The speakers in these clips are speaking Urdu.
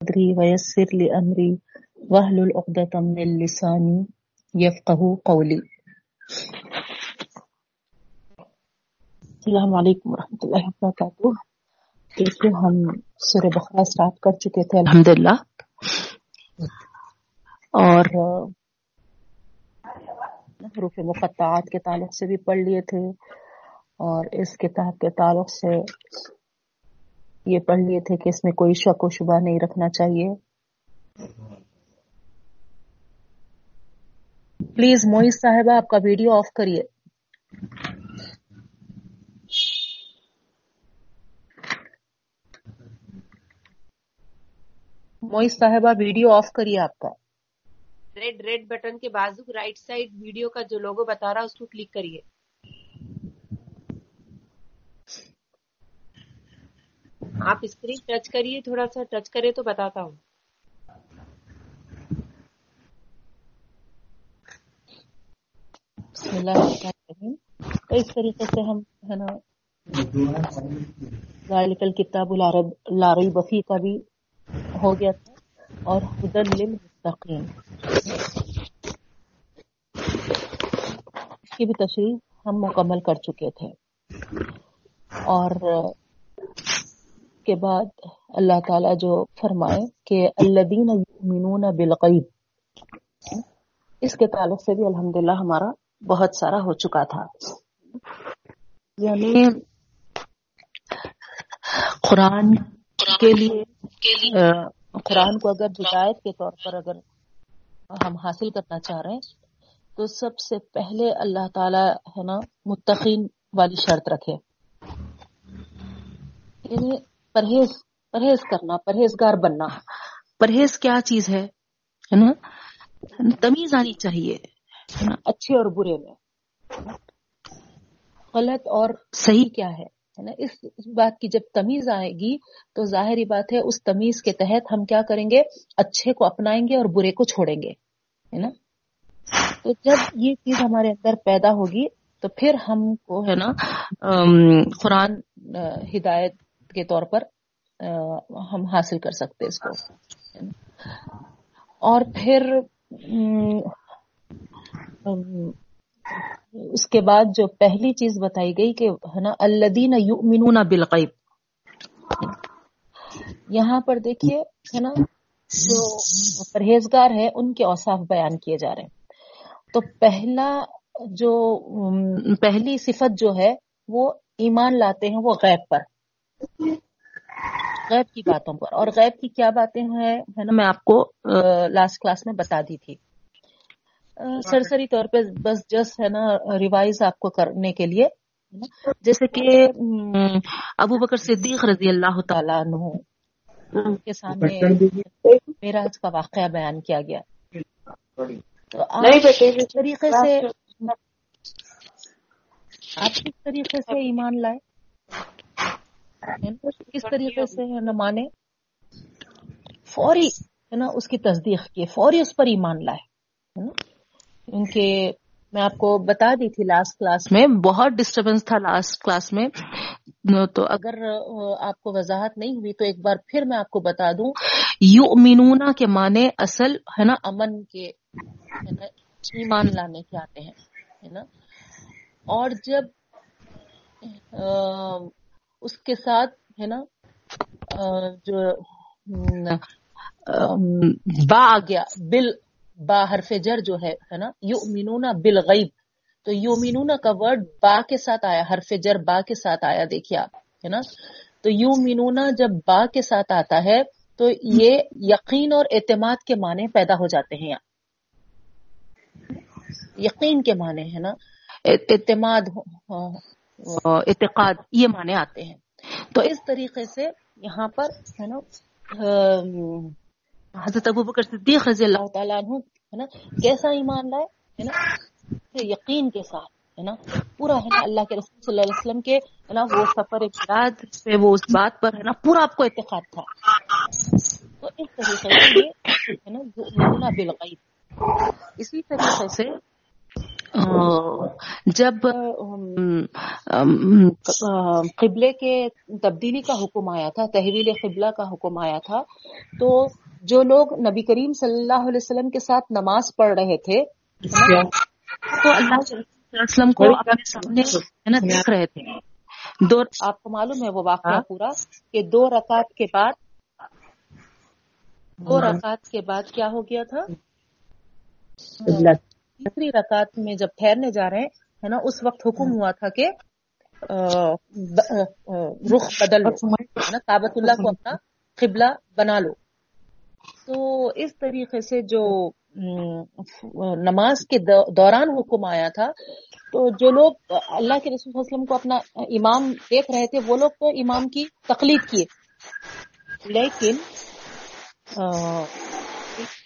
صدری ویسر لی امری وحل العقدة من لسانی یفقہ قولی السلام علیکم ورحمۃ اللہ وبرکاتہ دیکھیے ہم سورہ بخرا سٹارٹ کر چکے تھے، الحمدللہ۔ اور حروف مقطعات کے تعلق سے بھی پڑھ لیے تھے اور اس کتاب کے تعلق سے یہ پڑھ لیے تھے کہ اس میں کوئی شک و شبہ نہیں رکھنا چاہیے۔ پلیز موئز صاحبہ، آپ کا ویڈیو آف کریے۔ موئز صاحبہ، ویڈیو آف کریے آپ کا۔ ریڈ ریڈ بٹن کے بازو رائٹ سائڈ ویڈیو کا جو لوگو بتا رہا اس کو کلک کریے۔ آپ اسکرین ٹچ کریے، تھوڑا سا ٹچ کرے تو بتاتا ہوں۔ تو اس طریقے سے ہم، ہے نا، ذالک الکتاب العرب، لاری بفی کا بھی ہو گیا تھا، اور حدن للمستقیم اس کی بھی تشریح ہم مکمل کر چکے تھے۔ اور کے بعد اللہ تعالی جو فرمائے کہ الذین یؤمنون بالغیب، اس کے تعلق سے بھی الحمدللہ ہمارا بہت سارا ہو چکا تھا۔ یعنی قرآن کے لیے قرآن کو اگر ہدایت کے طور پر اگر ہم حاصل کرنا چاہ رہے ہیں، تو سب سے پہلے اللہ تعالی ہے نا، متقین والی شرط رکھے۔ یعنی پرہیز پرہیز کرنا پرہیزگار بننا۔ پرہیز کیا چیز ہے؟ نا؟ تمیز آنی چاہیے۔ اچھے اور برے میں۔ غلط اور صحیح۔ کیا ہے؟ نا؟ اس بات کی جب تمیز آئے گی تو ظاہری بات ہے اس تمیز کے تحت ہم کیا کریں گے؟ اچھے کو اپنائیں گے اور برے کو چھوڑیں گے۔ ہے نا؟ تو جب یہ چیز ہمارے اندر پیدا ہوگی تو پھر ہم کو ہے نا قرآن ہدایت کے طور پر ہم حاصل کر سکتے اس کو۔ اور پھر اس کے بعد جو پہلی چیز بتائی گئی کہ، ہے نا الدین یؤمنون بالغیب۔ یہاں پر دیکھیے، ہے نا، جو پرہیزگار ہے ان کے اوصاف بیان کیے جا رہے ہیں۔ تو پہلا جو پہلی صفت جو ہے، وہ ایمان لاتے ہیں، وہ غیب پر۔ غیب کی باتوں پر۔ اور غیب کی کیا باتیں ہیں؟ ہے نا میں آپ کو لاسٹ کلاس میں بتا دی تھی۔ سرسری طور پہ بس جس ہے نا ریوائز آپ کو کرنے کے لیے جیسے کہ ابو بکر صدیق رضی اللہ تعالیٰ عنہ کے سامنے میراج کا واقعہ بیان کیا گیا۔ تو آپ طریقے سے آپ کس طریقے سے ایمان لائے؟ کس طریقے سے مانے۔ فوری ہے نا اس کی تصدیق کی فوری اس پر ایمان لائے کیونکہ میں آپ کو بتا دی تھی لاسٹ کلاس میں بہت ڈسٹربنس تھا لاسٹ کلاس میں۔ تو اگر آپ کو وضاحت نہیں ہوئی تو ایک بار پھر میں آپ کو بتا دوں۔ یو مینونا کے معنی اصل ہے نا امن کے ایمان لانے کے آتے ہیں نا۔ اور جب اس کے ساتھ ہے نا جو با آ گیا بل با حرف جر جو ہے نا یو مینونا بل غیب تو یو مینونا کا ورڈ با کے ساتھ آیا، حرف جر با کے ساتھ آیا، دیکھیے آپ، ہے نا۔ تو یو مینونا جب با کے ساتھ آتا ہے، تو یہ یقین اور اعتماد کے معنی پیدا ہو جاتے ہیں یقین کے معنی، ہے نا۔ اعتماد اعتقاد، یہ معنی آتے ہیں۔ تو اس طریقے سے یہاں پر، ہے نا حضرت ابو بکر صدیق رضی اللہ تعالیٰ عنہ، ہے نا، کیسا ایمان لائے، ہے نا یقین کے ساتھ، ہے نا، پورا، ہے نا، اللہ کے رسول صلی اللہ علیہ وسلم کے، ہے نا، وہ سفر ابتداد پہ، وہ اس بات پر، ہے نا، پورا آپ کو اعتقاد تھا۔ تو اس طریقے سے ہے نا بالغیب۔ اسی طریقے سے جب قبلے کے تبدیلی کا حکم آیا تھا تحویل قبلہ کا حکم آیا تھا تو جو لوگ نبی کریم صلی اللہ علیہ وسلم کے ساتھ نماز پڑھ رہے تھے تو اللہ وسلم کو اپنے سامنے دیکھ رہے تھے۔ دو آپ کو معلوم ہے وہ واقعہ ہاں۔ پورا کہ دو رکعت کے بعد دو ہاں۔ رکعت کے بعد کیا ہو گیا تھا؟ تیسری رکعت میں جب ٹھہرنے جا رہے ہیں نا، اس وقت حکم ہوا تھا کہ رخ بدل لو نا کابت اللہ کو اپنا قبلہ بنا لو۔ تو اس طریقے سے جو نماز کے دوران حکم آیا تھا، تو جو لوگ اللہ کے رسول وسلم کو اپنا امام دیکھ رہے تھے، وہ لوگ تو امام کی تقلید کیے۔ لیکن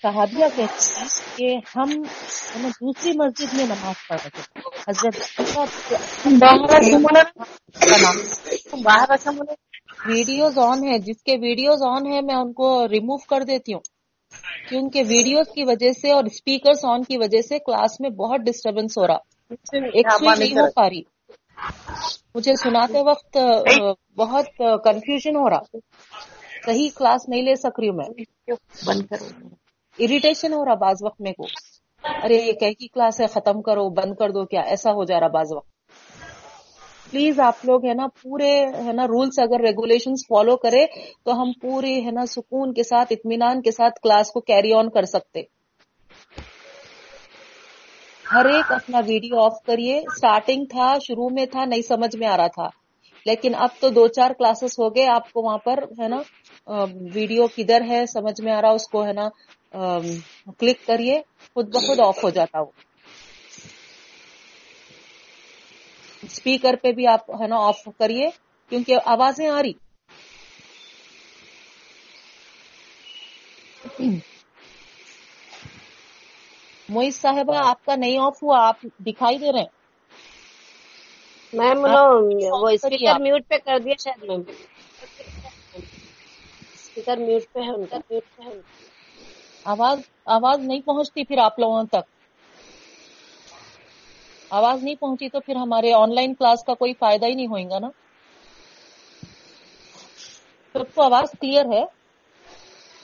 صحابیہ کہتے ہیں کہ ہم دوسری مسجد میں نماز پڑھ رہے تھے۔ حضرت ویڈیوز آن ہے جس کے ویڈیوز آن ہے میں ان کو ریموو کر دیتی ہوں۔ کیونکہ ویڈیوز کی وجہ سے اور اسپیکرز آن کی وجہ سے کلاس میں بہت ڈسٹربینس ہو رہا۔ ایک نہیں ہو پا رہی۔ مجھے سناتے وقت بہت کنفیوژن ہو رہا۔ صحیح کلاس نہیں لے سک رہی ہوں میں۔ بند کرو۔ اریٹیشن ہو رہا بعض وقت میں کو۔ ارے یہ کی کلاس ہے ختم کرو بند کر دو کیا ایسا ہو جا رہا بعض وقت۔ پلیز آپ لوگ ہے نا پورے ہے نا رولس اگر ریگولیشن فالو کرے تو ہم پوری ہے نا سکون کے ساتھ اطمینان کے ساتھ کلاس کو کیری آن کر سکتے۔ ہر ایک اپنا ویڈیو آف کریے۔ اسٹارٹنگ تھا شروع میں تھا نہیں سمجھ میں آ رہا تھا۔ لیکن اب تو دو چار کلاسز ہو گئے آپ کو وہاں پر ہے نا ویڈیو کدھر ہے سمجھ میں آ رہا اس کو ہے نا کلک کریے خود بخود آف ہو جاتا وہ۔ اسپیکر پہ بھی آپ ہے نا آف کریے کیونکہ آوازیں آ رہی۔ موئز صاحبہ آپ کا نہیں آف ہوا آپ دکھائی دے رہے ہیں۔ میم وہ اسپیکر میوٹ پہ کر دیا شاید میم اسپیکر میوٹ پہ ہے ان کا میوٹ پہ ہے۔ آواز آواز نہیں پہنچتی پھر آپ لوگوں تک۔ آواز نہیں پہنچی تو پھر ہمارے آن لائن کلاس کا کوئی فائدہ ہی نہیں ہوئے گا نا۔ سب کو آواز کلیئر ہے؟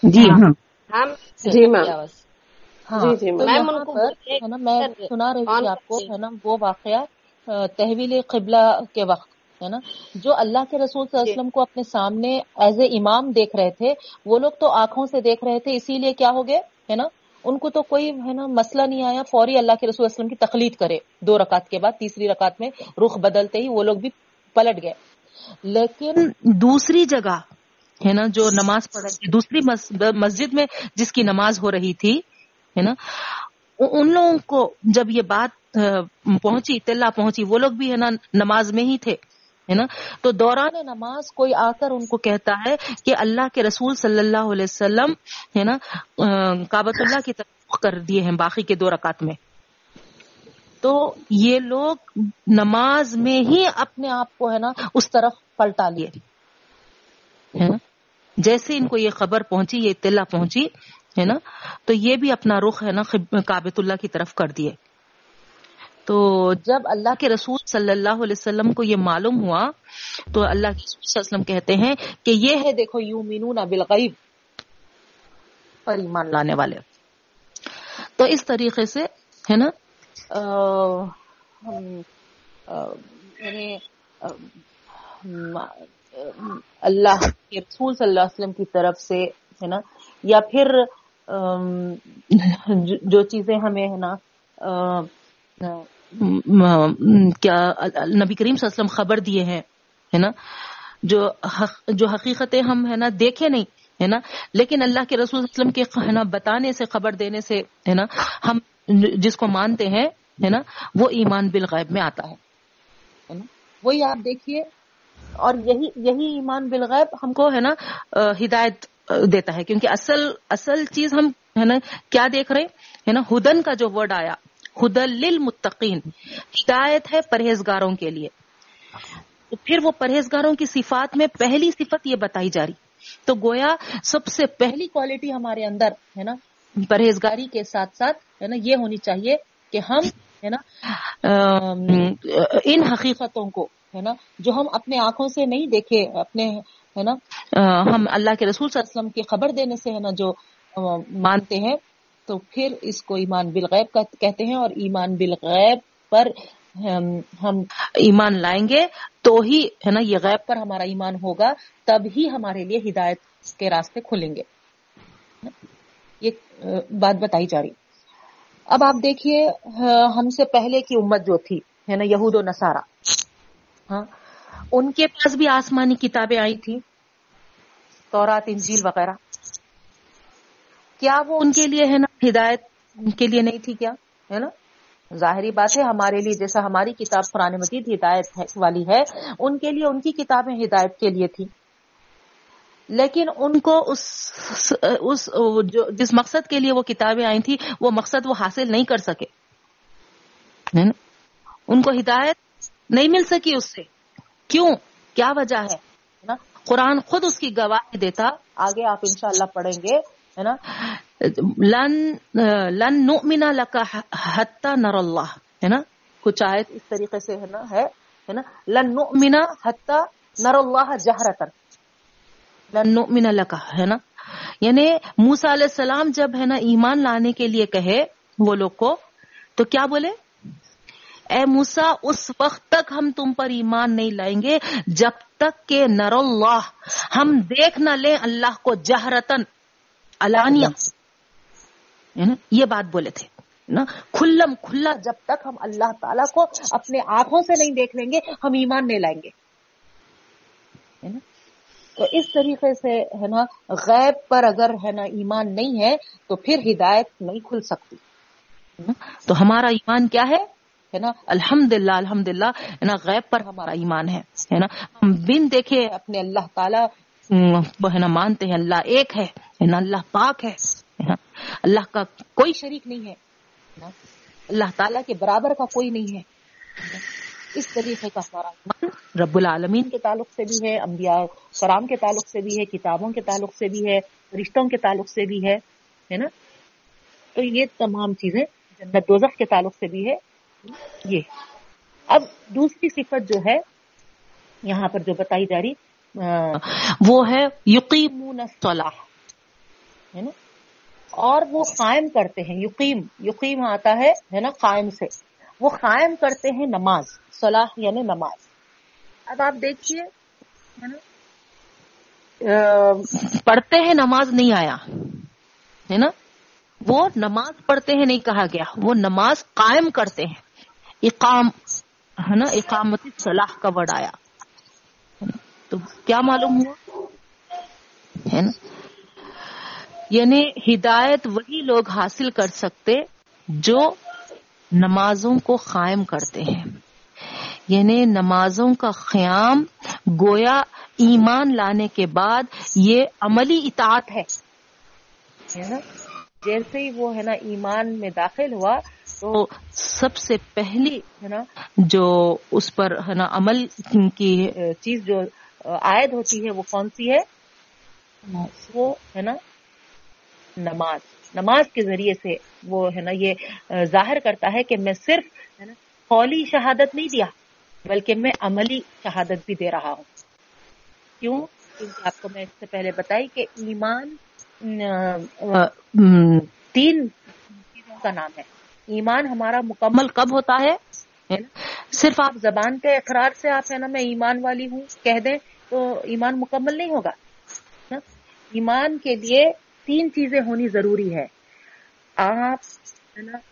جی ہاں, ہاں۔ جی میم۔ ہاں جی، جی، میں سنا رہی تھی آپ کو ہے نا وہ واقعہ تحویل قبلہ کے وقت۔ ہے نا؟ جو اللہ کے رسول صلی اللہ علیہ وسلم کو اپنے سامنے ایز اے امام دیکھ رہے تھے وہ لوگ تو آنکھوں سے دیکھ رہے تھے اسی لیے کیا ہو گئے؟ ہے نا؟ ان کو تو کوئی ہے نا مسئلہ نہیں آیا فوری اللہ کے رسول وسلم کی تقلید کرے۔ دو رکعت کے بعد تیسری رکعت میں رخ بدلتے ہی وہ لوگ بھی پلٹ گئے۔ لیکن دوسری جگہ ہے نا جو نماز پڑھ رہی تھی دوسری مسجد میں جس کی نماز ہو رہی تھی ہے نا ان لوگوں کو جب یہ بات پہنچی اطلاع پہنچی وہ لوگ بھی ہے نا نماز میں ہی تھے۔ ہے نا؟ تو دوران نماز کوئی آ کر ان کو کہتا ہے کہ اللہ کے رسول صلی اللہ علیہ وسلم، ہے نا کابت اللہ کی طرف کر دیے ہیں باقی کے دو رکعت میں۔ تو یہ لوگ نماز میں ہی اپنے آپ کو، ہے نا، اس طرف پلٹا لیے۔ ہے نا؟ جیسے ان کو یہ خبر پہنچی، یہ اطلاع پہنچی، ہے نا، تو یہ بھی اپنا رخ، ہے نا کابت اللہ کی طرف کر دیے۔ تو جب اللہ کے رسول صلی اللہ علیہ وسلم کو یہ معلوم ہوا، تو اللہ کے رسول صلی اللہ علیہ وسلم کہتے ہیں کہ یہ ہے دیکھو یو مینون بالغیب پر ایمان لانے والے۔ تو اس طریقے سے، ہے نا؟ یعنی اللہ کے رسول صلی اللہ علیہ وسلم کی طرف سے، ہے نا؟ یا پھر جو چیزیں ہمیں، ہے نا کیا نبی کریم صلی اللہ علیہ وسلم خبر دیے ہیں، ہے نا؟ جو جو حقیقتیں ہم، ہے نا، دیکھے نہیں، ہے نا؟ لیکن اللہ کے رسول صلی اللہ علیہ وسلم کے، ہے نا، بتانے سے، خبر دینے سے، ہے نا، ہم جس کو مانتے ہیں، ہے نا، وہ ایمان بالغیب میں آتا ہے وہی آپ دیکھیے، اور یہی یہی ایمان بالغیب ہم کو، ہے نا ہدایت دیتا ہے، کیونکہ اصل اصل چیز ہم، ہے نا، کیا دیکھ رہے ہیں؟ نا، ہدن کا جو ورڈ آیا ہدل للمتقین۔ ہدایت ہے پرہیزگاروں کے لیے۔ تو پھر وہ پرہیزگاروں کی صفات میں پہلی صفت یہ بتائی جا رہی۔ تو گویا سب سے پہلی کوالٹی ہمارے اندر ہے نا، پرہیزگاری کے ساتھ ساتھ ہے نا، یہ ہونی چاہیے کہ ہم ہے نا ان حقیقتوں کو ہے نا، جو ہم اپنے آنکھوں سے نہیں دیکھے، اپنے ہے نا ہم اللہ کے رسول صلی اللہ علیہ وسلم کی خبر دینے سے ہے نا، جو مانتے ہیں تو پھر اس کو ایمان بالغیب کہتے ہیں اور ایمان بالغیب پر ہم ایمان لائیں گے تو ہی، ہے نا، یہ غیب پر ہمارا ایمان ہوگا تب ہی ہمارے لیے ہدایت کے راستے کھلیں گے۔ یہ بات بتائی جا رہی۔ اب آپ دیکھیے، ہم سے پہلے کی امت جو تھی، ہے نا، یہود و نصارہ۔ ہاں ان کے پاس بھی آسمانی کتابیں آئی تھی تورات، انجیل وغیرہ۔ کیا وہ ان کے لیے ہے نا ہدایت؟ کے لیے نہیں تھی کیا؟ ہے نا؟ ظاہری بات ہے، ہمارے لیے جیسا ہماری کتاب قرآن مجید ہدایت والی ہے، ان کے لیے ان کی کتابیں ہدایت کے لیے تھی لیکن ان کو اس اس، جو، جس مقصد کے لیے وہ کتابیں آئی تھی وہ مقصد وہ حاصل نہیں کر سکے۔ ان کو ہدایت نہیں مل سکی اس سے۔ کیوں؟ کیا وجہ ہے؟ قرآن خود اس کی گواہی دیتا، آگے آپ انشاءاللہ پڑھیں گے۔ ہے نا؟ لن لن نؤمن لك حتى نر اللہ، ہے نا؟ کچھ آیت اس طریقے سے ہے نا ہے نا؟ لن نؤمن حتى نر اللہ جہرتن لن نؤمن لك ہے نا؟ یعنی موسا علیہ السلام جب ہے نا ایمان لانے کے لیے کہے وہ لوگ کو، تو کیا بولے؟ اے موسا اس وقت تک ہم تم پر ایمان نہیں لائیں گے، جب تک کہ نر اللہ، ہم دیکھ نہ لیں اللہ کو جہرتن الانیہ یہ بات بولے تھے نا؟ کھلم کھلا جب تک ہم اللہ تعالیٰ کو اپنے آنکھوں سے نہیں دیکھ لیں گے ہم ایمان نہیں لائیں گے۔ تو اس طریقے سے ہے نا غیب پر اگر ہے نا ایمان نہیں ہے تو پھر ہدایت نہیں کھل سکتی۔ تو ہمارا ایمان کیا ہے؟ نا الحمد للہ الحمد للہ ہے نا غیب پر ہمارا ایمان ہے نا۔ ہم بن دیکھے اپنے اللہ تعالیٰ ہے نا مانتے ہیں اللہ ایک ہے۔ اللہ پاک ہے۔ اللہ کا کوئی شریک نہیں ہے۔ اللہ تعالیٰ کے برابر کا کوئی نہیں ہے۔ اس طریقے کا سارا ایمان رب العالمین کے تعلق سے بھی ہے، انبیاء کرام کے تعلق سے بھی ہے، کتابوں کے تعلق سے بھی ہے رشتوں کے تعلق سے بھی ہے نا؟ تو یہ تمام چیزیں جنت دوزخ کے تعلق سے بھی ہے۔ یہ۔ اب دوسری صفت جو ہے، یہاں پر جو بتائی جا رہی وہ ہے یقین صلاح ہے نا؟ اور وہ قائم کرتے ہیں، یقیم یقیم آتا ہے نا، قائم سے۔ وہ قائم کرتے ہیں نماز، صلاح یعنی نماز۔ اب آپ دیکھیے پڑھتے ہیں نماز نہیں آیا، ہے نا؟ وہ نماز پڑھتے ہیں نہیں کہا گیا، وہ نماز قائم کرتے ہیں۔ اقام، ہے نا اقامتی صلاح کا ورڈ آیا۔ تو کیا معلوم ہوا؟ ہے نا؟ یعنی ہدایت وہی لوگ حاصل کر سکتے جو نمازوں کو قائم کرتے ہیں۔ یعنی نمازوں کا قیام گویا ایمان لانے کے بعد یہ عملی اطاعت ہے۔ جیسے ہی وہ ہے نا ایمان میں داخل ہوا تو سب سے پہلی ہے نا جو اس پر ہے نا عمل کی چیز جو عائد ہوتی ہے وہ کون سی ہے؟ وہ ہے نا نماز۔ نماز کے ذریعے سے وہ ہے نا یہ ظاہر کرتا ہے کہ میں صرف ہے نا قولی شہادت نہیں دیا، بلکہ میں عملی شہادت بھی دے رہا ہوں۔ کیوں؟ کیونکہ آپ کو میں اس سے پہلے بتائی کہ ایمان تین چیزوں کا نام ہے۔ ایمان ہمارا مکمل کب ہوتا ہے؟ صرف آپ زبان کے اقرار سے آپ ہے نا میں ایمان والی ہوں، کہہ دیں تو ایمان مکمل نہیں ہوگا۔ ایمان کے لیے تین چیزیں ہونی ضروری ہے۔ آپ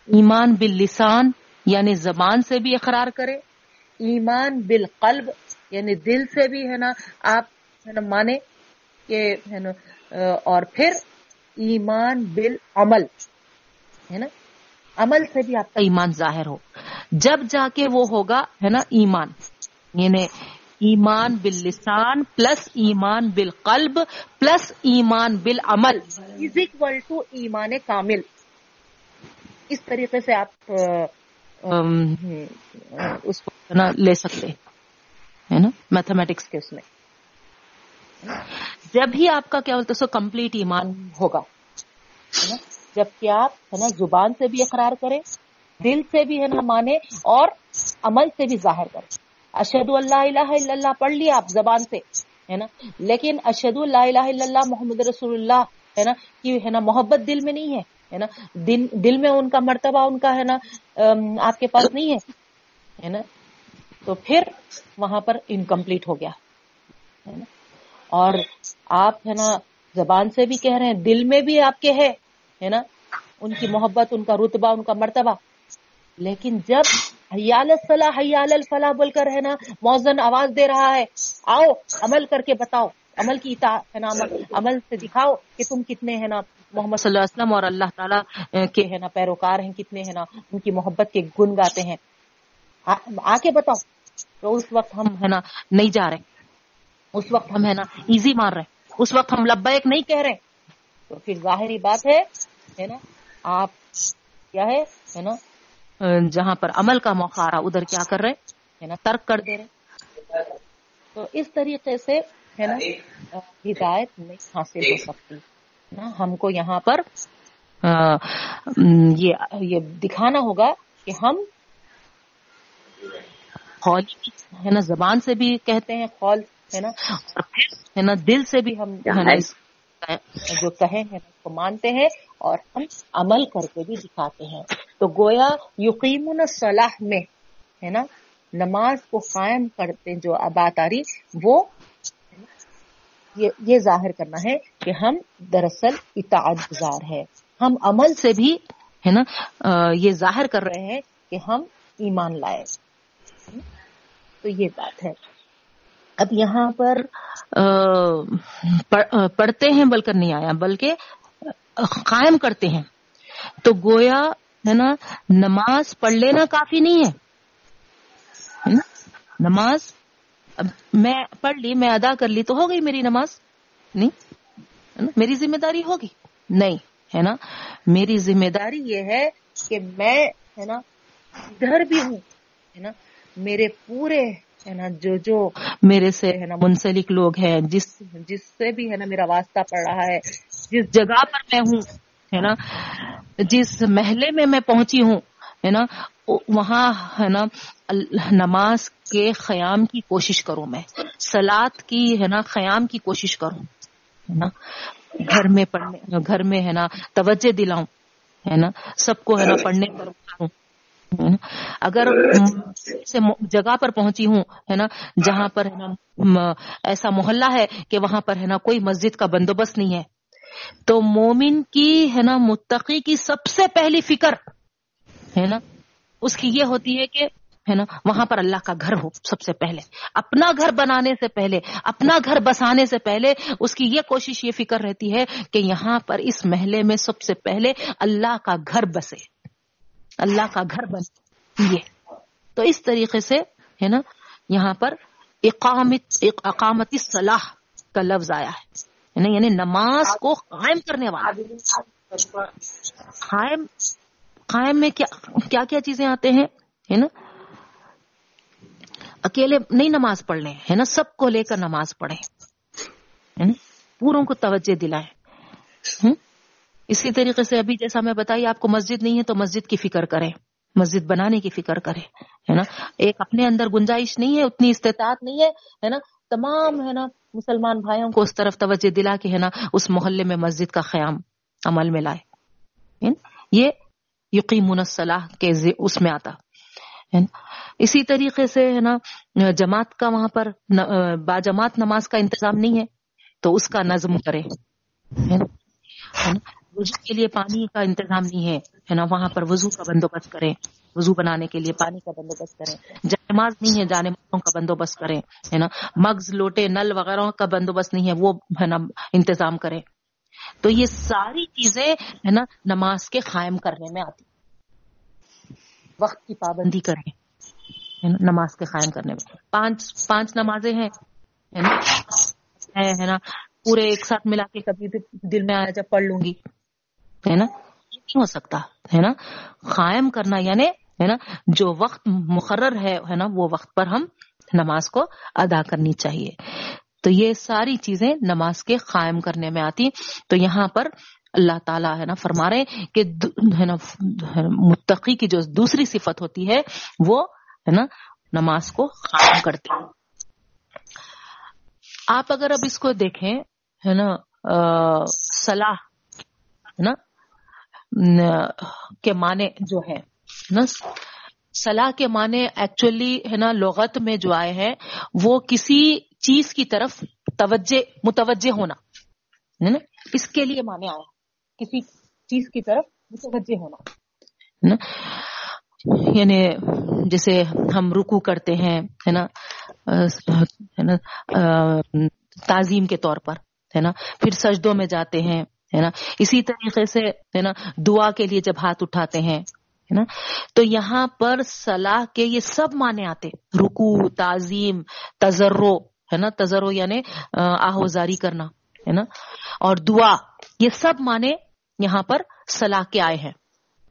ایمان باللسان یعنی زبان سے بھی اقرار کریں۔ ایمان بالقلب یعنی دل سے بھی، ہے نا؟ آپ ہے نا مانے کہ، ہے نا اور پھر ایمان بالعمل، ہے نا؟ عمل سے بھی آپ کا ایمان ظاہر ہو۔ جب جا کے وہ ہوگا، ہے نا، ایمان یعنی ایمان باللسان، پلس ایمان بالقلب، پلس ایمان بالعمل۔ از اکول ٹو ایمان کامل۔ اس طریقے سے آپ اس کو لے سکتے ہیں۔ نا؟ میتھمیٹکس کے اس میں۔ جب ہی آپ کا کیا بولتے سو کمپلیٹ ایمان ہوگا۔ جبکہ آپ، ہے نا، زبان سے بھی اقرار کریں، دل سے بھی، ہے نا مانے اور عمل سے بھی ظاہر کریں۔ اشد اللہ الہ الا اللہ پڑھ لیا آپ زبان سے، ہے نا؟ لیکن اشد اللہ الہ الا اللہ محمد رسول اللہ، ہے نا؟ کہ ہے نا، محبت دل میں نہیں ہے ہے نا؟ دل دل میں ان کا مرتبہ ان کا، ہے نا آپ کے پاس نہیں ہے ہے نا؟ تو پھر وہاں پر انکمپلیٹ ہو گیا، ہے نا؟ اور آپ، ہے نا، زبان سے بھی کہہ رہے ہیں، دل میں بھی آپ کے ہے نا؟ ان کی محبت، ان کا رتبہ، ان کا مرتبہ۔ لیکن جب حیال الصلاح، حیال الفلاح بول کر ہے نا، موزن آواز دے رہا ہے۔ آؤ، عمل کر کے بتاؤ۔ عمل کی ہے نا، عمل سے دکھاؤ کہ تم کتنے ہے نا، محمد صلی اللہ علیہ وسلم اور اللہ تعالیٰ کے ہے نا، پیروکار ہیں، کتنے ہیں نا، ان کی محبت کے گن گاتے ہیں۔ آ کے بتاؤ۔ تو اس وقت ہم ہے نا، نہیں جا رہے۔ اس وقت ہم ہے نا، ایزی مار رہے۔ اس وقت ہم لبیک نہیں کہہ رہے۔ تو پھر ظاہری بات ہے نا، آپ کیا ہے نا جہاں پر عمل کا موقع آ رہا ادھر کیا کر رہے ہے نا یعنی ترک کر دے رہے تو اس طریقے سے، ہے نا ہدایت نہیں حاصل ہو سکتی۔ نا، ہم کو یہاں پر یہ دکھانا ہوگا کہ ہم ہے نا، زبان سے بھی کہتے ہیں خول، ہے نا ہے نا، دل سے بھی ہم جو کہیں ہیں، اس کو مانتے ہیں اور ہم عمل کر کے بھی دکھاتے ہیں۔ تو گویا یقین صلاح میں، ہے نا، نماز کو قائم کرتے جو بات آ رہی وہ یہ ظاہر کرنا ہے کہ ہم دراصل اطاعت گزار ہے ہم عمل سے بھی، ہے نا یہ ظاہر کر رہے ہیں کہ ہم ایمان لائے۔ تو یہ بات ہے۔ اب یہاں پر پڑھتے ہیں بلکہ نہیں آیا، بلکہ قائم کرتے ہیں۔ تو گویا ہے نا، نماز پڑھ لینا کافی نہیں ہے۔ نماز، اب میں پڑھ لی، میں ادا کر لی تو ہو گئی میری نماز۔ نہیں میری ذمہ داری ہوگی۔ نہیں، ہے نا؟ میری ذمہ داری یہ ہے کہ میں، ہے نا ادھر بھی ہوں، ہے نا؟ میرے پورے، ہے نا، جو جو میرے سے، ہے نا، منسلک لوگ ہیں، جس جس سے بھی، ہے نا، میرا واسطہ پڑ رہا ہے، جس جگہ پر میں ہوں ہے نا جس محلے میں میں پہنچی ہوں ہے نا وہاں ہے نا نماز کے قیام کی کوشش کروں میں سلاد کی ہے نا قیام کی کوشش کروں ہے نا گھر میں پڑھنے گھر میں ہے نا توجہ دلاؤں ہے نا سب کو ہے نا پڑھنے پر اگر جگہ پر پہنچی ہوں ہے نا جہاں پر ہے نا ایسا محلہ ہے کہ وہاں پر ہے نا کوئی مسجد کا بندوبست نہیں ہے تو مومن کی ہے نا متقی کی سب سے پہلی فکر ہے نا، اس کی یہ ہوتی ہے کہ ہے نا، وہاں پر اللہ کا گھر ہو سب سے پہلے، اپنا گھر بنانے سے پہلے، اپنا گھر بسانے سے پہلے، اس کی یہ کوشش، یہ فکر رہتی ہے کہ یہاں پر اس محلے میں سب سے پہلے اللہ کا گھر بسے، اللہ کا گھر بن یہ۔ تو اس طریقے سے ہے نا، یہاں پر اقامت اقامتی صلاح کا لفظ آیا ہے۔ یعنی نماز کو قائم کرنے والا۔ قائم قائم میں کیا کیا چیزیں آتے ہیں؟ ہے نا؟ اکیلے نہیں نماز پڑھ لیں ہے نا؟ سب کو لے کر نماز پڑھیں۔ پوروں کو توجہ دلائیں۔ اسی طریقے سے ابھی جیسا میں بتائی آپ کو مسجد نہیں ہے تو مسجد کی فکر کریں۔ مسجد بنانے کی فکر کریں۔ ہے نا؟ ایک اپنے اندر گنجائش نہیں ہے اتنی استطاعت نہیں ہے نا؟ تمام ہے نا؟ مسلمان بھائیوں کو اس طرف توجہ دلا کے ہے نا، اس محلے میں مسجد کا قیام عمل میں لائے۔ یعنی یہ یقین منصلاح کے اس میں آتا۔ یعنی اسی طریقے سے ہے نا، جماعت کا وہاں پر با جماعت نماز کا انتظام نہیں ہے، تو اس کا نظم کرے۔ یعنی وضو کے لیے پانی کا انتظام نہیں ہے نا، وہاں پر وضو کا بندوبست کریں وضو بنانے کے لیے پانی کا بندوبست کریں۔ جانماز نہیں ہے جانمازوں کا بندوبست کریں، ہے نا؟ مغز لوٹے، نل وغیرہ کا بندوبست نہیں ہے، وہ ہے نا انتظام کریں۔ تو یہ ساری چیزیں، ہے نا، نماز کے قائم کرنے میں آتی وقت کی پابندی کریں نماز کے قائم کرنے میں۔ پانچ پانچ نمازیں ہیں، ہے نا؟ پورے ایک ساتھ ملا کے کبھی بھی دل میں آیا جب پڑھ لوں گی، ہے نا؟ نہیں ہو سکتا، ہے نا؟ قائم کرنا یعنی ہے نا؟ جو وقت مقرر ہے ہے نا؟ وہ وقت پر ہم نماز کو ادا کرنی چاہیے۔ تو یہ ساری چیزیں نماز کے قائم کرنے میں آتی۔ تو یہاں پر اللہ تعالیٰ ہے نا فرما رہے کہ ہے نا متقی کی جو دوسری صفت ہوتی ہے، وہ ہے نا نماز کو قائم کرتے آپ اگر اب اس کو دیکھیں، ہے نا صلاح، ہے نا کے معنی جو ہے نا، صلاح کے معنی ایکچولی ہے نا، لغت میں جو آئے ہیں، وہ کسی چیز کی طرف توجہ، متوجہ ہونا، ہے نا، اس کے لیے معنی آیا کسی چیز کی طرف متوجہ ہونا یعنی جیسے ہم رکو کرتے ہیں ہے نا، تعظیم کے طور پر، ہے نا، پھر سجدوں میں جاتے ہیں، ہے نا، اسی طریقے سے، ہے نا، دعا کے لیے جب ہاتھ اٹھاتے ہیں ہے نا؟ تو یہاں پر صلاح کے یہ سب معنی آتے رکو تعظیم تجرو ہے نا؟ تجرو یعنی آہوزاری کرنا، ہے نا؟ اور دعا، یہ سب معنی یہاں پر صلاح کے آئے ہیں،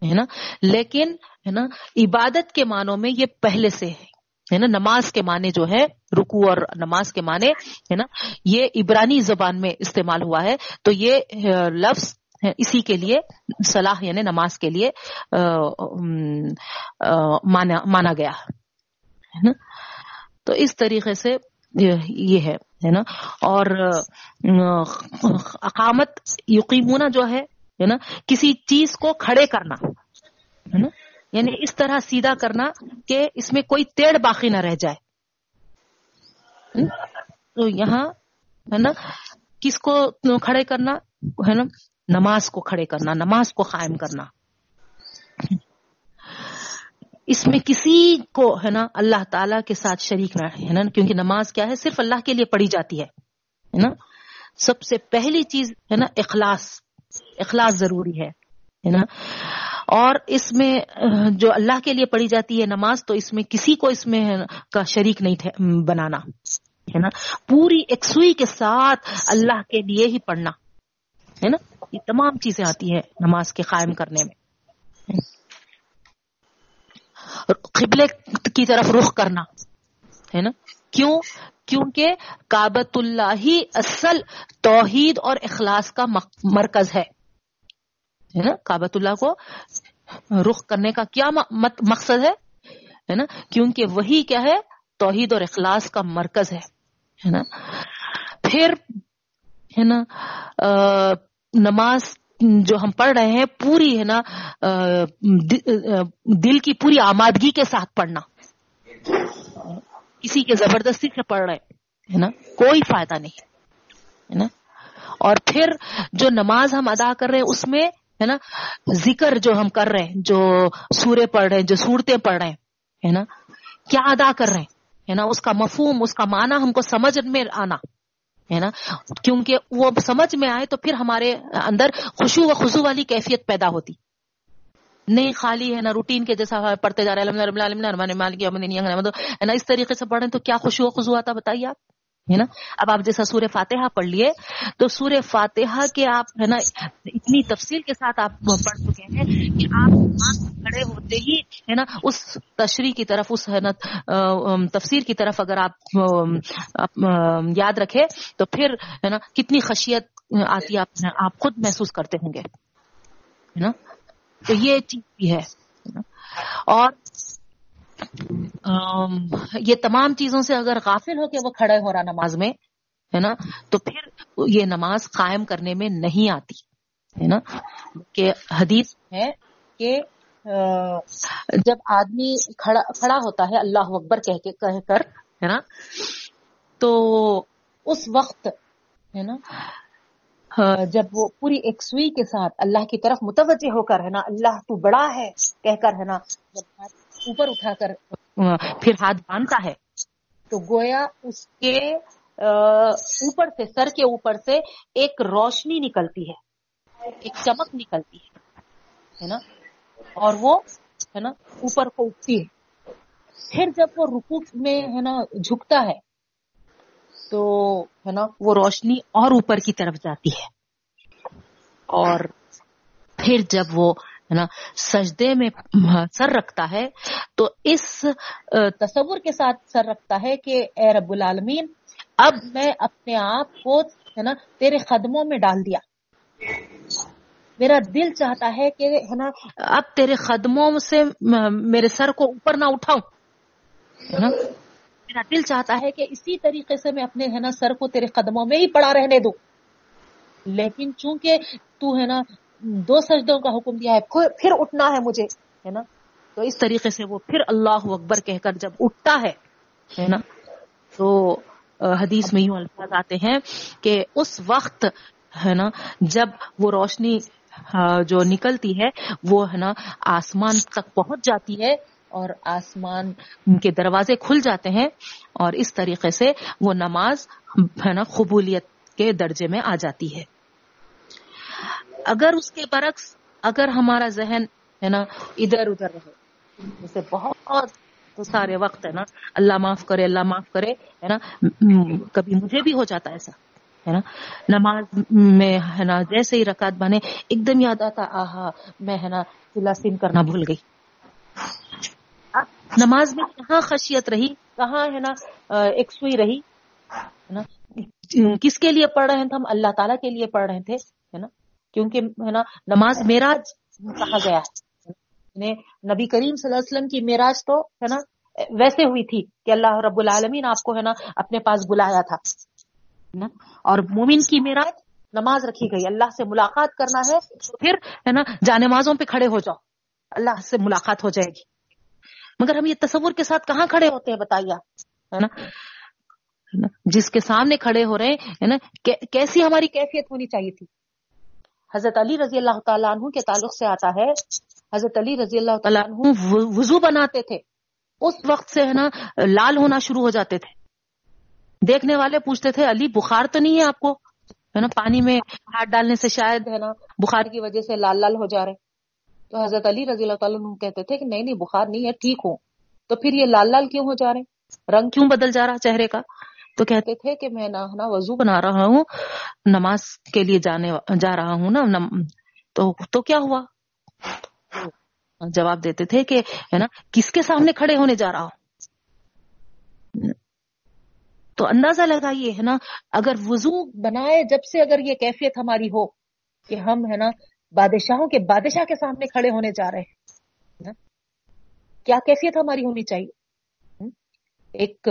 ہے نا؟ لیکن، ہے نا، عبادت کے معنوں میں یہ پہلے سے ہے ہے نا؟ نماز کے معنی جو ہے رکو اور نماز کے معنی، ہے نا؟ یہ عبرانی زبان میں استعمال ہوا ہے۔ تو یہ لفظ اسی کے لیے صلاح یعنی نماز کے لیے مانا گیا، ہے نا؟ تو اس طریقے سے یہ ہے نا؟ اور اقامت یقیمونہ جو ہے نا؟ کسی چیز کو کھڑے کرنا، ہے نا؟ یعنی اس طرح سیدھا کرنا کہ اس میں کوئی تیڑ باقی نہ رہ جائے تو یہاں، ہے نا؟ کس کو کھڑے کرنا، ہے نا؟ نماز کو کھڑے کرنا، نماز کو قائم کرنا۔ اس میں کسی کو، ہے نا، اللہ تعالی کے ساتھ شریک نہ ہے نا، کیونکہ نماز کیا ہے، صرف اللہ کے لیے پڑھی جاتی ہے نا۔ سب سے پہلی چیز، ہے نا، اخلاص۔ اخلاص ضروری ہے نا۔ اور اس میں جو اللہ کے لیے پڑھی جاتی ہے نماز، تو اس میں کسی کو اس میں کا شریک نہیں بنانا، ہے نا۔ پوری ایک سوئی کے ساتھ اللہ کے لیے ہی پڑھنا، ہے نا۔ یہ تمام چیزیں آتی ہیں نماز کے قائم کرنے میں۔ قبلے کی طرف رخ کرنا ہے نا؟ کیوں؟ کیونکہ کابت اللہ ہی اصل توحید اور اخلاص کا مرکز ہے۔ ہے نا؟ کابت اللہ کو رخ کرنے کا کیا مقصد ہے؟ نا؟ کیونکہ وہی کیا ہے؟ توحید اور اخلاص کا مرکز ہے۔ نا؟ پھر ہے نا؟ نماز جو ہم پڑھ رہے ہیں، پوری ہے نا دل کی پوری آمادگی کے ساتھ پڑھنا۔ کسی کے زبردستی سے پڑھ رہے، ہے نا؟ کوئی فائدہ نہیں، ہے نا؟ اور پھر جو نماز ہم ادا کر رہے ہیں، اس میں، ہے نا، ذکر جو ہم کر رہے ہیں، جو سورے پڑھ رہے ہیں، جو صورتیں پڑھ رہے ہیں، ہے نا؟ کیا ادا کر رہے ہیں، ہے نا؟ اس کا مفہوم، اس کا معنی ہم کو سمجھ میں آنا۔ ہے نا؟ کیونکہ وہ سمجھ میں آئے تو پھر ہمارے اندر خوشو و خزو والی کیفیت پیدا ہوتی۔ نہیں خالی ہے نا روٹین کے جیسا پڑھتے جا رہے ہیں نا۔ اس طریقے سے پڑھیں تو کیا خوشو و خزو آتا بتائیے آپ؟ ہے نا؟ اب آپ جیسا سورہ فاتحہ پڑھ لیے، تو سورہ فاتحہ کے آپ ہے نا، اتنی تفصیل کے ساتھ آپ پڑھ چکے ہیں کہ آپ کھڑے ہوتے ہی ہے نا، اس تشریح کی طرف، اس ہے نا تفسیر کی طرف اگر آپ یاد رکھے تو پھر ہے نا، کتنی خشیت آتی آپ آپ خود محسوس کرتے ہوں گے، ہے نا؟ تو یہ چیز بھی ہے اور یہ تمام چیزوں سے اگر غافل ہو کے وہ کھڑے ہو رہا نماز میں، ہے نا؟ تو پھر یہ نماز قائم کرنے میں نہیں آتی، ہے نا؟ کہ حدیث ہے کہ جب آدمی کھڑا کھڑا ہوتا ہے اللہ اکبر کہہ کے، کہہ کر، ہے نا؟ تو اس وقت، ہے نا؟ جب وہ پوری ایک سوئی کے ساتھ اللہ کی طرف متوجہ ہو کر، ہے نا، اللہ تو بڑا ہے، کہہ کر، ہے نا؟ جب اوپر اٹھا کر پھر ہاتھ باندھتا ہے۔ تو گویا اس کے اوپر سے سر کے اوپر سے ایک روشنی نکلتی ہے۔ ایک چمک نکلتی ہے نا؟ اور وہ ہے نا اوپر کو اٹھتی ہے۔ پھر جب وہ رکو میں ہے نا جھکتا ہے تو ہے نا وہ روشنی اور اوپر کی طرف جاتی ہے۔ اور پھر جب وہ ہے نا، سجدے میں سر رکھتا ہے، تو اس تصور کے ساتھ سر رکھتا ہے کہ اے رب العالمین، اب میں اپنے آپ کو ہے نا، تیرے قدموں میں ڈال دیا۔ میرا دل چاہتا ہے کہ ہے نا، اب تیرے قدموں سے میرے سر کو اوپر نہ اٹھاؤں۔ ہے نا؟ میرا دل چاہتا ہے کہ اسی طریقے سے میں اپنے ہے نا، سر کو تیرے قدموں میں ہی پڑا رہنے دوں۔ لیکن چونکہ تو ہے نا دو سجدوں کا حکم دیا ہے، پھر اٹھنا ہے مجھے، ہے نا؟ تو اس طریقے سے وہ پھر اللہ اکبر کہہ کر جب اٹھتا ہے نا؟ تو حدیث میں یوں الفاظ آتے ہیں کہ اس وقت، ہے نا، جب وہ روشنی جو نکلتی ہے، وہ، ہے نا، آسمان تک پہنچ جاتی ہے اور آسمان کے دروازے کھل جاتے ہیں اور اس طریقے سے وہ نماز، ہے نا، قبولیت کے درجے میں آ جاتی ہے۔ اگر اس کے برعکس اگر ہمارا ذہن ہے نا ادھر ادھر رہے، جیسے بہت سارے وقت ہے نا، اللہ معاف کرے، اللہ معاف کرے، ہے نا کبھی مجھے بھی ہو جاتا ایسا، ہے نا، نماز میں ہے نا جیسے ہی رکعت بنے، ایک دم یاد آتا، آہا، میں ہے نا سین کرنا بھول گئی۔ نماز میں کہاں خشیت رہی، کہاں ہے نا ایک سوئی رہی، ہے نا، کس کے لیے پڑھ رہے تھے ہم؟ اللہ تعالیٰ کے لیے پڑھ رہے تھے، ہے نا کیونکہ ہے نا، نماز میراج کہا گیا ہے۔ یعنی نبی کریم صلی اللہ علیہ وسلم کی میراج تو ہے نا، ویسے ہوئی تھی کہ اللہ رب العالمین آپ کو ہے نا اپنے پاس بلایا تھا۔ اور مومن کی میراج نماز رکھی گئی۔ اللہ سے ملاقات کرنا ہے، پھر ہے نا جانمازوں پہ کھڑے ہو جاؤ۔ اللہ سے ملاقات ہو جائے گی۔ مگر ہم یہ تصور کے ساتھ کہاں کھڑے ہوتے ہیں بتائیے ہے نا؟ جس کے سامنے کھڑے ہو رہے ہیں نا کیسی ہماری کیفیت ہونی چاہیے تھی؟ حضرت علی رضی اللہ تعالیٰ عنہ کے تعلق سے آتا ہے۔ حضرت علی رضی اللہ تعالیٰ عنہ وضو بناتے تھے۔ اس وقت سے ہے نا، لال ہونا شروع ہو جاتے تھے۔ دیکھنے والے پوچھتے تھے، علی بخار تو نہیں ہے آپ کو؟ ہے نا، پانی میں ہاتھ ڈالنے سے شاید ہے نا، بخار کی وجہ سے لال لال ہو جا رہے۔ تو حضرت علی رضی اللہ تعالیٰ کہتے تھے کہ نہیں نہیں، بخار نہیں ہے، ٹھیک ہوں تو پھر یہ لال لال کیوں ہو جا رہے؟ رنگ کیوں بدل جا رہا چہرے کا؟ تو کہتے تھے کہ میں نا وضو بنا رہا ہوں، نماز کے لیے جانے جا رہا ہوں نا تو تو کیا ہوا؟ جواب دیتے تھے کہ ہے نا، کس کے سامنے کھڑے ہونے جا رہا ہوں؟ تو اندازہ لگائیے، ہے نا، اگر وضو بنائے جب سے اگر یہ کیفیت ہماری ہو کہ ہم ہے نا بادشاہوں کے بادشاہ کے سامنے کھڑے ہونے جا رہے ہیں کیا کیفیت ہماری ہونی چاہیے؟ ایک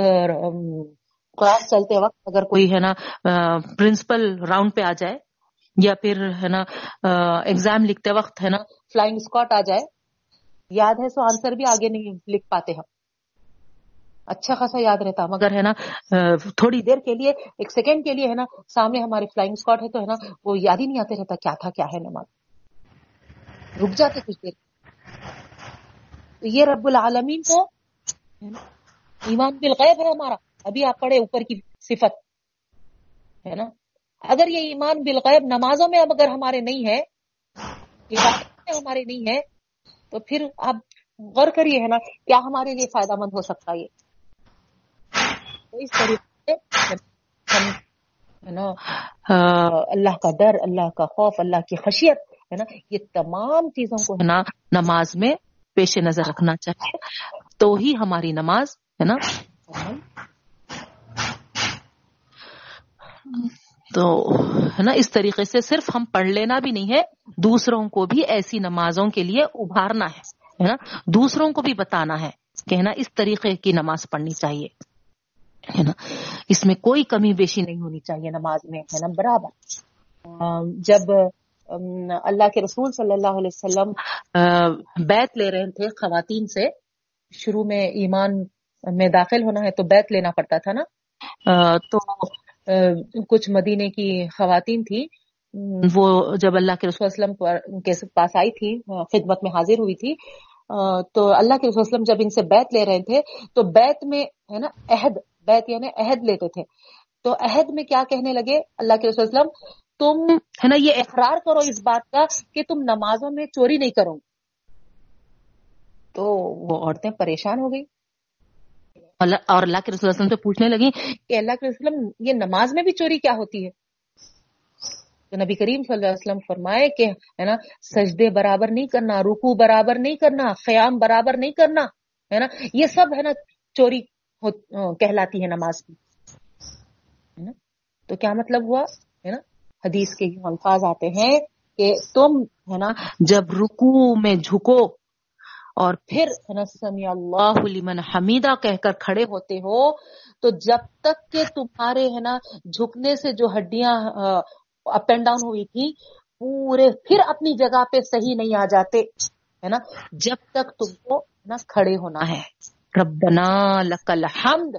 کلاس چلتے وقت اگر کوئی ہے نا پرنسپل راؤنڈ پہ آ جائے، یا پھر ہے نا ایگزام لکھتے وقت ہے نا فلائنگ اسکاٹ آ جائے، یاد ہے، سو آنسر بھی آگے نہیں لکھ پاتے ہم۔ اچھا خاصا یاد رہتا مگر ہے نا تھوڑی دیر کے لیے، ایک سیکنڈ کے لیے ہے نا، سامنے ہمارے فلائنگ اسکاٹ ہے تو ہے نا، وہ یاد ہی نہیں آتے رہتا کیا تھا، کیا ہے نماز۔ رک جاتے کچھ دیر۔ یہ رب العالمین کو ایمان بالغیب ہے ہمارا۔ ابھی آپ پڑھے اوپر کی صفت، ہے نا؟ اگر یہ ایمان بالغیب نمازوں میں اب اگر ہمارے نہیں ہے ہمارے نہیں ہے، تو پھر آپ غور کریے، ہے نا؟ کیا ہمارے لیے فائدہ مند ہو سکتا یہ؟ اس طریقے سے اللہ کا ڈر، اللہ کا خوف، اللہ کی خشیت، ہے نا؟ یہ تمام چیزوں کو ہے نا نماز میں پیش نظر رکھنا چاہیے، تو ہی ہماری نماز، ہے نا؟ تو، ہے نا، اس طریقے سے صرف ہم پڑھ لینا بھی نہیں ہے، دوسروں کو بھی ایسی نمازوں کے لیے ابھارنا ہے نا، دوسروں کو بھی بتانا ہے کہ، ہے نا، اس طریقے کی نماز پڑھنی چاہیے، ہے نا، اس میں کوئی کمی بیشی نہیں ہونی چاہیے نماز میں، ہے نا، برابر۔ جب اللہ کے رسول صلی اللہ علیہ وسلم بیت لے رہے تھے خواتین سے، شروع میں ایمان میں داخل ہونا ہے تو بیت لینا پڑتا تھا نا؟ تو کچھ مدینے کی خواتین تھی وہ جب اللہ کے رسول وسلم کے پاس آئی تھی خدمت میں حاضر ہوئی تھی تو اللہ کے رسول وسلم جب ان سے بیت لے رہے تھے تو بیت میں ہے نا عہد بیت یعنی عہد لیتے تھے۔ تو عہد میں کیا کہنے لگے اللہ کے رسول وسلم؟ تم ہے نا یہ اقرار کرو اس بات کا کہ تم نمازوں میں چوری نہیں کرو۔ تو وہ عورتیں پریشان ہو گئی اور اللہ کے رسول وسلم سے پوچھنے لگی کہ اللہ کے وسلم، یہ نماز میں بھی چوری کیا ہوتی ہے؟ تو نبی کریم صلی اللہ علیہ وسلم فرمائے کہ، ہے نا، سجدے برابر نہیں کرنا رکو برابر نہیں کرنا، قیام برابر نہیں کرنا، ہے نا، یہ سب، ہے نا، چوری کہلاتی ہے نماز کی تو کیا مطلب ہوا؟ ہے نا، حدیث کے الفاظ آتے ہیں کہ تم، ہے نا، جب رکو میں جھکو اور پھر سمی اللہ لمن حمیدہ کہہ کر کھڑے ہوتے ہو، تو جب تک کہ تمہارے، ہے نا، جھکنے سے جو ہڈیاں اپ اینڈ ڈاؤن ہوئی تھی پورے پھر اپنی جگہ پہ صحیح نہیں آ جاتے، ہے نا، جب تک تم کو نا، کھڑے ہونا ہے۔ ربنا لکل حمد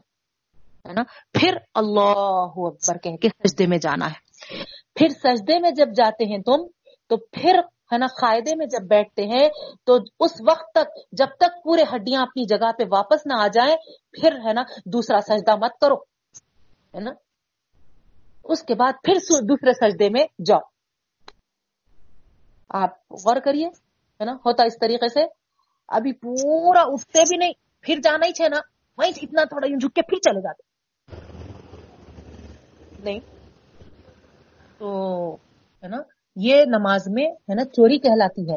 ہے نا، پھر اللہ اکبر کہہ کے سجدے میں جانا ہے۔ پھر سجدے میں جب جاتے ہیں تم، تو پھر ہے نا قاعدے میں جب بیٹھتے ہیں تو اس وقت تک، جب تک پورے ہڈیاں اپنی جگہ پہ واپس نہ آ جائیں، پھر ہے نا دوسرا سجدہ مت کرو، ہے نا؟ اس کے بعد پھر دوسرے سجدے میں جاؤ۔ آپ غور کریے، ہے نا، ہوتا اس طریقے سے۔ ابھی پورا اٹھتے بھی نہیں، پھر جانا ہی چھ نا۔ وہیں اتنا تھوڑا یوں جھک کے پھر چلے جاتے۔ نہیں۔ تو، ہے نا یہ نماز میں ہے نا چوری کہلاتی ہے۔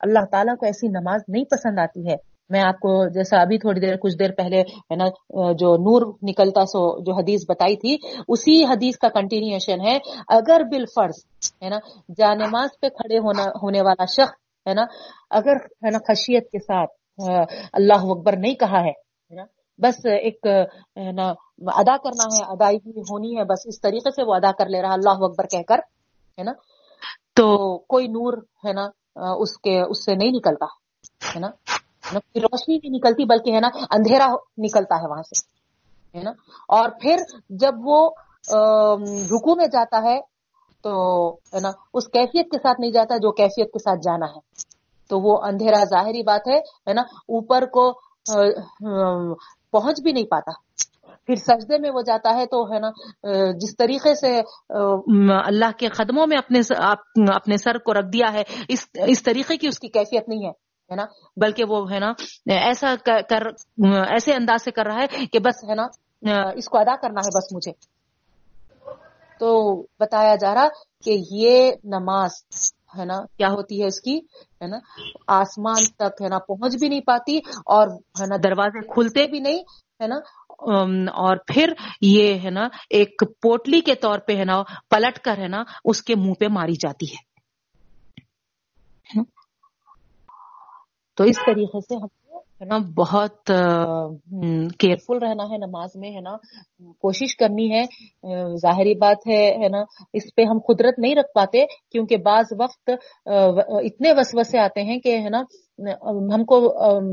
اللہ تعالیٰ کو ایسی نماز نہیں پسند آتی ہے۔ میں آپ کو جیسا ابھی تھوڑی دیر، کچھ دیر پہلے ہے نا، جو نور نکلتا سو، جو حدیث بتائی تھی، اسی حدیث کا کنٹینیوشن ہے۔ اگر بال فرض ہے نا، جا نماز پہ کھڑے ہونا، ہونے والا شخص ہے نا، اگر ہے نا خشیت کے ساتھ اللہ اکبر نہیں کہا ہے بس ایک نا، ادا کرنا ہے، ادائیگی ہونی ہے، بس اس طریقے سے وہ ادا کر لے رہا، اللہ اکبر کہہ کر، ہے نا۔ تو کوئی نور ہے نا اس کے، اس سے نہیں نکلتا، ہے نا؟ روشنی نہیں نکلتی، بلکہ ہے نا، اندھیرا نکلتا ہے وہاں سے، ہے نا؟ اور پھر جب وہ رکو میں جاتا ہے، تو ہے نا، اس کیفیت کے ساتھ نہیں جاتا جو کیفیت کے ساتھ جانا ہے۔ تو وہ اندھیرا ظاہری بات ہے نا؟ اوپر کو پہنچ بھی نہیں پاتا۔ پھر سجدے میں وہ جاتا ہے تو ہے نا جس طریقے سے اللہ کے قدموں میں اپنے اپنے سر کو رکھ دیا ہے، اس اس طریقے کی اس کی کیفیت نہیں ہے ہے نا؟ بلکہ وہ ہے نا، ایسا کر ایسے انداز سے کر رہا ہے کہ بس ہے نا اس کو ادا کرنا ہے بس مجھے۔ تو بتایا جا رہا کہ یہ نماز ہے نا، کیا ہوتی ہے اس کی؟ ہے نا، آسمان تک ہے نا پہنچ بھی نہیں پاتی اور ہے نا، دروازے کھلتے بھی نہیں ہے نا؟ اور پھر یہ ہے نا، ایک پوٹلی کے طور پہ ہے نا، پلٹ کر ہے نا، اس کے منہ پہ ماری جاتی ہے۔ تو اس طریقے سے ہم کو ہے نا، بہت کیئرفل رہنا ہے نماز میں، ہے نا؟ کوشش کرنی ہے۔ ظاہری بات ہے نا، اس پہ ہم قدرت نہیں رکھ پاتے، کیونکہ بعض وقت اتنے وسوسے آتے ہیں کہ، ہے نا ہم کو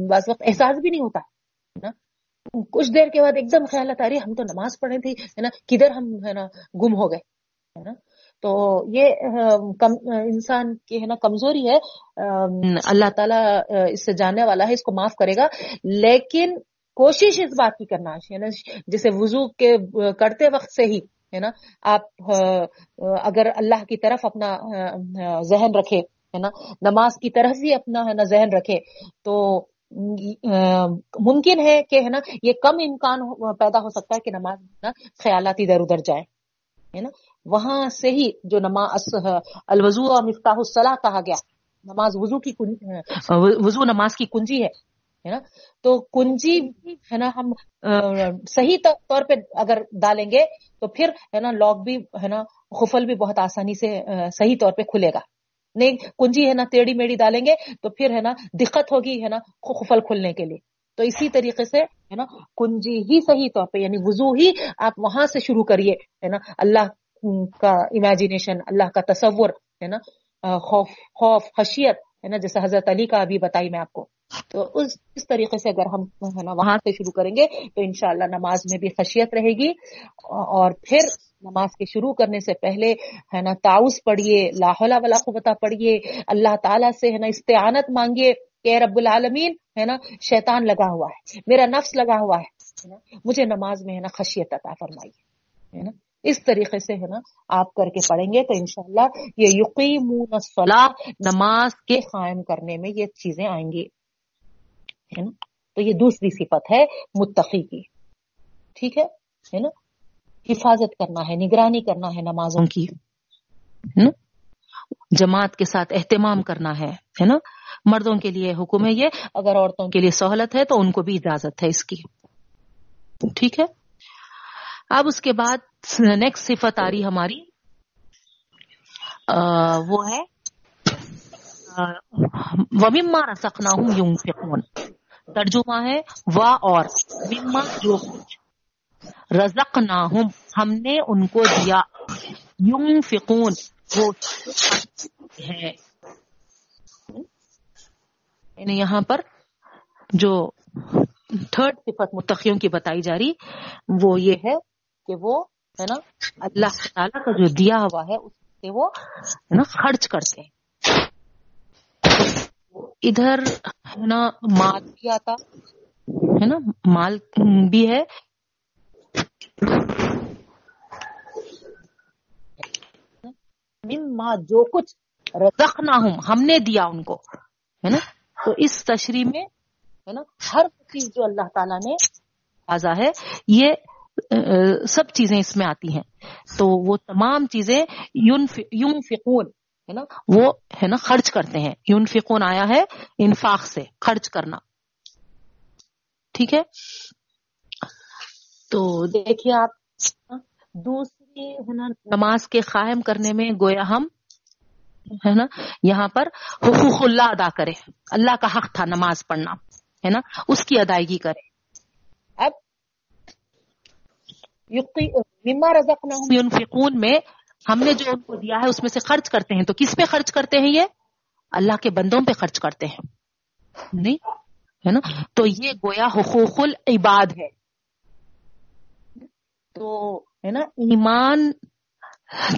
بعض وقت احساس بھی نہیں ہوتا، ہے نا؟ کچھ دیر کے بعد ایک دم خیال آتا رہی ہم تو نماز پڑھے تھی ہے نا؟ کدھر ہم، ہے نا، گم ہو گئے، ہے نا؟ تو یہ انسان کی، ہے نا، کمزوری ہے۔ اللہ تعالیٰ اس سے جاننے والا ہے، اس کو معاف کرے گا۔ لیکن کوشش اس بات کی کرنا ہے نا جیسے وضو کے کرتے وقت سے ہی، ہے نا؟ آپ اگر اللہ کی طرف اپنا ذہن رکھے، ہے نا؟ نماز کی طرف ہی اپنا، ہے نا، ذہن رکھے، تو ممکن ہے کہ، ہے نا، یہ کم امکان پیدا ہو سکتا ہے کہ نماز نا خیالات ادھر ادھر جائے، ہے نا؟ وہاں سے ہی جو نماز، الوضو اور مفتاح الصلاح کہا گیا، نماز وضو کی وضو نماز کی کنجی ہے نا؟ تو کنجی ہے نا، ہم صحیح طور پہ اگر ڈالیں گے تو پھر، ہے نا، لاک بھی، ہے نا، خفل بھی بہت آسانی سے صحیح طور پہ کھلے گا۔ نہیں، کنجی ہے نا ٹیڑھی میڑی ڈالیں گے تو پھر ہے نا دقت ہوگی، ہے نا، خفل کھلنے کے لیے۔ تو اسی طریقے سے ہے نا، کنجی ہی صحیح طور پہ یعنی وضو ہی آپ وہاں سے شروع کریے، ہے نا، اللہ کا امیجنیشن اللہ کا تصور، ہے نا خوف خوف خشیت ہے نا جیسے حضرت علی کا ابھی بتائی میں آپ کو۔ تو اس اس طریقے سے اگر ہم، ہے نا، وہاں سے شروع کریں گے تو انشاءاللہ نماز میں بھی خشیت رہے گی اور پھر نماز کے شروع کرنے سے پہلے، ہے نا تاؤس پڑھیے لاہلا ولا قوتا پڑھیے، اللہ تعالیٰ سے، ہے نا، استعانت مانگیے کہ رب العالمین، ہے نا، شیطان لگا ہوا ہے، میرا نفس لگا ہوا ہے مجھے نماز میں، ہے نا، خشیت عطا فرمائیے، ہے نا، اس طریقے سے، ہے نا، آپ کر کے پڑھیں گے تو انشاءاللہ یہ یقین نماز کے قائم کرنے میں یہ چیزیں آئیں گی۔ ہے نا؟ تو یہ دوسری صفت ہے متقی کی۔ ٹھیک ہے؟ نا؟ حفاظت کرنا ہے، نگرانی کرنا ہے نمازوں کی۔ جماعت کے ساتھ اہتمام کرنا ہے نا؟ مردوں کے لیے حکم ہے یہ۔ اگر عورتوں کے لیے سہولت ہے تو ان کو بھی اجازت ہے اس کی۔ ٹھیک ہے؟ اب اس کے بعد نیکسٹ صفت آ رہی ہماری۔ وہ ہے ومما رسقناہم ینفقون ترجمہ ہے، وا اور، مما جو کچھ۔ رزقناہم، ہم نے ان کو دیا۔ ینفقون وہ ہے یعنی یہاں پر جو تھرڈ صفت متقیوں کی بتائی جا رہی، وہ یہ ہے کہ وہ ہے نا، اللہ تعالیٰ کا جو دیا ہوا ہے، اس سے وہ ہے نا خرچ کرتے ہیں۔ ادھر ہے نا مال بھی آتا، ہے نا، مال بھی ہے۔ مما جو کچھ رزقنا ہوں ہم نے دیا ان کو، ہے نا۔ تو اس تشریح میں، ہے نا، ہر چیز جو اللہ تعالیٰ نے آزا ہے، یہ سب چیزیں اس میں آتی ہیں۔ تو وہ تمام چیزیں یون فکون ہے نا، وہ ہے نا خرچ کرتے ہیں۔ یون فکون آیا ہے انفاق سے، خرچ کرنا۔ ٹھیک ہے؟ تو دیکھیے آپ، دوسری ہے نا، نماز کے قائم کرنے میں گویا ہم، ہے نا، یہاں پر حقوق اللہ ادا کرے اللہ کا حق تھا نماز پڑھنا، ہے نا، اس کی ادائیگی کرے اب مما رزقناہم میں ہم نے جو ان کو دیا ہے اس میں سے خرچ کرتے ہیں تو کس پہ خرچ کرتے ہیں یہ؟ اللہ کے بندوں پہ خرچ کرتے ہیں۔ نہیں؟ ہے نا؟ تو یہ گویا حقوق العباد ہے۔ تو، ہے نا، ایمان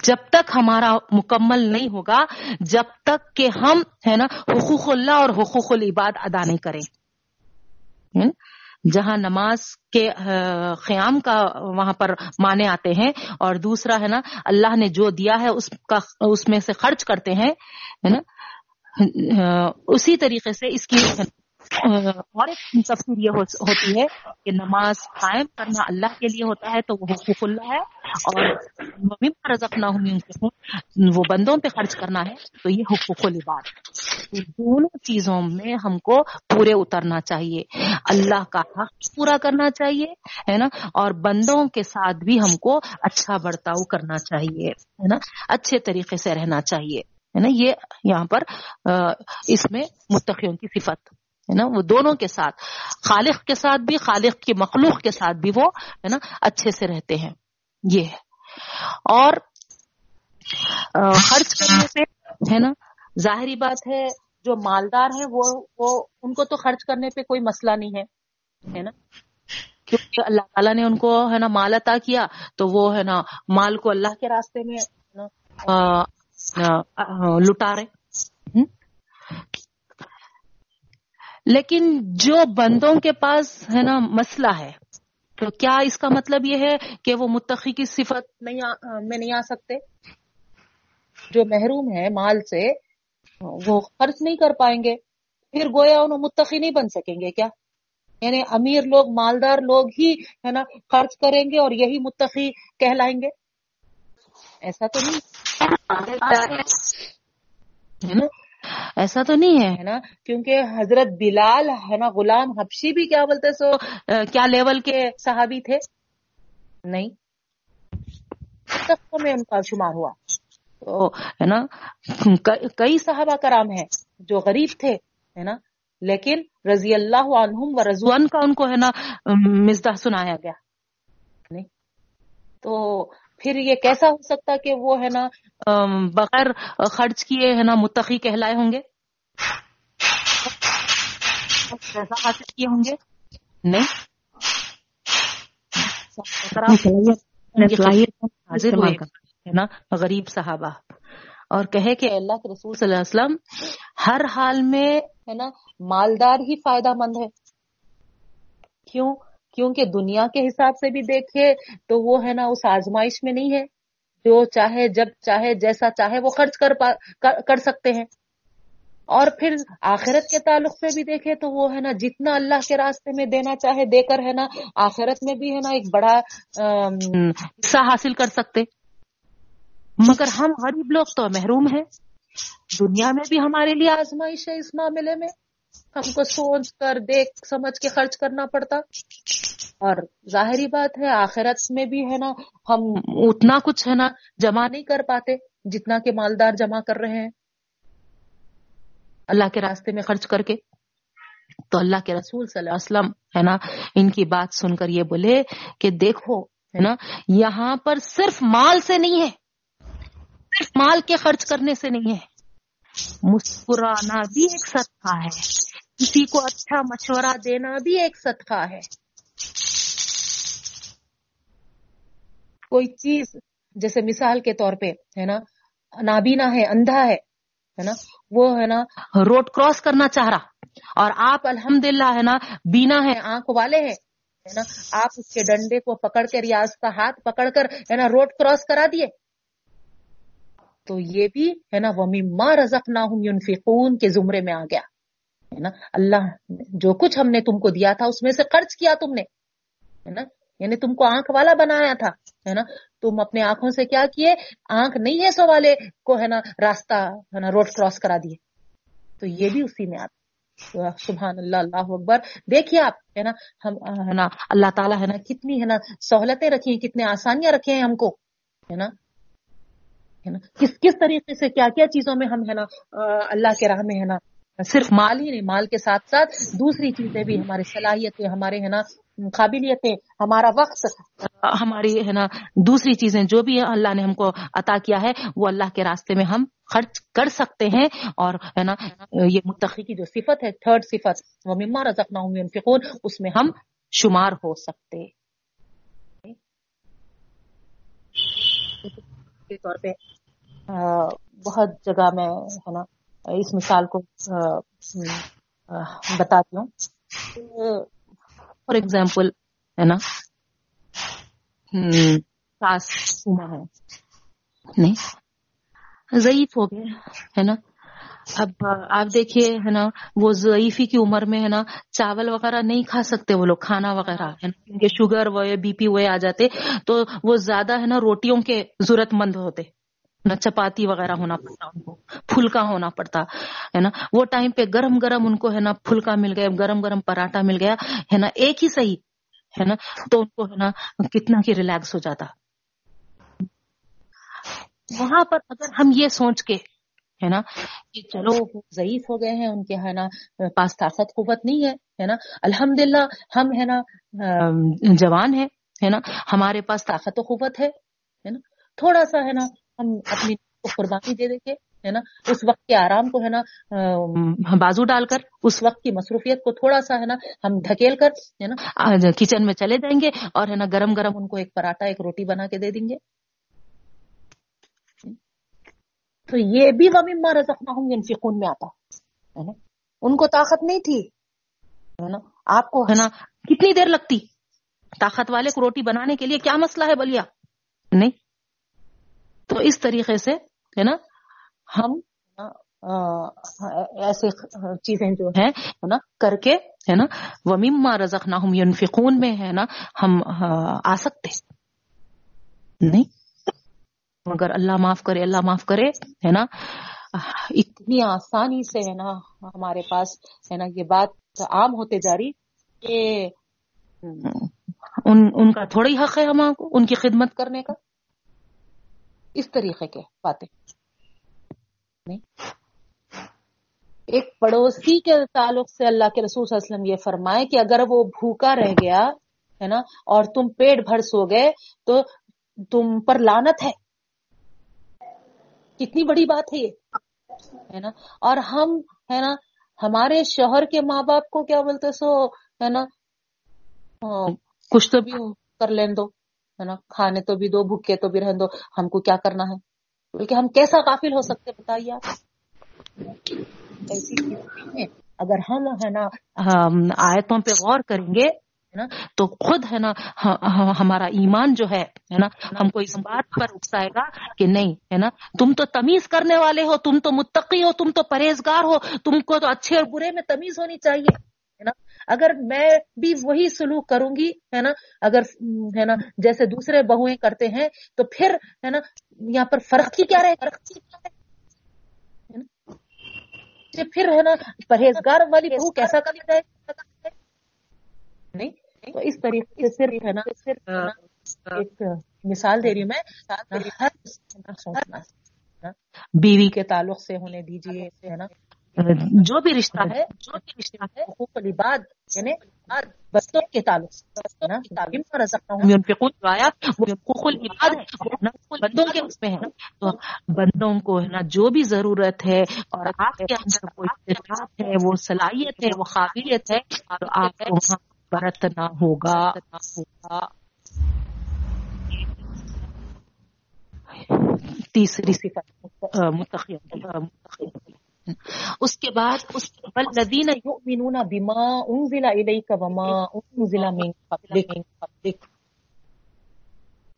جب تک ہمارا مکمل نہیں ہوگا، جب تک کہ ہم، ہے نا، حقوق اللہ اور حقوق العباد ادا نہیں کریں۔ جہاں نماز کے قیام کا وہاں پر مانے آتے ہیں اور دوسرا ہے نا، اللہ نے جو دیا ہے اس کا، اس میں سے خرچ کرتے ہیں نا؟ اسی طریقے سے اس کی اور ایک تفصیل یہ ہوتی ہے کہ نماز قائم کرنا اللہ کے لیے ہوتا ہے تو وہ حقوق اللہ ہے اور رزقنا وہ بندوں پہ خرچ کرنا ہے تو یہ حقوق العباد دونوں چیزوں میں ہم کو پورے اترنا چاہیے۔ اللہ کا حق پورا کرنا چاہیے، ہے نا؟ اور بندوں کے ساتھ بھی ہم کو اچھا برتاؤ کرنا چاہیے، ہے نا؟ اچھے طریقے سے رہنا چاہیے، ہے نا؟ یہ یہاں پر اس میں متقیوں کی صفت۔ ہے نا؟ وہ دونوں کے ساتھ، خالق کے ساتھ بھی، خالق کی مخلوق کے ساتھ بھی وہ، ہے نا، اچھے سے رہتے ہیں۔ یہ ہے۔ اور خرچ کرنے سے ہے نا، ظاہری بات ہے، جو مالدار ہیں، وہ وہ، ان کو تو خرچ کرنے پہ کوئی مسئلہ نہیں ہے نا؟ کیونکہ اللہ تعالیٰ نے ان کو، ہے نا، مال عطا کیا، تو وہ، ہے نا، مال کو اللہ کے راستے میں لٹا رہے لیکن جو بندوں کے پاس ہے نا مسئلہ ہے، تو کیا اس کا مطلب یہ ہے کہ وہ متقی کی صفت نہیں میں نہیں آ سکتے؟ جو محروم ہے مال سے، وہ خرچ نہیں کر پائیں گے۔ پھر گویا انہوں متقی نہیں بن سکیں گے کیا؟ یعنی امیر لوگ، مالدار لوگ ہی ہے نا خرچ کریں گے اور یہی متقی کہلائیں گے؟ ایسا تو نہیں۔ ہے نا؟ ایسا تو نہیں ہے۔ نا؟ کیونکہ حضرت بلال ہے نا غلام حبشی بھی کیا بولتے سو کیا لیول کے صحابی تھے؟ نہیں۔ میں ان کا شمار ہوا۔ تو ہے نا کئی صحابہ کرام ہیں جو غریب تھے ہے نا؟ لیکن رضی اللہ عنہم و رضوان کا ان کو ہے نا مزدہ سنایا گیا۔ نہیں۔ تو پھر یہ کیسا ہو سکتا کہ وہ ہے نا بغیر خرچ کیے ہے نا متقی کہلائے ہوں گے؟ حاصل کیے ہوں گے؟ نہیں۔ نا غریب صحابہ۔ اور کہے کہ اللہ کے رسول صلی اللہ علیہ وسلم ہر حال میں ہے نا مالدار ہی فائدہ مند ہے۔ کیوں؟ کیونکہ دنیا کے حساب سے بھی دیکھے تو وہ ہے نا اس آزمائش میں نہیں ہے۔ جو چاہے، جب چاہے، جیسا چاہے، وہ خرچ کر پا، کر سکتے ہیں۔ اور پھر آخرت کے تعلق سے بھی دیکھے تو وہ ہے نا جتنا اللہ کے راستے میں دینا چاہے، دے کر ہے نا آخرت میں بھی ہے نا ایک بڑا حصہ حاصل کر سکتے۔ مگر ہم غریب لوگ تو محروم ہیں۔ دنیا میں بھی ہمارے لیے آزمائش ہے اس معاملے میں۔ ہم کو سوچ کر دیکھ سمجھ کے خرچ کرنا پڑتا۔ اور ظاہری بات ہے، آخرت میں بھی ہے نا، ہم اتنا کچھ ہے نا جمع نہیں کر پاتے جتنا کہ مالدار جمع کر رہے ہیں۔ اللہ کے راستے میں خرچ کر کے۔ تو اللہ کے رسول صلی اللہ علیہ وسلم ہے نا، ان کی بات سن کر یہ بولے کہ دیکھو، ہے نا، یہاں پر صرف مال سے نہیں ہے۔ صرف مال کے خرچ کرنے سے نہیں ہے۔ مسکرانا بھی ایک صدقہ ہے۔ کسی کو اچھا مشورہ دینا بھی ایک صدقہ ہے۔ کوئی چیز جیسے مثال کے طور پہ ہے نا، نابینا ہے، اندھا ہے ہے نا، وہ ہے نا روڈ کراس کرنا چاہ رہا۔ اور آپ الحمدللہ ہے نا بینا ہے، آنکھ والے ہیں، ہے نا، آپ اس کے ڈنڈے کو پکڑ کر یا اس کا ہاتھ پکڑ کر، ہے نا، روڈ کراس کرا دیے۔ تو یہ بھی ہے نا وہ ماں رزق نہ ہوں کے زمرے میں آ گیا۔ ہے نا؟ اللہ جو کچھ ہم نے تم کو دیا تھا، اس میں سے خرچ کیا تم نے۔ ہے نا؟ یعنی تم کو آنکھ والا بنایا تھا۔ ہے نا؟ تم اپنے آنکھوں سے کیا کیے؟ آنکھ نہیں ہے سو والے کو، ہے نا، راستہ، ہے نا، روڈ کراس کرا دیے۔ تو یہ بھی اسی میں آتا سبحان اللہ اللہ اکبر۔ دیکھیے آپ، ہے نا، ہم، ہے نا، اللہ تعالیٰ، ہے نا، کتنی، ہے نا، سہولتیں رکھی ہیں، کتنے آسانیاں رکھے ہیں ہم کو۔ ہے نا؟ کس کس طریقے سے کیا کیا چیزوں میں ہم ہے نا اللہ کے راہ میں ہے نا، صرف مال ہی نہیں، مال کے ساتھ ساتھ دوسری چیزیں بھی، ہماری صلاحیتیں، ہمارے ہے نا، قابلیتیں، ہمارا وقت، ہماری ہے نا، دوسری چیزیں جو بھی اللہ نے ہم کو عطا کیا ہے، وہ اللہ کے راستے میں ہم خرچ کر سکتے ہیں اور ہے نا، یہ متقی کی جو صفت ہے تھرڈ صفت وہ مما رزقنا فکون اس میں ہم شمار ہو سکتے۔ طور پہ بہت جگہ میں، ہے نا، اس مثال کو بتاتی ہوں۔ فار ایگزامپل، ہے نا ساس ہے۔ نہیں؟ ضعیف ہو گئے ہے نا۔ اب آپ دیکھیے ہے نا وہ ضعیفی کی عمر میں ہے نا چاول وغیرہ نہیں کھا سکتے وہ لوگ کھانا وغیرہ ہے نا کیونکہ شوگر وہ بی پی وہ آ جاتے تو وہ زیادہ ہے نا روٹیوں کے ضرورت مند ہوتے نا چپاتی وغیرہ ہونا پڑتا ان کو پھلکا ہونا پڑتا ہے نا وہ ٹائم پہ گرم گرم ان کو ہے نا پھلکا مل گیا گرم گرم پراٹھا مل گیا ہے نا ایک ہی صحیح ہے نا تو ان کو ہے نا کتنا کی ریلیکس ہو جاتا وہاں پر اگر ہم یہ سوچ کے ہے نا؟ کہ چلو ضعیف ہو گئے ہیں، ان کے ہے نا، پاس طاقت، قوت نہیں ہے نا؟ الحمد للہ ہم ہے نا جوان ہے نا؟ ہمارے پاس طاقت و قوت ہے نا؟ تھوڑا سا ہے نا، ہم اپنی قربانی دے دیں گے ہے نا؟ اس وقت کے آرام کو ہے نا بازو ڈال کر، اس وقت کی مصروفیت کو تھوڑا سا ہے نا، ہم دھکیل کر، ہے نا؟ کچن میں چلے جائیں گے اور ہے نا، گرم گرم ان کو ایک پراٹھا، ایک روٹی بنا کے دے دیں گے۔ تو یہ بھی مارا رکھنا ہوں گے میں آتا ہے نا؟ ان کو طاقت نہیں تھی، ہے نا؟ آپ کو ہے نا کتنی دیر لگتی؟ طاقت والے کو روٹی بنانے کے لیے کیا مسئلہ ہے بلیا؟ نہیں۔ تو اس طریقے سے، ہے نا، ہم ایسے چیزیں جو ہیں نا، کر کے، ہے نا وہ مما رزق نہ میں، ہے نا، ہم آ سکتے۔ نہیں۔ مگر اللہ معاف کرے، اللہ معاف کرے، ہے نا؟ اتنی آسانی سے، ہے نا، ہمارے پاس، ہے نا، یہ بات عام ہوتے جا رہی کہ ان ان کا تھوڑا ہی حق ہے ہم ان کی خدمت کرنے کا۔ اس طریقے کے باتیں۔ ایک پڑوسی کے تعلق سے اللہ کے رسول صلی اللہ علیہ وسلم یہ فرمائے کہ اگر وہ بھوکا رہ گیا، ہے نا، اور تم پیٹ بھر سو گئے، تو تم پر لانت ہے۔ کتنی بڑی بات ہے یہ، ہے نا؟ اور ہم، ہے نا، ہمارے شوہر کے ماں باپ کو کیا بولتے سو، ہے نا؟ کچھ تو بھی کر لین دو ہے نا؟ کھانے تو بھی دو، بھوکے تو بھی رہن دو ہم کو کیا کرنا ہے؟ بلکہ ہم کیسا قافل ہو سکتے بتائیے آپ؟ ایسی اگر ہم، ہے نا آیتوں پہ غور کریں گے تو خود ہے نا ہمارا ایمان جو ہے نا، ہم کو اس بات پر اکسائے گا کہ نہیں، ہے نا؟ تم تو تمیز کرنے والے ہو، تم تو متقی ہو، تم تو پرہیزگار ہو، تم کو تو اچھے اور برے میں تمیز ہونی چاہیے، ہے نا؟ اگر میں بھی وہی سلوک کروں گی، ہے نا؟ اگر، ہے نا، جیسے دوسرے بہویں کرتے ہیں، تو پھر، ہے نا، یہاں پر فرق کی کیا رہے؟ فرق پھر، ہے نا، پرہیزگار والی بہو کیسا کر جائے؟ تو اس طریقے سے صرف ہے نا صرف ایک مثال دے رہی ہوں میں۔ بیوی کے تعلق سے ہونے دیجیے ہے نا۔ جو بھی رشتہ ہے جو بھی رشتہ ہے حقوق العباد یعنی بستوں کے تعلق آیا وہ حقوق العباد بندوں کے اس میں ہے تو بندوں کو ہے نا جو بھی ضرورت ہے اور آپ کے اندر استطاعت ہے وہ صلاحیت ہے وہ قابلیت ہے تو آپ کو وہاں برتنا ہوگا۔ تیسری صفت متخیم اس کے بعد اس الذین یؤمنون بما انزل الیک وما انزل من قبلک۔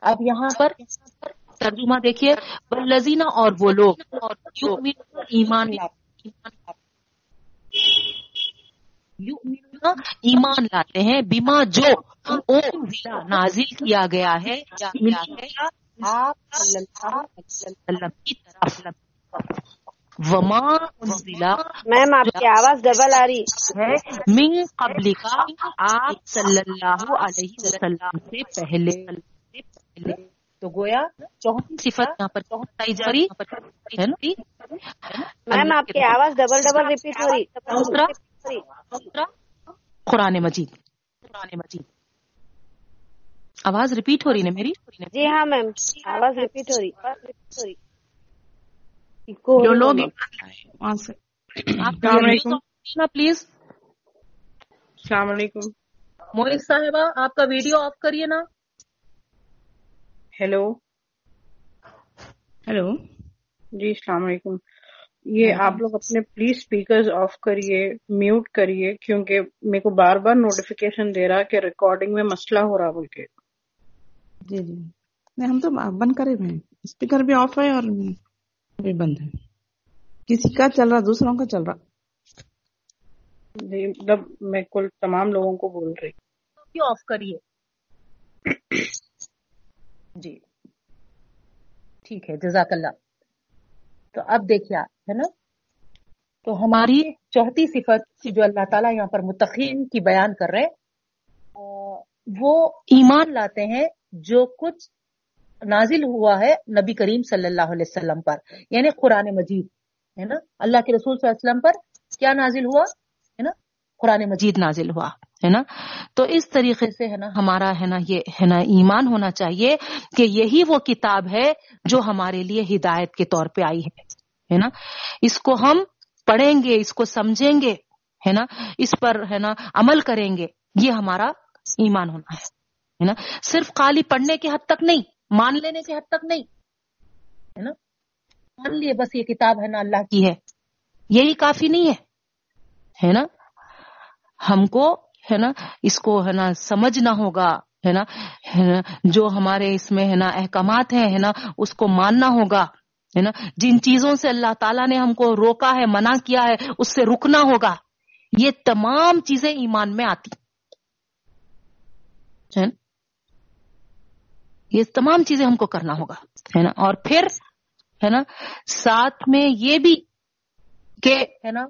اب یہاں پر ترجمہ دیکھیے۔ والذین اور وہ لوگ۔ یؤمنون ایمان یؤمنون ایمان لاتے ہیں بما جو انزل نازل کیا گیا ہے آپ صلی اللہ علیہ وسلم کی طرف۔ وما میم آپ کی آواز ڈبل آ رہی۔ ہے من قبل کا آپ صلی اللہ علیہ وسلم سے پہلے۔ تو گویا چوتھی صفت یہاں پر چوتھائی جا رہی ہے میم آپ کی آواز ڈبل ڈبل ریپیٹ ہو رہی۔ دوسرا قرآن مجید۔ قرآن مجید۔ آواز ریپیٹ ہو رہی نا میری؟ جی ہاں میم آواز ریپیٹ ہو رہی۔ جو لوگ پلیز۔ السلام علیکم۔ موئل صاحبہ آپ کا ویڈیو آف کریے نا۔ ہیلو۔ ہیلو۔ جی السلام علیکم۔ یہ آپ لوگ اپنے پلیز اسپیکر آف کریے میوٹ کریے کیونکہ میرے کو بار بار نوٹیفیکیشن دے رہا کہ ریکارڈنگ میں مسئلہ ہو رہا بول کے۔ جی جی۔ نہیں ہم تو بند کرے ہوئے اسپیکر بھی آف ہے اور بھی بند ہے۔ کسی کا چل رہا دوسروں کا چل رہا۔ جی مطلب میں کل تمام لوگوں کو بول رہی۔ آف کریے۔ جی۔ ٹھیک ہے جزاک اللہ۔ تو اب دیکھیے ہے نا؟ تو ہماری چوتھی صفت جو اللہ تعالیٰ یہاں پر متقین کی بیان کر رہے وہ ایمان لاتے ہیں جو کچھ نازل ہوا ہے نبی کریم صلی اللہ علیہ وسلم پر یعنی قرآن مجید، ہے نا؟ اللہ کے رسول صلی اللہ علیہ وسلم پر کیا نازل ہوا؟ ہے نا؟ قرآن مجید نازل ہوا، ہے نا؟ تو اس طریقے سے ہے نا، ہمارا ہے نا، یہ ہے نا، ایمان ہونا چاہیے کہ یہی وہ کتاب ہے جو ہمارے لیے ہدایت کے طور پہ آئی ہے۔ نا؟ اس کو ہم پڑھیں گے، اس کو سمجھیں گے، ہے نا؟ اس پر، ہے نا، عمل کریں گے۔ یہ ہمارا ایمان ہونا ہے نا؟ صرف خالی پڑھنے کے حد تک نہیں، مان لینے کے حد تک نہیں، ہے نا؟ مان لیے بس یہ کتاب ہے نا اللہ کی ہے۔ یہی کافی نہیں ہے ہے نا؟ ہم کو، ہے نا، اس کو، ہے نا، سمجھنا ہوگا ہے نا؟ جو ہمارے اس میں، ہے نا، احکامات ہیں، ہے نا، اس کو ماننا ہوگا۔ ہے نا؟ جن چیزوں سے اللہ تعالیٰ نے ہم کو روکا ہے، منع کیا ہے، اس سے رکنا ہوگا۔ یہ تمام چیزیں ایمان میں آتی۔ یہ تمام چیزیں ہم کو کرنا ہوگا، ہے نا؟ اور پھر، ہے نا، ساتھ میں یہ بھی کہ، ہے نا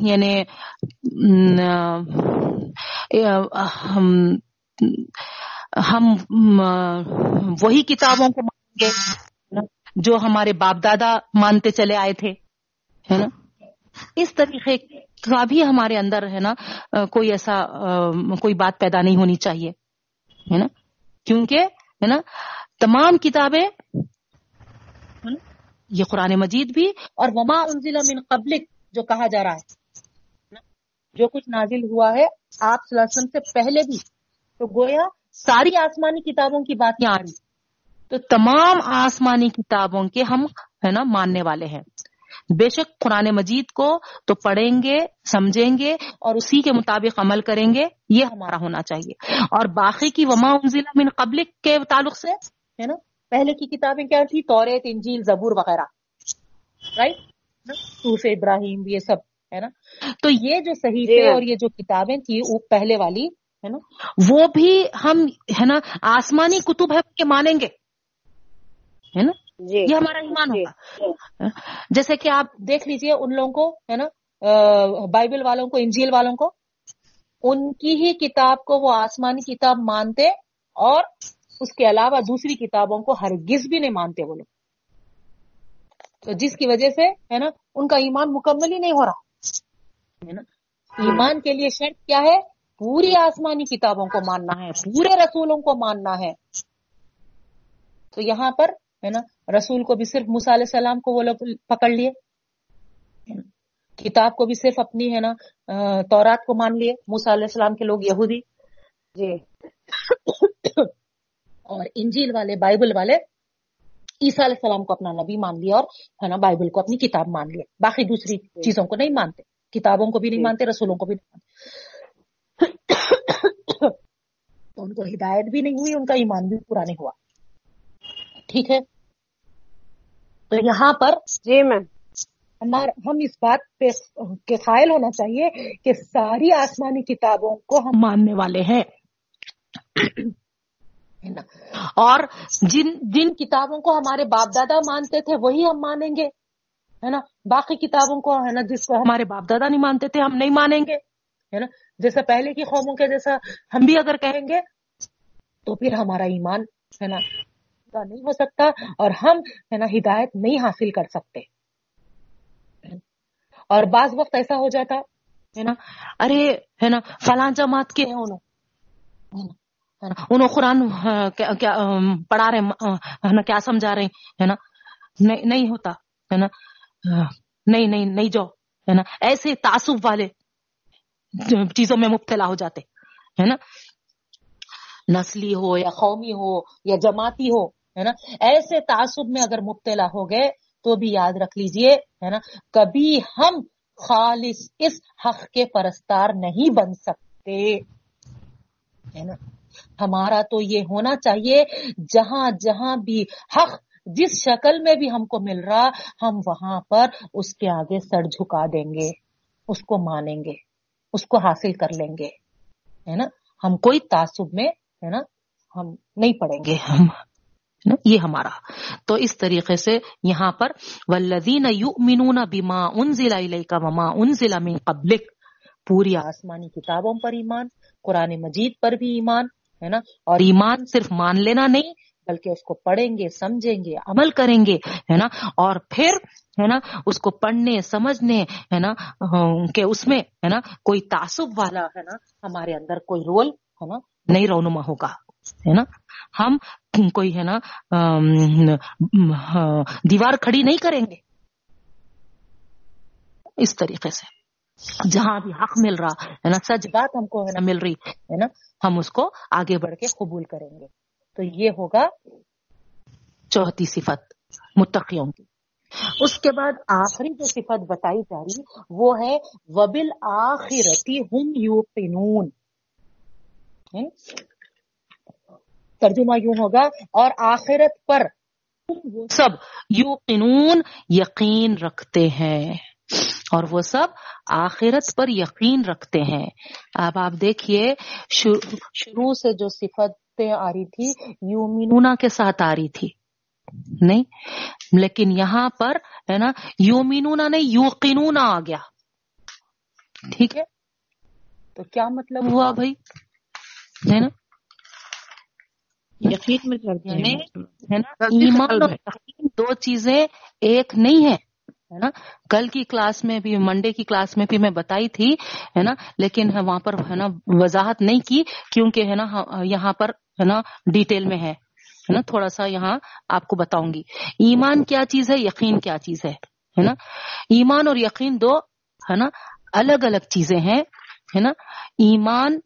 یعنی ہم وہی کتابوں کو مانیں گے جو ہمارے باپ دادا مانتے چلے آئے تھے، ہے نا؟ اس طریقے کا بھی ہمارے اندر، ہے نا، کوئی ایسا کوئی بات پیدا نہیں ہونی چاہیے، ہے نا؟ کیونکہ، ہے نا، تمام کتابیں یہ قرآن مجید بھی، اور وما انزل من قبلک، جو کہا جا رہا ہے جو کچھ نازل ہوا ہے آپ صلی اللہ علیہ وسلم سے پہلے بھی، تو گویا ساری آسمانی کتابوں کی بات یہاں آ رہی تو تمام آسمانی کتابوں کے ہم ہے نا ماننے والے ہیں۔ بے شک قرآن مجید کو تو پڑھیں گے سمجھیں گے اور اسی کے مطابق عمل کریں گے یہ ہمارا ہونا چاہیے۔ اور باقی کی وما انزلہ من قبل کے تعلق سے ہے نا پہلے کی کتابیں کیا تھی توریت انجیل زبور وغیرہ۔ رائٹ صوف ابراہیم یہ سب ہے نا۔ تو یہ جو صحیح تھے اور یہ جو کتابیں تھی وہ پہلے والی ہے نا؟ وہ بھی ہم ہے نا آسمانی کتب ہے کہ مانیں گے؟ ہے نا؟ جی یہ ہمارا ایمان جی۔ ہوگا۔ جیسے کہ آپ دیکھ لیجیے ان لوگوں کو ہے نا بائبل والوں کو انجیل والوں کو ان کی ہی کتاب کو وہ آسمانی کتاب مانتے اور اس کے علاوہ دوسری کتابوں کو ہرگز بھی نہیں مانتے وہ لوگ۔ تو جس کی وجہ سے ہے نا ان کا ایمان مکمل ہی نہیں ہو رہا۔ ہے نا؟ ایمان کے لیے شرط کیا ہے؟ پوری آسمانی کتابوں کو ماننا ہے پورے رسولوں کو ماننا ہے۔ تو یہاں پر ہے نا رسول کو بھی صرف موسیٰ علیہ السلام کو وہ لوگ پکڑ لیے کتاب کو بھی صرف اپنی ہے نا تورات کو مان لیے علیہ السلام کے لوگ یہودی۔ جی۔ اور انجیل والے بائبل والے عیسیٰ علیہ السلام کو اپنا نبی مان لیا اور ہے نا بائبل کو اپنی کتاب مان لیا باقی دوسری چیزوں کو نہیں مانتے۔ کتابوں کو بھی نہیں جی۔ مانتے رسولوں کو بھی نہیں مانتے۔ تو ان کو ہدایت بھی نہیں ہوئی ان کا ایمان بھی پورا نہیں ہوا۔ ٹھیک ہے؟ تو یہاں پر جی میم۔ ہم اس بات پہ کے قائل ہونا چاہیے کہ ساری آسمانی کتابوں کو ہم ماننے والے ہیں؟ اور جن جن کتابوں کو ہمارے باپ دادا مانتے تھے وہی ہم مانیں گے ہے نا؟ باقی کتابوں کو ہے نا جس کو ہمارے باپ دادا نہیں مانتے تھے ہم نہیں مانیں گے ہے نا؟ جیسے پہلے کی قوموں کے جیسا ہم بھی اگر کہیں گے تو پھر ہمارا ایمان ہے نا نہیں ہو سکتا اور ہم ہے نا ہدایت نہیں حاصل کر سکتے۔ اور بعض وقت ایسا ہو جاتا ہے نا ارے ہے نا فلاں جماعت کے ہیں انہوں۔ انہوں قرآن کیا پڑھا رہے ہیں، ہے نا کیا سمجھا رہے ہیں ہے نا۔ نہیں ہوتا ہے نا۔ نہیں نہیں نہیں جاؤ ہے نا۔ ایسے تعصب والے چیزوں میں مبتلا ہو جاتے، ہے نا؟ نسلی ہو یا قومی ہو یا جماعتی ہو، ہے نا؟ ایسے تعصب میں اگر مبتلا ہو گئے تو بھی یاد رکھ لیجیے، ہے نا؟ کبھی ہم خالص اس حق کے پرستار نہیں بن سکتے، ہے نا؟ ہمارا تو یہ ہونا چاہیے، جہاں جہاں بھی حق جس شکل میں بھی ہم کو مل رہا، ہم وہاں پر اس کے آگے سر جھکا دیں گے، اس کو مانیں گے۔ اس کو حاصل کر لیں گے۔ ہے نا؟ ہم کوئی تعصب میں، ہے نا، ہم نہیں پڑیں گے۔ ہم نا؟ یہ ہمارا۔ تو اس طریقے سے یہاں پر والذین یؤمنون بما انزل الیک وما انزل من قبلک پوری آسمانی کتابوں پر ایمان، قرآن مجید پر بھی ایمان، ہے نا؟ اور ایمان صرف مان لینا نہیں بلکہ اس کو پڑھیں گے، سمجھیں گے، عمل کریں گے، ہے نا؟ اور پھر، ہے نا، اس کو پڑھنے، سمجھنے، ہے نا، کہ اس میں، ہے نا، کوئی تعصب والا، ہے نا، ہمارے اندر کوئی رول، ہے نا، نہیں رونما ہوگا، ہے نا؟ ہم کوئی، ہے نا ہاں، دیوار کھڑی نہیں کریں گے۔ اس طریقے سے، جہاں بھی حق مل رہا، ہے نا، سچ بات ہم کو، ہے نا، مل رہی، ہے نا، ہم اس کو آگے بڑھ کے قبول کریں گے۔ تو یہ ہوگا چوتھی صفت، متقیوں کی۔ اس کے بعد آخری جو صفت بتائی جا رہی وہ ہے وبل آخرتی ہم؟ یو ترجمہ یوں ہوگا، اور آخرت پر وہ سب یو یقین رکھتے ہیں۔ اور وہ سب آخرت پر یقین رکھتے ہیں۔ اب آپ دیکھیے، شروع سے جو صفت صفتیں آ رہی تھی۔ یومینونا کے ساتھ آ رہی تھی۔ نہیں لیکن یہاں پر ہے نا یومینونا نہیں یوقینونا آ گیا۔ ٹھیک ہے؟ تو کیا مطلب؟ ہوا بھائی؟ ہے نا؟ یقین میں یعنی ایمان اور یقین دو چیزیں ایک نہیں ہے ہے نا؟ کل کی کلاس میں بھی، منڈے کی کلاس میں بھی میں بتائی تھی، ہے نا؟ لیکن وہاں پر ہے نا وضاحت نہیں کی، کیونکہ ہے نا ہاں، یہاں پر ہے نا ڈیٹیل میں ہے نا؟ تھوڑا سا یہاں آپ کو بتاؤں گی۔ ایمان کیا چیز ہے، یقین کیا چیز ہے نا؟ ایمان اور یقین دو، ہے نا، الگ الگ چیزیں ہیں، ہے نا؟ ایمان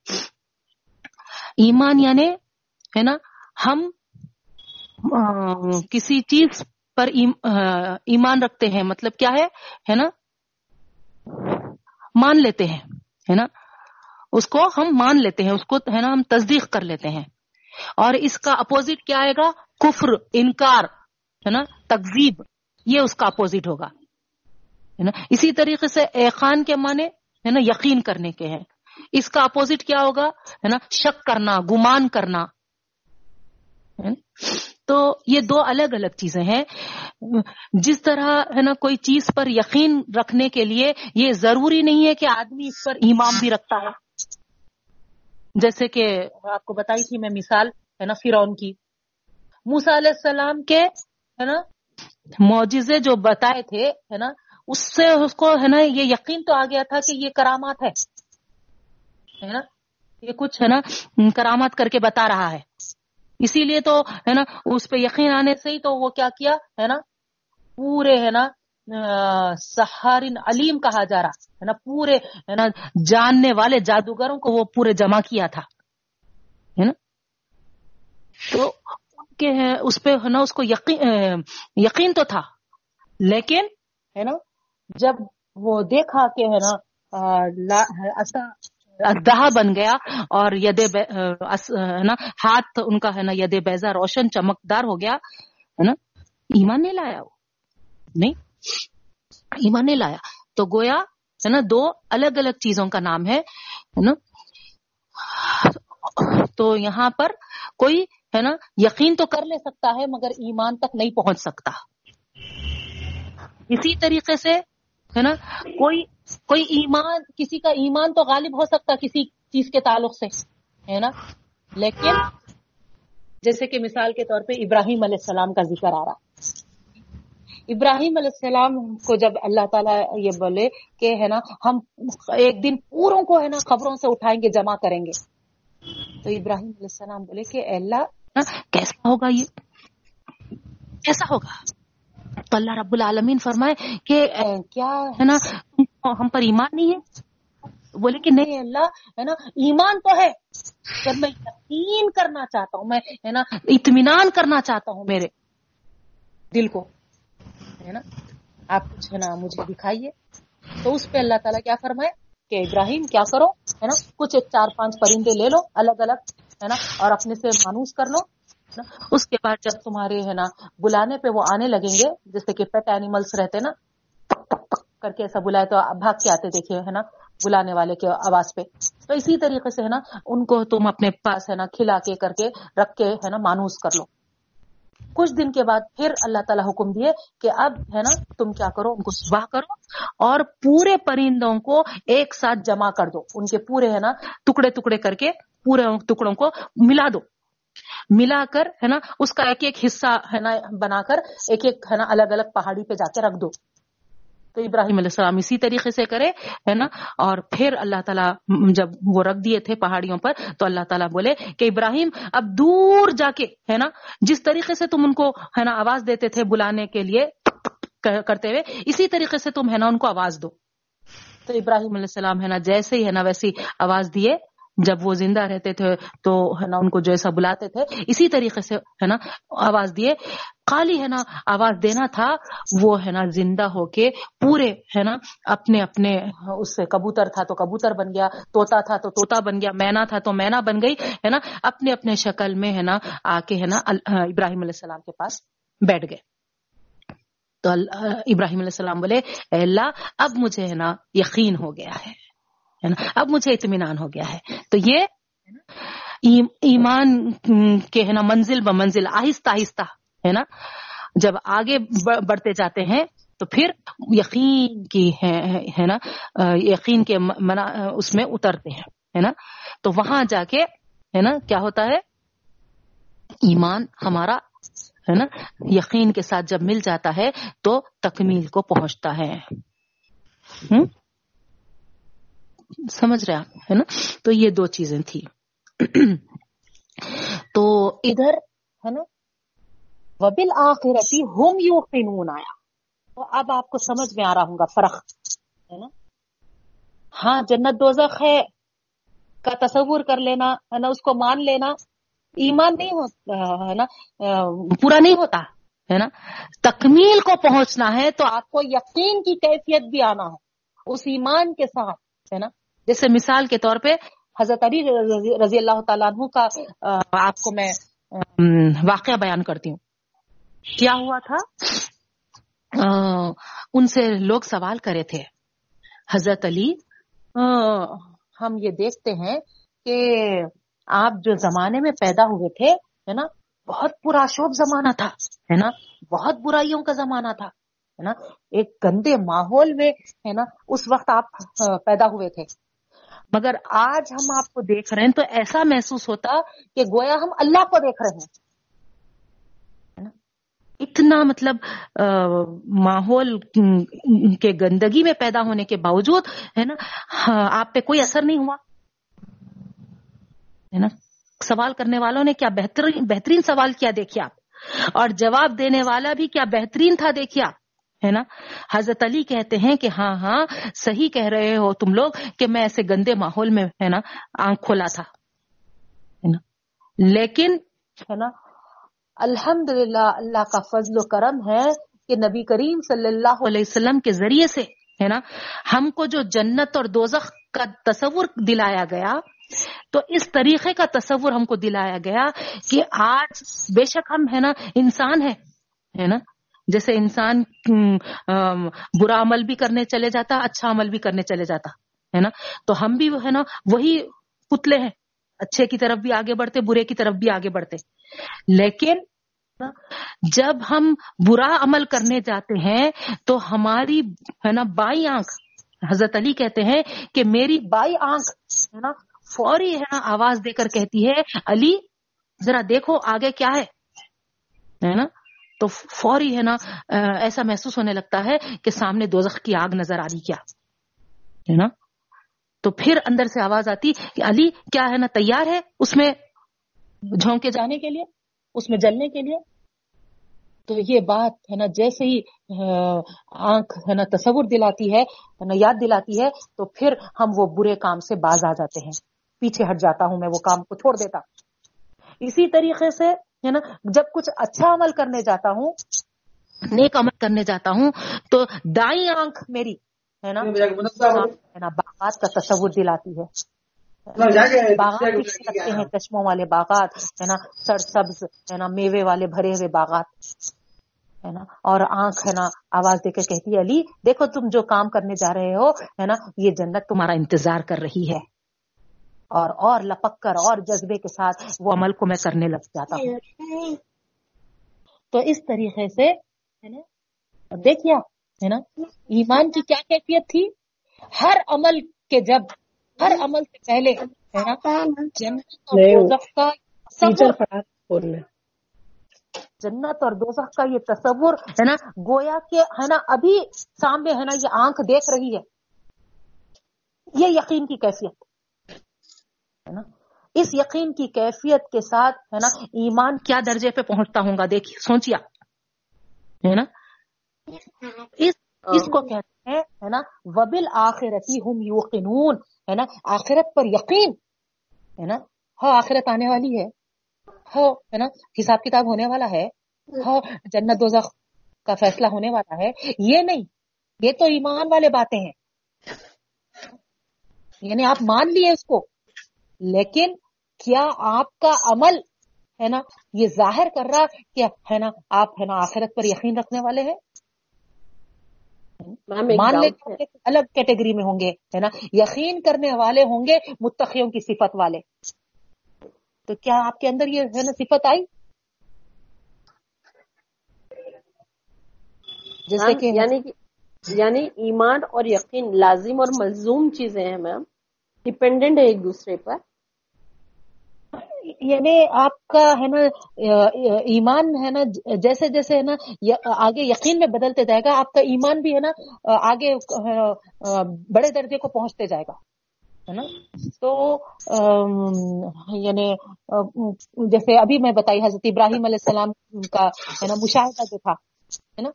ایمان یعنی ہے نا، ہم کسی چیز پر ایمان رکھتے ہیں۔ مطلب کیا ہے؟ ہے نا؟ مان لیتے ہیں، ہے نا؟ اس کو ہم مان لیتے ہیں، اس کو، ہے نا، ہم تصدیق کر لیتے ہیں۔ اور اس کا اپوزٹ کیا آئے گا؟ کفر، انکار، ہے نا؟ تکزیب یہ اس کا اپوزٹ ہوگا۔ ہے نا؟ اسی طریقے سے ایقان کے معنی، ہے نا، یقین کرنے کے ہیں۔ اس کا اپوزٹ کیا ہوگا؟ ہے نا، شک کرنا، گمان کرنا۔ تو یہ دو الگ الگ چیزیں ہیں۔ جس طرح ہے نا کوئی چیز پر یقین رکھنے کے لیے یہ ضروری نہیں ہے کہ آدمی اس پر ایمان بھی رکھتا ہے۔ جیسے کہ آپ کو بتائی تھی میں مثال ہے نا فرعون کی۔ موسا علیہ السلام کے ہے نا معجزے جو بتائے تھے ہے نا، اس سے اس کو ہے نا یہ یقین تو آ گیا تھا کہ یہ کرامات ہے۔ ہے نا، یہ کچھ ہے نا کرامات کر کے بتا رہا ہے۔ اسی لیے تو، ہے نا، اس پہ یقین آنے سے ہی تو وہ کیا کیا، ہے نا، پورے، ہے نا سہارن علیم کہا جا رہا، ہے نا، پورے، ہے نا، جاننے والے جادوگروں کو وہ پورے جمع کیا تھا، ہے نا۔ تو اس پہ، ہے نا، اس کو یقین یقین تو تھا، لیکن، ہے نا، جب وہ دیکھا کہ، ہے نا دہا بن گیا اور ید ہے نا، ہاتھ ان کا ہے نا ید بیزا روشن چمکدار ہو گیا، ہے نا، ایمان نہیں لایا وہ، نہیں، ایمان نہیں لایا، تو گویا، ہے نا، دو الگ الگ چیزوں کا نام ہے نا، تو یہاں پر کوئی، ہے نا، یقین تو کر لے سکتا ہے، مگر ایمان تک نہیں پہنچ سکتا۔ اسی طریقے سے، ہے نا، کوئی کوئی ایمان، کسی کا ایمان تو غالب ہو سکتا کسی چیز کے تعلق سے، ہے نا؟ لیکن جیسے کہ مثال کے طور پہ ابراہیم علیہ السلام کا ذکر آ رہا ابراہیم علیہ السلام کو جب اللہ تعالیٰ یہ بولے کہ، ہے نا، ہم ایک دن پوروں کو، ہے نا خبروں سے اٹھائیں گے، جمع کریں گے۔ تو ابراہیم علیہ السلام بولے کہ اللہ، کیسا ہوگا یہ؟ کیسا ہوگا؟ تو اللہ رب العالمین فرمائے کہ کیا، ہے نا ہم پر ایمان نہیں ہے؟ بولے کہ نہیں۔ اللہ، ہے نا؟ ایمان تو ہے جب میں یقین کرنا چاہتا ہوں، میں، ہے نا، اطمینان کرنا چاہتا ہوں میرے دل کو، ہے نا؟ آپ کچھ، ہے نا، مجھے دکھائیے۔ تو اس پہ اللہ تعالیٰ کیا فرمائے؟ کہ ابراہیم کیا کرو، ہے نا؟ کچھ چار پانچ پرندے لے لو، الگ الگ، ہے نا؟ اور اپنے سے مانوس کر لو اس کے بعد جب تمہارے، ہے نا، بلانے پہ وہ آنے لگیں گے، جیسے کہ پیٹ اینیملس رہتے نا کر کے ایسا بلائے تو بھاگ کے آتے دیکھیے، ہے نا؟ بلانے والے کے آواز پہ۔ تو اسی طریقے سے، ہے نا، ان کو تم اپنے پاس، ہے نا، کھلا کے کر کے رکھ کے، ہے نا، مانوس کر لو۔ کچھ دن کے بعد پھر اللہ تعالیٰ حکم دیے کہ اب، ہے نا، تم کیا کرو؟ ان کو صبح کرو اور پورے پرندوں کو ایک ساتھ جمع کر دو۔ ان کے پورے، ہے نا، ٹکڑے ٹکڑے کر کے پورے ٹکڑوں کو ملا دو۔ ملا کر، ہے نا، اس کا ایک ایک حصہ، ہے نا، بنا کر ایک ایک، ہے نا، الگ الگ پہاڑی پہ جا کے رکھ دو۔ تو ابراہیم علیہ السلام اسی طریقے سے کرے، ہے نا؟ اور پھر اللہ تعالیٰ جب وہ رکھ دیے تھے پہاڑیوں پر، تو اللہ تعالیٰ بولے کہ ابراہیم، اب دور جا کے، ہے نا؟ جس طریقے سے تم ان کو، ہے نا، آواز دیتے تھے بلانے کے لیے کرتے ہوئے، اسی طریقے سے تم، ہے نا، ان کو آواز دو۔ تو ابراہیم علیہ السلام، ہے نا، جیسے ہی، ہے نا، ویسی آواز دیے۔ جب وہ زندہ رہتے تھے تو ہے نا ان کو جیسا بلاتے تھے، اسی طریقے سے ہے نا آواز دیے۔ خالی ہے نا آواز دینا تھا، وہ ہے نا زندہ ہو کے پورے ہے نا اپنے اپنے اس سے کبوتر تھا تو کبوتر بن گیا توتا تھا تو توتا بن گیا، مینا تھا تو مینا بن گئی، ہے نا اپنے اپنے شکل میں ہے نا آ کے ہے نا ابراہیم علیہ السلام کے پاس بیٹھ گئے۔ تو ابراہیم علیہ السلام بولے اللہ، اب مجھے ہے نا یقین ہو گیا ہے۔ ہے نا؟ اب مجھے اطمینان ہو گیا ہے۔ تو یہ ایمان کے ہے نا، منزل ب منزل، آہستہ آہستہ، ہے نا؟ جب آگے بڑھتے جاتے ہیں تو پھر یقین کی ہے نا؟ یقین کے منا، اس میں اترتے ہیں، ہے نا؟ تو وہاں جا کے، ہے نا، کیا ہوتا ہے؟ ایمان ہمارا، ہے نا، یقین کے ساتھ جب مل جاتا ہے تو تکمیل کو پہنچتا ہے۔ سمجھ رہے آپ، ہے نا؟ تو یہ دو چیزیں تھی تو ادھر، ہے نا؟ وبل آخرتی ہوم یو فنون آیا۔ تو اب آپ کو سمجھ میں آ رہا ہوں گا، فرق، ہے نا؟ ہاں جنت دوزخ ہے، کا تصور کر لینا، ہے نا؟ اس کو مان لینا۔ ایمان نہیں ہوتا ہے نا؟ پورا نہیں ہوتا، ہے نا؟ تکمیل کو پہنچنا ہے تو آپ کو یقین کی کیفیت بھی آنا ہے اس ایمان کے ساتھ۔ ہے نا۔ جیسے مثال کے طور پہ حضرت علی رضی اللہ تعالیٰ عنہ کا آپ کو میں واقعہ بیان کرتی ہوں۔ کیا ہوا تھا؟ ان سے لوگ سوال کرے تھے۔ حضرت علی ہم یہ دیکھتے ہیں کہ آپ جو زمانے میں پیدا ہوئے تھے، ہے نا، بہت پورا شوب زمانہ تھا، ہے نا، بہت برائیوں کا زمانہ تھا۔ ہے نا، ایک گندے ماحول میں، ہے نا، اس وقت آپ پیدا ہوئے تھے۔ مگر آج ہم آپ کو دیکھ رہے ہیں، تو ایسا محسوس ہوتا کہ گویا ہم اللہ کو دیکھ رہے ہیں۔ اتنا مطلب ماحول کے گندگی میں پیدا ہونے کے باوجود، ہے نا ہاں، آپ پہ کوئی اثر نہیں ہوا۔ ہے نا؟ سوال کرنے والوں نے کیا بہترین بہترین سوال کیا، دیکھیے آپ۔ اور جواب دینے والا بھی کیا بہترین تھا، دیکھیے آپ۔ ہے نا؟ حضرت علی کہتے ہیں کہ ہاں ہاں صحیح کہہ رہے ہو تم لوگ کہ میں ایسے گندے ماحول میں، ہے نا، آنکھ کھولا تھا، ہے نا؟ لیکن، ہے نا الحمد اللہ کا فضل و کرم ہے کہ نبی کریم صلی اللہ علیہ وسلم کے ذریعے سے، ہے نا، ہم کو جو جنت اور دوزخ کا تصور دلایا گیا، تو اس طریقے کا تصور ہم کو دلایا گیا کہ آج بے شک ہم، ہے نا، انسان ہے نا؟ جیسے انسان برا عمل بھی کرنے چلے جاتا اچھا عمل بھی کرنے چلے جاتا، ہے نا؟ تو ہم بھی ہے نا، وہی پتلے ہیں۔ اچھے کی طرف بھی آگے بڑھتے، برے کی طرف بھی آگے بڑھتے۔ لیکن جب ہم برا عمل کرنے جاتے ہیں، تو ہماری، ہے نا، بائی آنکھ، حضرت علی کہتے ہیں کہ میری بائی آنکھ، ہے نا، فوری، ہے نا، آواز دے کر کہتی ہے، علی، ذرا دیکھو آگے کیا ہے نا؟ تو فوری ہے نا ایسا محسوس ہونے لگتا ہے کہ سامنے دوزخ کی آگ نظر آ رہی کیا؟ ہے نا؟ تو پھر اندر سے آواز آتی کہ علی، کیا ہے نا، تیار ہے اس میں جھونکے جانے کے لیے؟ اس میں جلنے کے لیے؟ تو یہ بات ہے نا، جیسے ہی آنکھ ہے نا، تصور دلاتی ہے نا، یاد دلاتی ہے، تو پھر ہم وہ برے کام سے باز آ جاتے ہیں۔ پیچھے ہٹ جاتا ہوں میں، وہ کام کو چھوڑ دیتا۔ اسی طریقے سے ہے نا؟ جب کچھ اچھا عمل کرنے جاتا ہوں نیک عمل کرنے جاتا ہوں تو دائیں آنکھ میری ہے نا؟ باغات کا تصور دلاتی ہے۔ باغات لگتے ہیں چشموں والے باغات ہے نا؟ سر سبز ہے نا؟ میوے والے بھرے ہوئے باغات ہے نا؟ اور آنکھ ہے نا؟ آواز دے کے کہتی ہے علی دیکھو تم جو کام کرنے جا رہے ہو ہے نا؟ یہ جنت تمہارا انتظار کر رہی ہے۔ اور اور لپک کر اور جذبے کے ساتھ وہ عمل کو میں کرنے لگ جاتا ہوں۔ تو اس طریقے سے ہے نا؟ دیکھیے ہے نا؟ ایمان کی کیا کیفیت تھی؟ ہر عمل کے جب ہر عمل سے پہلے ہے نا؟ جنت اور دوزخ کا یہ تصور ہے نا؟ گویا کہ ہے نا ابھی سامنے ہے نا یہ آنکھ دیکھ رہی ہے۔ یہ یقین کی کیفیت۔ ہے نا؟ اس یقین کی کیفیت کے ساتھ ہے نا، ایمان کیا درجے پہ پہنچتا ہوں گا؟ دیکھیے سوچیا ہے نا؟ اس کو کہتے ہیں، ہے نا وبل آخرتی ہم یوقنون، ہے نا؟ آخرت پر یقین، ہے نا؟ ہاں آخرت آنے والی ہے ہو ہے نا؟ حساب کتاب ہونے والا ہے ہو جنت دوزخ کا فیصلہ ہونے والا ہے، یہ نہیں، یہ تو ایمان والے باتیں ہیں۔ یعنی آپ مان لیے اس کو لیکن کیا آپ کا عمل ہے نا یہ ظاہر کر رہا کہ ہے نا آپ ہے نا آخرت پر یقین رکھنے والے ہیں؟ مان لے الگ کیٹیگری میں ہوں گے ہے نا؟ یقین کرنے والے ہوں گے متقیوں کی صفت والے۔ تو کیا آپ کے اندر یہ ہے نا صفت آئی؟ جیسے کہ یعنی یعنی ایمان اور یقین لازم اور ملزوم چیزیں ہیں میم ڈپینڈنٹ ہے ایک دوسرے پر۔ یعنی آپ کا ہے نا ایمان ہے نا، جیسے جیسے ہے نا آگے یقین میں بدلتے جائے گا، آپ کا ایمان بھی ہے نا آگے بڑے درجے کو پہنچتے جائے گا، ہے نا؟ تو یعنی جیسے ابھی میں بتائی، حضرت ابراہیم علیہ السلام کا ہے نا، مشاہدہ جو تھا، ہے نا؟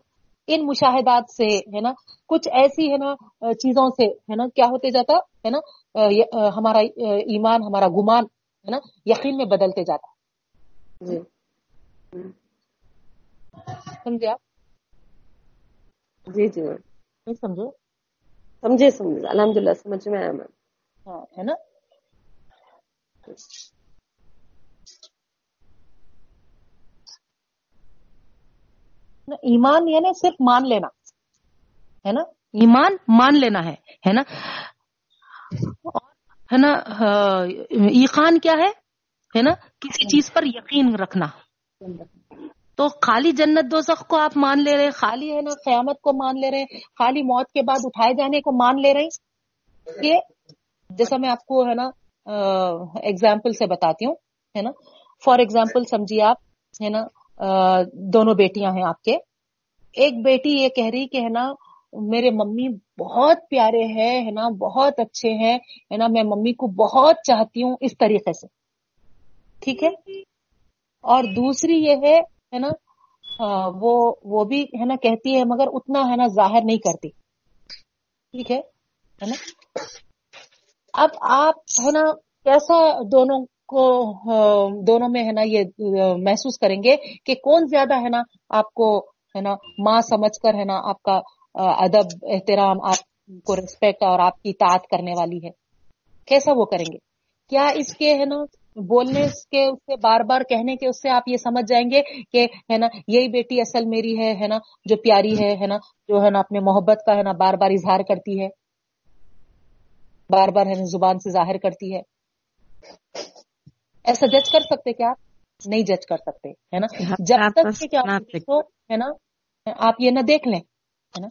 ان مشاہدات سے ہے نا، کچھ ایسی ہے نا، چیزوں سے ہے نا، کیا ہوتے جاتا، ہے نا ہمارا ایمان، ہمارا گمان ہے نا یقین میں بدلتے جاتا جی۔ سمجھے آپ؟ جی جی۔ نہیں سمجھو سمجھے سمجھے۔ الحمد للہ سمجھ میں آیا میں۔ ہاں ہے نا ایمان یعنی صرف مان لینا ہے نا؟ ایمان مان لینا ہے ہے نا؟ ہے نا ایقان کیا ہے؟ ہے نا، کسی چیز پر یقین رکھنا۔ تو خالی جنت دوزخ کو آپ مان لے رہے خالی ہے نا، قیامت کو مان لے رہے خالی موت کے بعد اٹھائے جانے کو مان لے رہے کہ جیسا میں آپ کو ہے نا ایگزامپل سے بتاتی ہوں، ہے نا۔ فار ایگزامپل سمجھیے آپ، ہے نا دونوں بیٹیاں ہیں آپ کے۔ ایک بیٹی یہ کہہ رہی کہ ہے نا میرے ممی بہت پیارے ہیں، ہے نا؟ بہت اچھے ہیں، ہے نا؟ میں ممی کو بہت چاہتی ہوں اس طریقے سے۔ ٹھیک ہے؟ اور دوسری یہ ہے ہے نا؟ وہ وہ بھی، ہے نا؟ کہتی ہے، مگر اتنا، ہے نا، ظاہر نہیں کرتی۔ ٹھیک ہے؟ نا؟ اب آپ، ہے نا، کیسا دونوں کو دونوں میں، ہے نا، یہ محسوس کریں گے کہ کون زیادہ، ہے نا، آپ کو، ہے نا، ماں سمجھ کر، ہے نا، آپ کا ادب احترام آپ کو ریسپیکٹ اور آپ کی تعت کرنے والی ہے۔ کیسا وہ کریں گے؟ کیا اس کے ہے نا بولنے کے اس سے بار بار کہنے کے اس سے آپ یہ سمجھ جائیں گے کہ ہے نا یہی بیٹی اصل میری ہے ہے نا جو پیاری ہے ہے نا جو ہے نا اپنے محبت کا ہے نا بار بار اظہار کرتی ہے۔ بار بار ہے نا زبان سے ظاہر کرتی ہے۔ ایسا جج کر سکتے کیا آپ؟ نہیں جج کر سکتے ہے نا؟ جب تک کہ کیا ہے نا آپ یہ نہ دیکھ لیں۔ ہے نا؟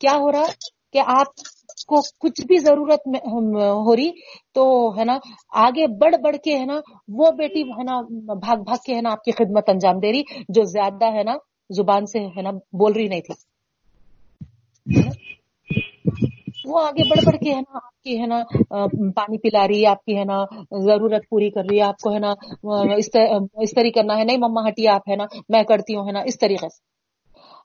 کیا ہو رہا کہ آپ کو کچھ بھی ضرورت ہو رہی تو ہے نا، آگے بڑھ بڑھ کے ہے نا، وہ بیٹی ہے نا، بھاگ بھاگ کے ہے نا آپ کی خدمت انجام دے رہی، جو زیادہ ہے نا زبان سے ہے نا بول رہی نہیں تھی۔ وہ آگے بڑھ بڑھ کے ہے نا آپ کی ہے نا پانی پلا رہی ہے آپ کی ہے نا ضرورت پوری کر رہی ہے آپ کو ہے نا اس طریقے کرنا ہے، نہیں مما ہٹی آپ ہے نا، میں کرتی ہوں، ہے نا، اس طریقے سے۔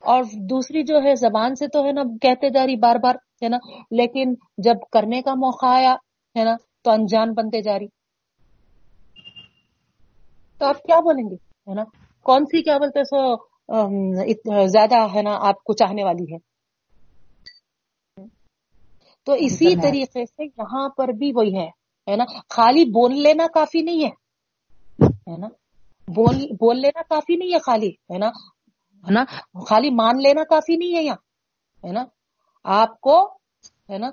اور دوسری جو ہے زبان سے تو ہے نا کہتے جا رہی بار بار ہے نا؟ لیکن جب کرنے کا موقع آیا ہے نا تو انجان بنتے جا رہی۔ تو آپ کیا بولیں گے؟ ہے نا؟ کون سی کیا بولتے سو زیادہ ہے نا آپ کو چاہنے والی ہے؟ تو اسی طریقے سے یہاں پر بھی وہی ہے نا؟ خالی بول لینا کافی نہیں ہے نا؟ بول لینا کافی نہیں ہے خالی ہے نا؟ ہے نا؟ خالی مان لینا کافی نہیں ہے یہاں، ہے نا؟ آپ کو، ہے نا؟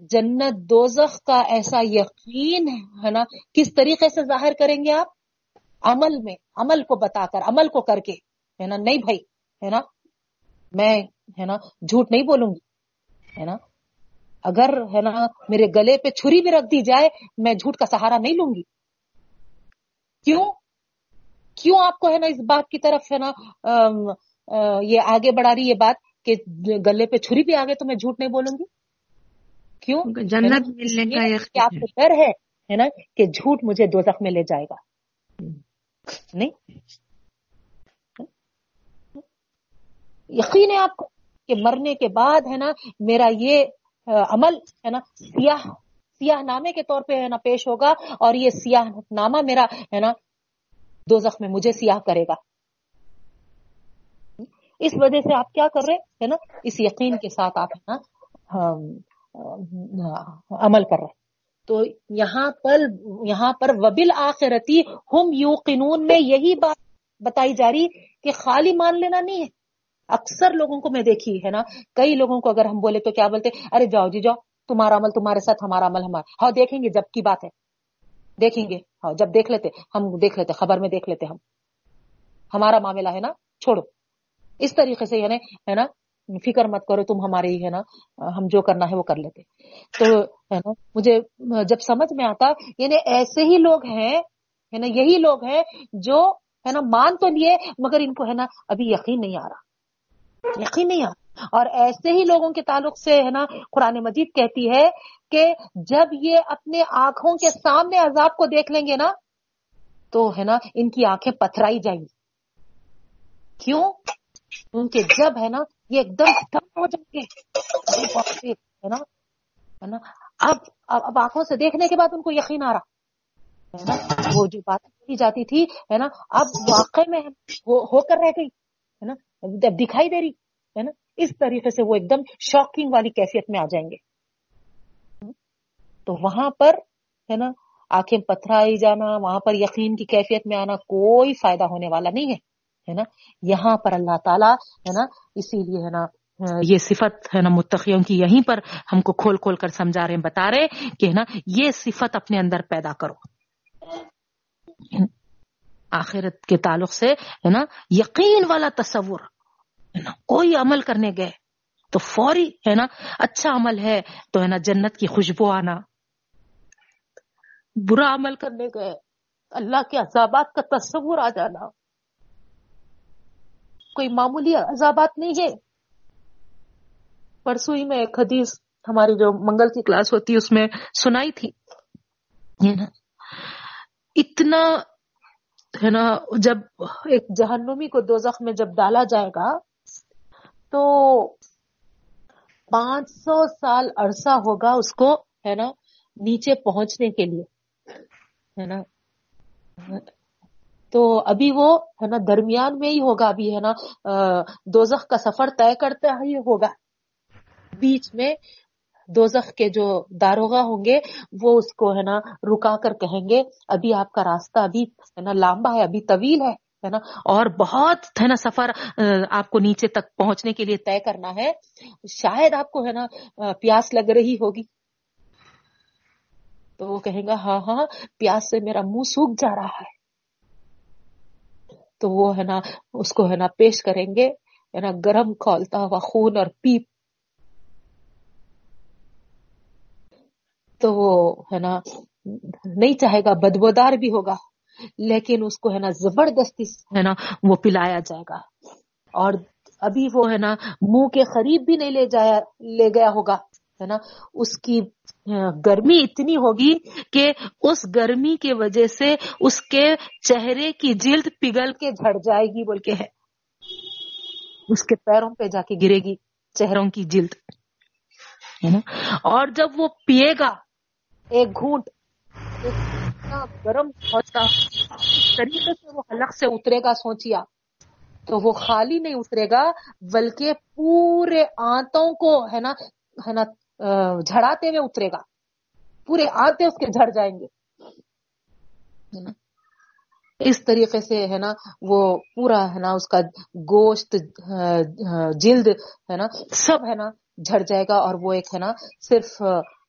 جنت دوزخ کا ایسا یقین، ہے نا؟ کس طریقے سے ظاہر کریں گے آپ؟ عمل میں، عمل کو بتا کر، عمل کو کر کے، ہے نا؟ نہیں بھائی، ہے نا؟ میں، ہے نا؟ جھوٹ نہیں بولوں گی، ہے نا؟ اگر، ہے نا، میرے گلے پہ چھری بھی رکھ دی جائے، میں جھوٹ کا سہارا نہیں لوں گی۔ کیوں؟ کیوں آپ کو ہے نا اس بات کی طرف ہے نا یہ آگے بڑھا رہی یہ بات کہ گلے پہ چھری بھی آگے تو میں جھوٹ نہیں بولوں گی؟ کیوں؟ جنت ملنے کا آپ کو ڈر ہے نا کہ جھوٹ مجھے دو میں لے جائے گا۔ نہیں؟ یقین ہے آپ کو کہ مرنے کے بعد ہے نا میرا یہ عمل ہے نا سیاہ سیاہ نامے کے طور پہ ہے نا پیش ہوگا اور یہ سیاہ نامہ میرا ہے نا دو میں مجھے سیاہ کرے گا۔ اس وجہ سے آپ کیا کر رہے ہے نا؟ اس یقین کے ساتھ آپ ہے نا عمل کر رہے تو یہاں پر یہاں پر وبل آخرتی ہم یو میں یہی بات بتائی جا رہی کہ خالی مان لینا نہیں ہے۔ اکثر لوگوں کو میں دیکھی ہے نا، کئی لوگوں کو اگر ہم بولے تو کیا بولتے، ارے جاؤ جی جاؤ، تمہارا عمل تمہارے ساتھ، ہمارا عمل ہمارا۔ ہاں دیکھیں گے جب کی بات ہے۔ دیکھیں گے۔ ہاں جب دیکھ لیتے، ہم دیکھ لیتے، خبر میں دیکھ لیتے ہم۔ ہمارا معاملہ ہے نا، چھوڑو۔ اس طریقے سے یعنی ہے نا، فکر مت کرو، تم ہمارے ہی ہے نا، ہم جو کرنا ہے وہ کر لیتے۔ تو، ہے نا، مجھے جب سمجھ میں آتا یعنی ایسے ہی لوگ ہیں ہے نا یہی لوگ ہیں جو، ہے نا، مان تو لیے، مگر ان کو، ہے نا، ابھی یقین نہیں آ رہا۔ یقین نہیں آ رہا۔ اور ایسے ہی لوگوں کے تعلق سے ہے نا قرآن مجید کہتی ہے کہ جب یہ اپنے آنکھوں کے سامنے عذاب کو دیکھ لیں گے نا، تو ہے نا ان کی آنکھیں پتھرائی جائیں گی۔ کیوں؟ کیونکہ جب ہے نا یہ ایک دم ہو جائیں گے ہے نا اب اب آنکھوں سے دیکھنے کے بعد ان کو یقین آ رہا۔ ہے نا، وہ جو بات کی جاتی تھی، ہے نا، اب واقع میں وہ ہو کر رہ گئی، ہے نا دکھائی دے رہی، ہے نا اس طریقے سے وہ ایک دم شاکنگ والی کیفیت میں آ جائیں گے۔ تو وہاں پر، ہے نا، آنکھیں پتھرائی جانا، وہاں پر یقین کی کیفیت میں آنا کوئی فائدہ ہونے والا نہیں ہے ہے نا۔ یہاں پر اللہ تعالیٰ، ہے نا، اسی لیے، ہے نا، یہ صفت، ہے نا، متقیوں کی یہیں پر ہم کو کھول کھول کر سمجھا رہے ہیں، بتا رہے کہ، ہے نا، یہ صفت اپنے اندر پیدا کرو۔ آخرت کے تعلق سے، ہے نا، یقین والا تصور۔ کوئی عمل کرنے گئے تو فوری ہے نا اچھا عمل ہے تو ہے نا جنت کی خوشبو آنا۔ برا عمل کرنے گئے، اللہ کے عذابات کا تصور آ جانا۔ کوئی معمولی عذابات نہیں ہے۔ پرسوں ہی میں ایک حدیث ہماری جو منگل کی کلاس ہوتی ہے، اس میں سنائی تھی۔ اتنا ہے نا جب ایک جہنمی کو دو میں جب ڈالا جائے گا تو پانچ سو سال عرصہ ہوگا اس کو، ہے نا، نیچے پہنچنے کے لیے، ہے نا۔ تو ابھی وہ، ہے نا، درمیان میں ہی ہوگا ابھی، ہے نا۔ دوزخ کا سفر طے کرتے ہی ہوگا۔ بیچ میں دوزخ کے جو داروغہ ہوں گے، وہ اس کو، ہے نا، رکا کر کہیں گے۔ ابھی آپ کا راستہ ابھی، ہے نا لامبا ہے، ابھی طویل ہے۔ ہے نا؟ اور بہت ہے نا سفر آپ کو نیچے تک پہنچنے کے لیے طے کرنا ہے۔ شاید آپ کو ہے نا پیاس لگ رہی ہوگی۔ تو وہ کہیں گا ہاں ہاں پیاس سے میرا منہ سوکھ جا رہا ہے۔ تو وہ ہے نا، اس کو ہے نا پیش کریں گے، ہے نا، گرم کھولتا ہوا خون اور پیپ۔ تو وہ ہے نا، نہیں چاہے گا، بدبودار بھی ہوگا۔ لیکن اس کو ہے نا زبردستی ہے نا وہ پلایا جائے گا۔ اور ابھی وہ ہے نا منہ کے قریب بھی نہیں لے جایا، لے گیا ہوگا، ہے نا۔ اس کی گرمی اتنی ہوگی کہ اس گرمی کی وجہ سے اس کے چہرے کی جلد پگھل کے جھڑ جائے گی، بول کے ہے۔ اس کے پیروں پہ جا کے گرے گی، چہروں کی جلد، ہے نا۔ اور جب وہ پیے گا، ایک گھونٹ اتنا گرم ہوتا اس طریقے سے وہ حلق سے اترے گا سوچیا تو وہ خالی نہیں اترے گا، بلکہ پورے آنتوں کو ہے نا ہے نا جھڑاتے ہوئے اترے گا۔ پورے آتے اس کے جھڑ جائیں گے۔ اس طریقے سے ہے نا، وہ پورا ہے نا، اس کا گوشت جلد ہے نا، سب ہے نا، جھڑ جائے گا۔ اور وہ ایک ہے نا، صرف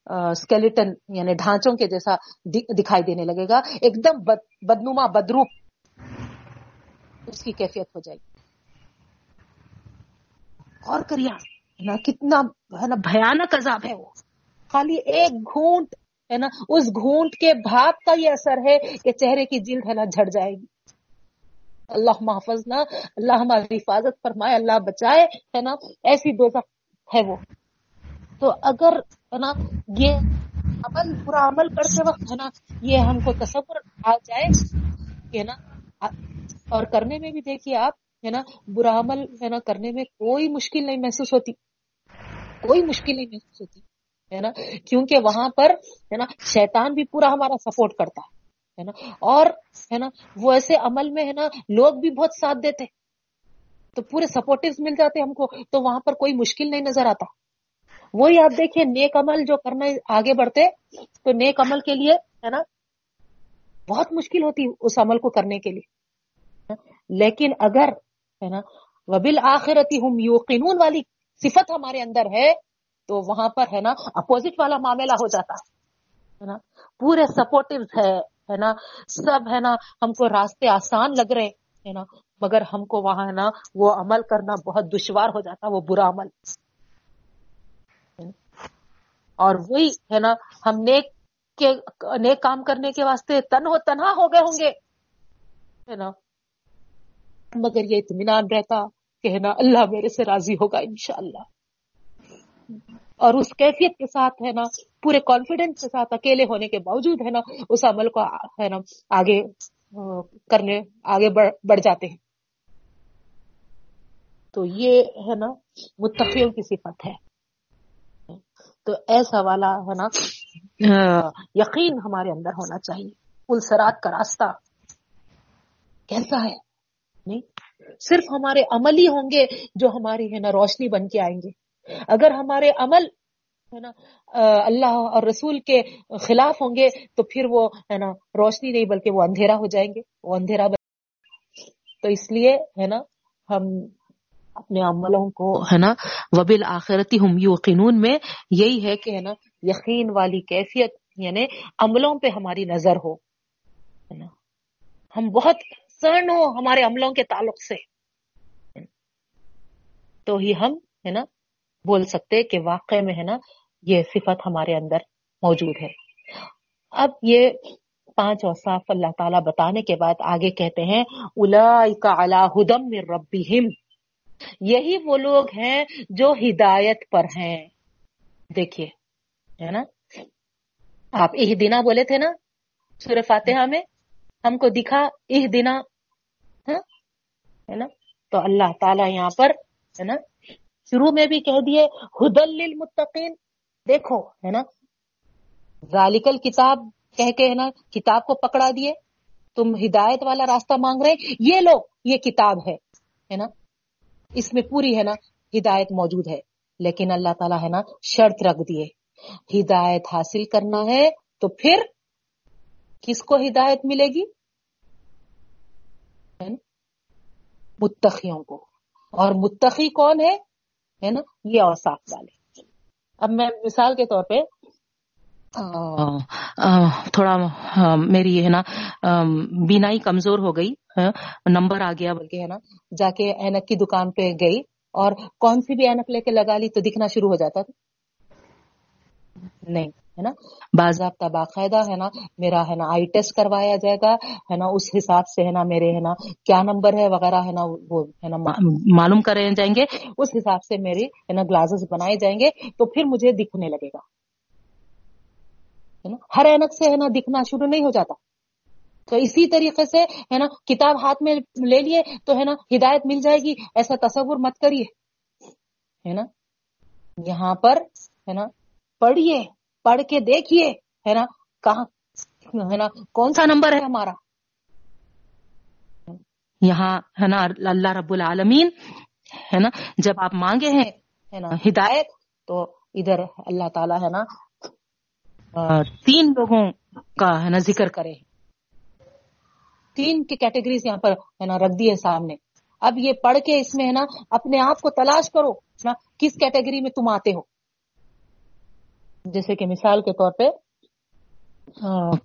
اسکیلیٹن یعنی ڈھانچوں کے جیسا دکھائی دینے لگے گا۔ ایک دم بدنما بدروپ اس کی کیفیت ہو جائے گی۔ اور کریا نا، کتنا، ہے نا، بھیانک عذاب ہے وہ۔ خالی ایک گھونٹ، ہے نا، اس گھونٹ کے بھاپ کا یہ اثر ہے کہ چہرے کی جلد، ہے نا، جھڑ جائے گی۔ اللہ محفظ نا اللہ ہماری حفاظت فرمائے، اللہ بچائے، ہے نا، ایسی دوزخ ہے وہ۔ تو اگر ہے نا یہ عمل برا عمل کرتے وقت ہے نا یہ ہم کو تصور آ جائے کہ نا اور کرنے میں بھی دیکھیے آپ ہے نا برا عمل ہے نا کرنے میں کوئی مشکل نہیں محسوس ہوتی کوئی مشکل نہیں محسوس ہوتی ہے نا کیونکہ وہاں پر ہے نا شیطان بھی پورا ہمارا سپورٹ کرتا ہے نا اور ہے نا وہ ایسے عمل میں ہے نا لوگ بھی بہت ساتھ دیتے تو پورے سپورٹو مل جاتے ہم کو تو وہاں پر کوئی مشکل نہیں نظر آتا وہی آپ دیکھیے نیک عمل جو کرنا آگے بڑھتے، تو نیک عمل کے لیے ہے نا، بہت مشکل ہوتی اس عمل کو کرنے کے لیے۔ لیکن اگر ہے نا وبل آخرتی ہم یوقینون والی صفت ہمارے اندر ہے، تو وہاں پر ہے نا اپوزٹ والا معاملہ ہو جاتا۔ ہے نا، پورے سپورٹو ہے نا، سب ہے نا، ہم کو راستے آسان لگ رہے، ہے نا، مگر ہم کو وہاں ہے نا، وہ عمل کرنا بہت دشوار ہو جاتا، وہ برا عمل۔ اور وہی ہے نا، ہم نیک کے، نیک کام کرنے کے واسطے تن ہو تنہا ہو گئے ہوں گے۔ ہے نا؟ مگر یہ اطمینان رہتا کہ ہے نا، اللہ میرے سے راضی ہوگا انشاءاللہ۔ اور اس کیفیت کے ساتھ ہے نا، پورے کانفیڈینس کے ساتھ اکیلے ہونے کے باوجود ہے نا، اس عمل کو ہے نا، آگے کرنے، آگے بڑھ جاتے ہیں۔ تو یہ ہے نا متفیوں کی صفت ہے۔ تو ایسا والا ہے نا یقین ہمارے اندر ہونا چاہیے۔ پل سرات کا راستہ کیسا ہے؟ نہیں، صرف ہمارے عمل ہی ہوں گے جو ہماری ہے نا روشنی بن کے آئیں گے۔ اگر ہمارے عمل ہے نا اللہ اور رسول کے خلاف ہوں گے تو پھر وہ ہے نا روشنی نہیں، بلکہ وہ اندھیرا ہو جائیں گے۔ وہ اندھیرا بن تو اس لیے ہے نا، ہم اپنے عملوں کو، ہے نا؟ وبل آخرتی ہم یقینون میں یہی ہے کہ، ہے نا، یقین والی کیفیت یعنی عملوں پہ ہماری نظر ہو، ہے نا؟ ہم بہت سرن ہو ہمارے عملوں کے تعلق سے۔ تو ہی ہم، ہے نا، بول سکتے کہ واقع میں، ہے نا، یہ صفت ہمارے اندر موجود ہے۔ اب یہ پانچ اوصاف اللہ تعالیٰ بتانے کے بعد آگے کہتے ہیں الا کا اللہ ہدم ربیم یہی وہ لوگ ہیں جو ہدایت پر ہیں۔ دیکھیے، ہے نا؟ آپ اہ دینا بولے تھے نا، سورہ فاتحہ میں، ہم کو دکھا اہ دینا ہاں؟ ہے نا؟ تو اللہ تعالیٰ یہاں پر، ہے نا، شروع میں بھی کہہ دیے، ہدل للمتقین، دیکھو، ہے نا؟ ذالکل کتاب کہہ کے، ہے نا، کتاب کو پکڑا دیے، تم ہدایت والا راستہ مانگ رہے، یہ لو، یہ کتاب ہے ہے نا؟ اس میں پوری ہے نا ہدایت موجود ہے۔ لیکن اللہ تعالیٰ ہے نا شرط رکھ دیے۔ ہدایت حاصل کرنا ہے تو پھر کس کو ہدایت ملے گی؟ متقیوں کو۔ اور متقی کون ہے؟ ہے نا، یہ اوصاف والے۔ اب میں مثال کے طور پہ تھوڑا میری ہے نا بینائی کمزور ہو گئی۔ ہاں، نمبر آ گیا بلکہ، ہے نا؟ جا کے اینک کی دکان پہ گئی اور کون سی بھی اینک لے کے لگا لی تو دکھنا شروع ہو جاتا تھا۔ نہیں، ہے نا؟ باضابطہ باقاعدہ، ہے نا؟ میرا، ہے نا، آئی ٹیسٹ کروایا جائے گا، ہے نا؟ اس حساب سے، ہے نا، میرے، ہے نا، کیا نمبر ہے وغیرہ، ہے نا، وہ، ہے نا، معلوم کرے جائیں گے۔ اس حساب سے میری، ہے نا گلاسز بنائے جائیں گے تو پھر مجھے دکھنے لگے گا۔ ہے نا؟ ہر اینک سے، ہے نا، دکھنا شروع نہیں ہو جاتا۔ تو اسی طریقے سے ہے نا کتاب ہاتھ میں لے لیے تو ہے نا ہدایت مل جائے گی ایسا تصور مت کریے ہے نا یہاں پر ہے نا پڑھیے پڑھ کے دیکھیے ہے نا کہاں ہے نا کون سا نمبر ہے ہمارا یہاں ہے نا اللہ رب العالمین ہے نا جب آپ مانگے ہیں ہے نا ہدایت تو ادھر اللہ تعالی ہے نا تین لوگوں کا ہے نا ذکر کرے تین کی کیٹیگریز یہاں پر ہے نا، رکھ دی ہے سامنے۔ اب یہ پڑھ کے اس میں ہے نا، اپنے آپ کو تلاش کرو نا، کس کیٹیگری میں تم آتے ہو۔ جیسے کہ مثال کے طور پہ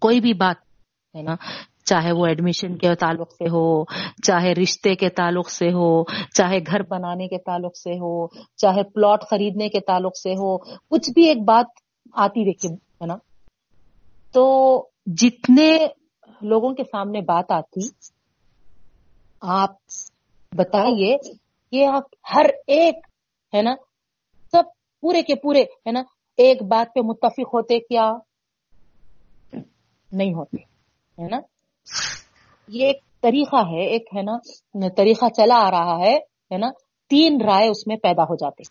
کوئی بھی بات ہے نا، چاہے وہ ایڈمیشن کے تعلق سے ہو، چاہے رشتے کے تعلق سے ہو، چاہے گھر بنانے کے تعلق سے ہو، چاہے پلاٹ خریدنے کے تعلق سے ہو، کچھ بھی ایک بات آتی دیکھیے، ہے نا۔ تو جتنے لوگوں کے سامنے بات آتی، آپ بتائیے یہ آپ ہر ایک، ہے نا، سب پورے کے پورے، ہے نا، ایک بات پہ متفق ہوتے کیا؟ نہیں ہوتے، ہے نا؟ یہ ایک طریقہ ہے، ایک، ہے نا، طریقہ چلا آ رہا ہے ہے نا، تین رائے اس میں پیدا ہو جاتے۔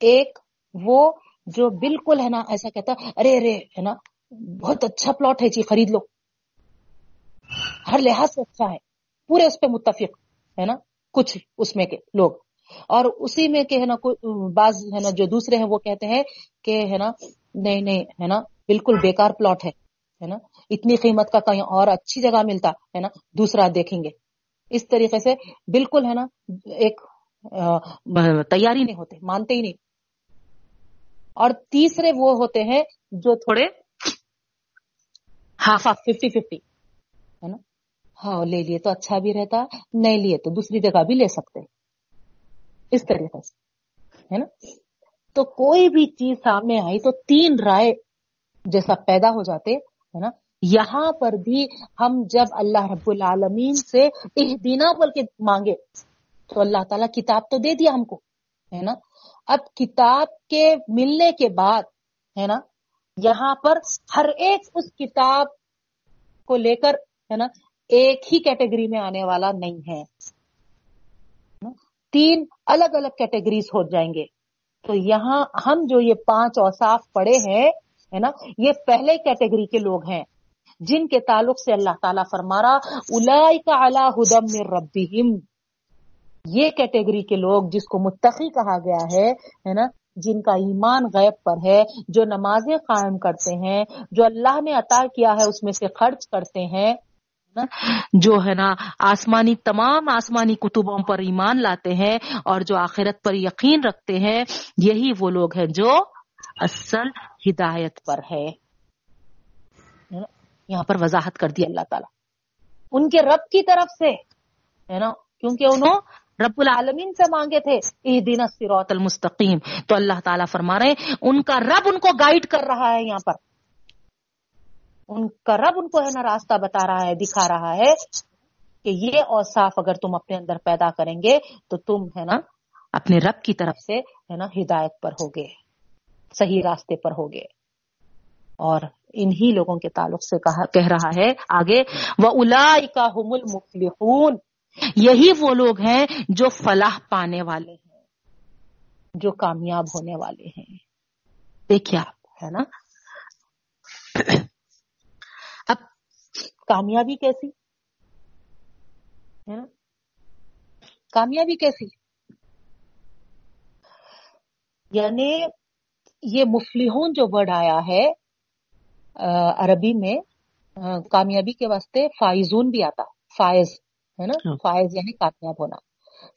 ایک، وہ جو بالکل، ہے نا، ایسا کہتا، ارے ارے، ہے نا بہت اچھا پلاٹ ہے جی خرید لو۔ ہر لحاظ سے اچھا ہے۔ پورے اس پہ متفق، ہے نا؟ کچھ اس میں کے لوگ۔ اور اسی میں کہ ہے نا بعض، ہے نا، جو دوسرے ہیں، وہ کہتے ہیں کہ، ہے نا، نہیں نہیں، ہے نا، بالکل بیکار پلاٹ ہے ہے نا؟ اتنی قیمت کا کہیں اور اچھی جگہ ملتا، ہے نا؟ دوسرا دیکھیں گے۔ اس طریقے سے بالکل، ہے نا، ایک تیاری نہیں ہوتے مانتے ہی نہیں۔ اور تیسرے وہ ہوتے ہیں جو تھوڑے ہاف ہاف ففٹی ففٹی، ہے نا؟ ہاں لے لیے تو اچھا بھی رہتا، نہیں لیے تو دوسری جگہ بھی لے سکتے۔ اس طریقے سے، ہے نا؟ تو کوئی بھی چیز سامنے آئی تو تین رائے جیسا پیدا ہو جاتے، ہے نا؟ یہاں پر بھی ہم جب اللہ رب العالمین سے اہدینا بول کے مانگے، تو اللہ تعالیٰ کتاب تو دے دیا ہم کو، ہے نا؟ اب کتاب کے ملنے کے بعد، ہے نا؟ یہاں پر ہر ایک اس کتاب کو لے کر، ہے نا، ایک ہی کیٹیگری میں آنے والا نہیں ہے۔ تین الگ الگ کیٹیگریز ہو جائیں گے۔ تو یہاں ہم جو یہ پانچ اوصاف پڑے ہیں، ہے نا، یہ پہلے کیٹیگری کے لوگ ہیں، جن کے تعلق سے اللہ تعالیٰ فرما رہا ہدم یہ کیٹیگری کے لوگ جس کو متقی کہا گیا ہے ہے نا جن کا ایمان غیب پر ہے جو نمازیں قائم کرتے ہیں جو اللہ نے عطا کیا ہے اس میں سے خرچ کرتے ہیں نا، جو ہے نا آسمانی تمام آسمانی کتبوں پر ایمان لاتے ہیں اور جو آخرت پر یقین رکھتے ہیں یہی وہ لوگ ہیں جو اصل ہدایت پر ہے۔ یہاں پر وضاحت کر دی اللہ تعالیٰ۔ ان کے رب کی طرف سے ہے نا کیونکہ انہوں رب العالمین سے مانگے تھے دن سروت المستقیم۔ تو اللہ تعالیٰ فرما رہے ہیں، ان کا رب ان کو گائیڈ کر رہا ہے یہاں پر۔ ان کا رب ان کو ہے نا راستہ بتا رہا ہے، دکھا رہا ہے کہ یہ اوصاف اگر تم اپنے اندر پیدا کریں گے تو تم ہے نا اپنے رب کی طرف سے ہے نا ہدایت پر ہوگے، صحیح راستے پر ہوگے۔ اور انہی لوگوں کے تعلق سے کہا کہہ رہا ہے آگے وہ الا کا یہی وہ لوگ ہیں جو فلاح پانے والے ہیں، جو کامیاب ہونے والے ہیں۔ دیکھیے آپ، ہے نا؟ اب کامیابی کیسی؟ ہے نا؟ کامیابی کیسی؟ یعنی یہ مفلحون جو ورڈ آیا ہے عربی میں کامیابی کے واسطے فائزون بھی آتا، فائز۔ ہے نا؟ ہاں۔ فائز یعنی کامیاب ہونا۔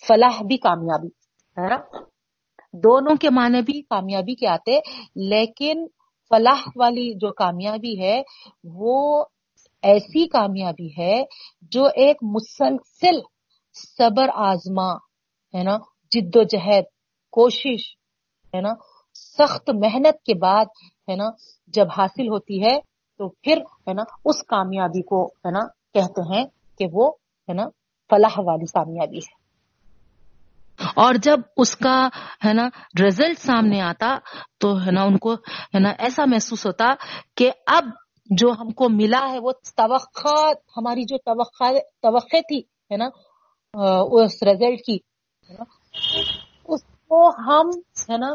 فلاح بھی کامیابی ہے نا؟ دونوں کے معنی بھی کامیابی کے آتے لیکن فلاح والی جو کامیابی ہے وہ ایسی کامیابی ہے جو ایک مسلسل صبر آزما ہے نا؟ جد و جہد کوشش ہے نا؟ سخت محنت کے بعد ہے نا؟ جب حاصل ہوتی ہے تو پھر ہے نا؟ اس کامیابی کو ہے نا؟ کہتے ہیں کہ وہ ہے نا، فلاح والی کامیابی ہے۔ اور جب اس کا، ہے نا ریزلٹ سامنے آتا، تو، ہے نا، ان کو، ہے نا، ایسا محسوس ہوتا کہ اب جو ہم کو ملا ہے، وہ توقع ہماری جو توقع توقع تھی، ہے نا اس ریزلٹ کی اس کو ہم، ہے نا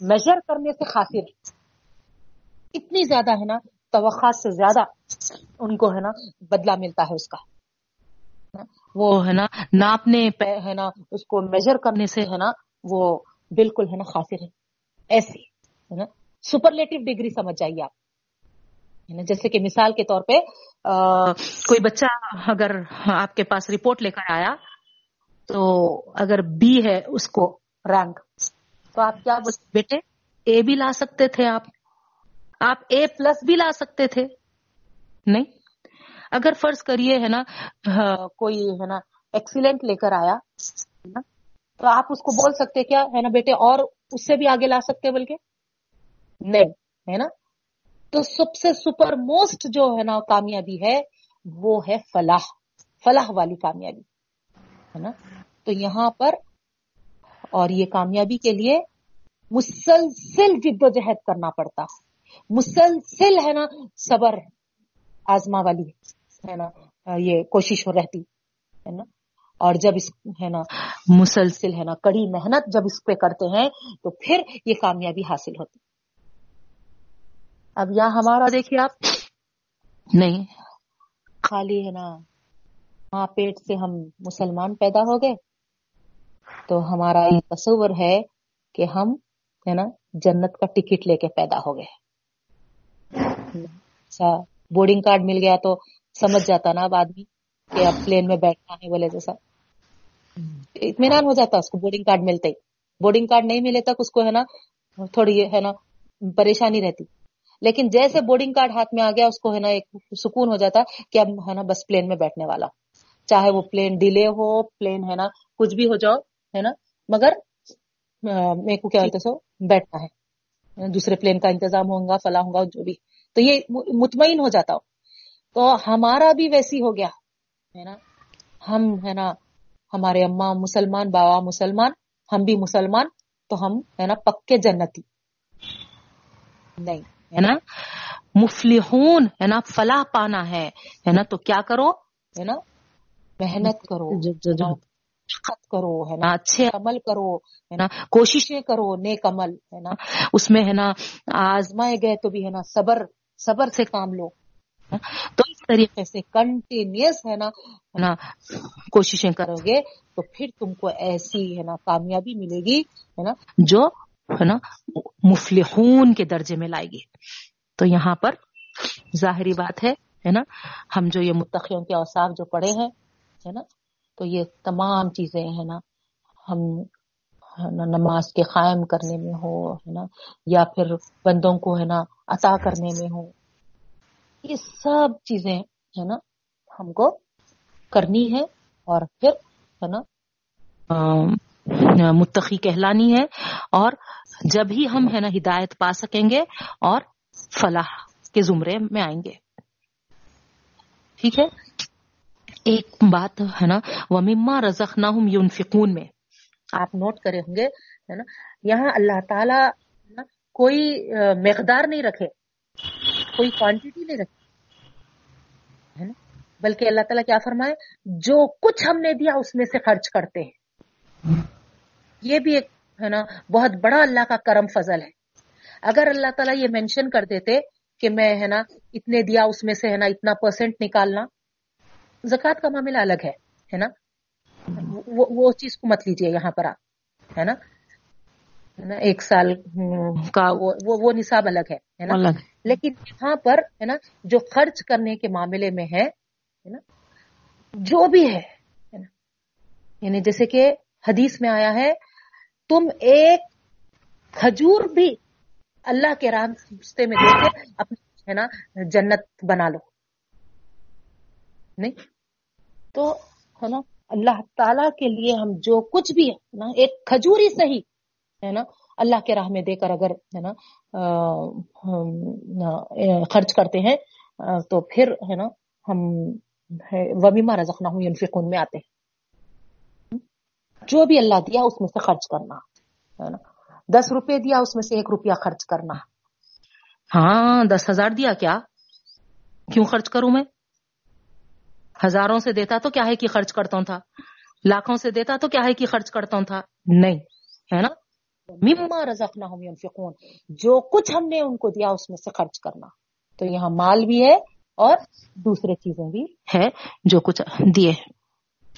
میجر کرنے سے خاصر اتنی زیادہ، ہے نا توقع سے زیادہ ان کو ہے نا بدلہ ملتا ہے اس کا۔ وہ ہے نا ناپنے ہے نا اس کو میجر کرنے سے ہے نا وہ بالکل ہے نا خاصر ہے۔ ایسی ہے نا سپرلیٹو ڈگری سمجھ جائیے آپ۔ جیسے کہ مثال کے طور پہ کوئی بچہ اگر آپ کے پاس رپورٹ لے کر آیا تو اگر بی ہے اس کو رینک، تو آپ کیا بیٹے اے بھی لا سکتے تھے آپ۔ آپ اے پلس بھی لا سکتے تھے۔ نہیں۔ اگر فرض کریے ہے نا کوئی ہے نا ایکسیلنٹ لے کر آیا، تو آپ اس کو بول سکتے کیا ہے نا بیٹے، اور اس سے بھی آگے لا سکتے بلکہ؟ نہیں، ہے نا؟ تو سب سے سپر موسٹ جو ہے نا کامیابی ہے، وہ ہے فلاح فلاح والی کامیابی، ہے نا؟ تو یہاں پر، اور یہ کامیابی کے لیے مسلسل جد و جہد کرنا پڑتا۔ مسلسل ہے نا صبر آزما والی ہے نا یہ کوشش ہو رہتی ہے نا۔ اور جب اس ہے نا مسلسل ہے نا کڑی محنت جب اس پہ کرتے ہیں تو پھر یہ کامیابی حاصل ہوتی۔ اب یہاں ہمارا دیکھیے آپ۔ نہیں۔ خالی ہے نا ماں پیٹ سے ہم مسلمان پیدا ہو گئے۔ تو ہمارا یہ تصور ہے کہ ہم ہے نا جنت کا ٹکٹ لے کے پیدا ہو گئے۔ اچھا بورڈنگ کارڈ مل گیا تو سمجھ جاتا نا اب آدمی کہ اب پلین میں بیٹھنا ہے بولے جیسا۔ اطمینان ہو جاتا اس کو بورڈنگ کارڈ ملتے ہی۔ بورڈنگ کارڈ نہیں ملے تک اس کو ہے نا تھوڑی ہے نا پریشانی رہتی۔ لیکن جیسے بورڈنگ کارڈ ہاتھ میں آ گیا اس کو ہے نا ایک سکون ہو جاتا کہ اب ہے نا بس پلین میں بیٹھنے والا۔ چاہے وہ پلین ڈیلے ہو پلین ہے نا کچھ بھی ہو جاؤ ہے نا مگر میرے کو کیا بولتے سو بیٹھنا ہے۔ دوسرے پلین کا انتظام ہوگا فلاں ہوگا جو بھی۔ تو یہ مطمئن ہو جاتا ہو۔ تو ہمارا بھی ویسی ہو گیا ہے نا؟ ہم ہے نا ہمارے اماں مسلمان بابا مسلمان ہم بھی مسلمان تو ہم ہے نا پکے جنتی۔ نہیں ہے نا؟ مفلحون ہے نا فلاح پانا ہے ہے نا؟ تو کیا کرو؟ ہے نا محنت کرو خط کرو ہے نا اچھے عمل کرو ہے نا کوششیں کرو نیک عمل ہے نا۔ اس میں ہے نا آزمائے گئے تو بھی ہے نا صبر صبر سے کام لو۔ تو اس طریقے سے کنٹینیوس ہے نا ہے نا، کوششیں کرو گے تو پھر تم کو ایسی، ہے نا، کامیابی ملے گی، ہے نا، جو، ہے نا، مفلحون کے درجے میں لائے گی۔ تو یہاں پر ظاہری بات ہے ہے نا، ہم جو یہ متقیوں کے اوساف جو پڑھے ہیں، ہے نا، تو یہ تمام چیزیں، ہے نا، ہم نماز کے قائم کرنے میں ہو، ہے نا، یا پھر بندوں کو، ہے نا، عطا کرنے میں ہو۔ یہ سب چیزیں، ہے نا، ہم کو کرنی ہے اور پھر، ہے نا متقی کہلانی ہے۔ اور جب ہی ہم، ہے نا، ہدایت پا سکیں گے اور فلاح کے زمرے میں آئیں گے۔ ٹھیک ہے؟ ایک بات، ہے نا، ومما رزقناہم ينفقون میں۔ آپ نوٹ کرے ہوں گے، ہے نا؟ یہاں اللہ تعالی نا کوئی مقدار نہیں رکھے، کوئی کوانٹیٹی نہیں رکھے، ہے نا؟ بلکہ اللہ تعالیٰ کیا فرمائے، جو کچھ ہم نے دیا اس میں سے خرچ کرتے ہیں۔ یہ بھی ایک، ہے نا، بہت بڑا اللہ کا کرم فضل ہے۔ اگر اللہ تعالیٰ یہ مینشن کر دیتے کہ میں، ہے نا، اتنے دیا اس میں سے، ہے نا، اتنا پرسنٹ نکالنا، زکوٰۃ کا معاملہ الگ ہے ہے نا؟ وہ چیز کو مت لیجیے یہاں پر آپ ہے نا؟ ایک سال کا وہ نصاب الگ ہے نا؟ لیکن یہاں پر ہے نا جو خرچ کرنے کے معاملے میں ہے نا جو بھی ہے ہے نا؟ یعنی جیسے کہ حدیث میں آیا ہے تم ایک کھجور بھی اللہ کے راستے میں دے کے اپنی ہے نا جنت بنا لو۔ نہیں؟ تو ہے نا اللہ تعالی کے لیے ہم جو کچھ بھی ہے نا، ایک کھجور ہی صحیح، ہے نا، اللہ کے راہ میں دے کر اگر، ہے نا خرچ کرتے ہیں تو پھر، ہے نا، ہم ومیما رزقنا ہوں ینفقون میں آتے ہیں۔ جو بھی اللہ دیا، اس میں سے خرچ کرنا، ہے نا۔ دس روپے دیا، اس میں سے ایک روپیہ خرچ کرنا۔ ہاں دس ہزار دیا کیا؟ کیوں خرچ کروں میں؟ ہزاروں سے دیتا تو کیا ہے کہ خرچ کرتا ہوں تھا؟ لاکھوں سے دیتا تو کیا ہے کہ خرچ کرتا ہوں تھا؟ نہیں، ہے نا؟ مما رزقناہم ينفقون، جو کچھ ہم نے ان کو دیا اس میں سے خرچ کرنا۔ تو یہاں مال بھی ہے اور دوسرے چیزیں بھی ہے جو کچھ دیے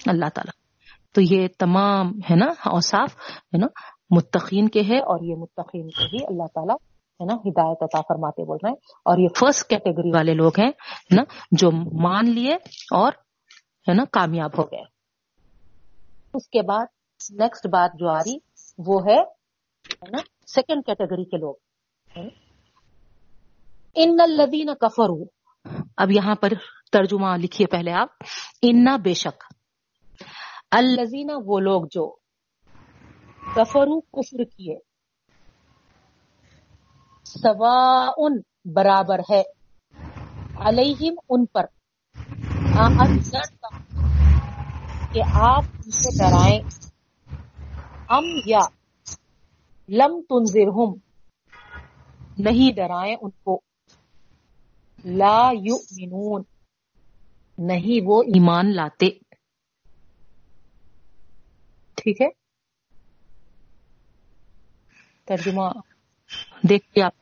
اللہ تعالی۔ تو یہ تمام، ہے نا، اوصاف، ہے نا، متقین کے ہے اور یہ متقین کے ہی اللہ تعالیٰ ہے نا، ہدایت عطا فرماتے بول رہے ہیں۔ اور یہ فرسٹ کیٹیگری والے لوگ ہیں نا، جو مان لیے اور، ہے نا، کامیاب ہو گئے۔ اس کے بعد نیکسٹ بات جو آ رہی، وہ ہے نا سیکنڈ کیٹیگری کے لوگ۔ ان الذین کفروا۔ اب یہاں پر ترجمہ لکھیے پہلے آپ۔ انا بے شک۔ الذین، وہ لوگ جو کفرو کفر کیے۔ سواء برابر ہے۔ علیہم ان پر۔ کہ آپ ان کو ڈرائیں۔ ام یا لم تنذرہم۔ نہیں ڈرائیں ان کو۔ لا یؤمنون۔ نہیں وہ ایمان لاتے۔ ٹھیک ہے؟ ترجمہ دیکھیے آپ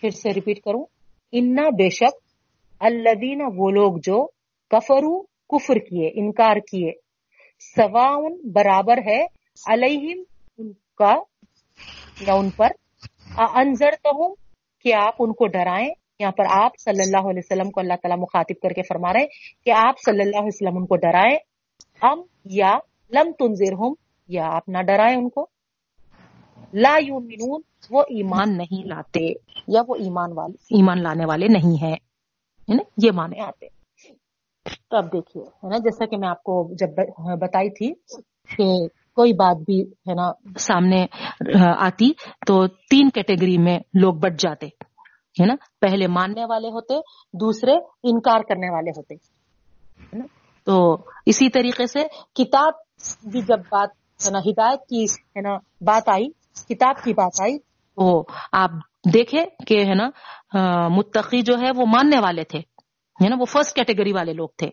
پھر سے ریپیٹ کروں۔ انا بے شک الذین وہ لوگ جو کفرو کفر کیے، انکار کیے۔ سواؤن برابر ہے علیہم ان کا یا ان پر۔ انضرتہم کہ آپ ان کو ڈرائیں۔ یہاں پر آپ صلی اللہ علیہ وسلم کو اللہ تعالیٰ مخاطب کر کے فرما رہے ہیں کہ آپ صلی اللہ علیہ وسلم ان کو ڈرائیں۔ ام یا لم تنذرہم، یا آپ نہ ڈرائیں ان کو۔ لا یؤمنون وہ ایمان نہیں لاتے یا وہ ایمان والے ایمان لانے والے نہیں ہیں ہے نا؟ یہ مانے آتے۔ تو اب دیکھیے ہے نا؟ جیسا کہ میں آپ کو جب بتائی تھی کہ کوئی بات بھی ہے نا؟ سامنے آتی تو تین کیٹیگری میں لوگ بٹ جاتے ہے نا؟ پہلے ماننے والے ہوتے دوسرے انکار کرنے والے ہوتے ہے نا؟ تو اسی طریقے سے کتاب بھی جب بات ہے نا ہدایت کی ہے نا بات آئی کتاب کی بات آئی۔ تو آپ دیکھے کہ ہے نا متقی جو ہے وہ ماننے والے تھے۔ ہے نا، وہ فرسٹ کیٹیگری والے لوگ تھے۔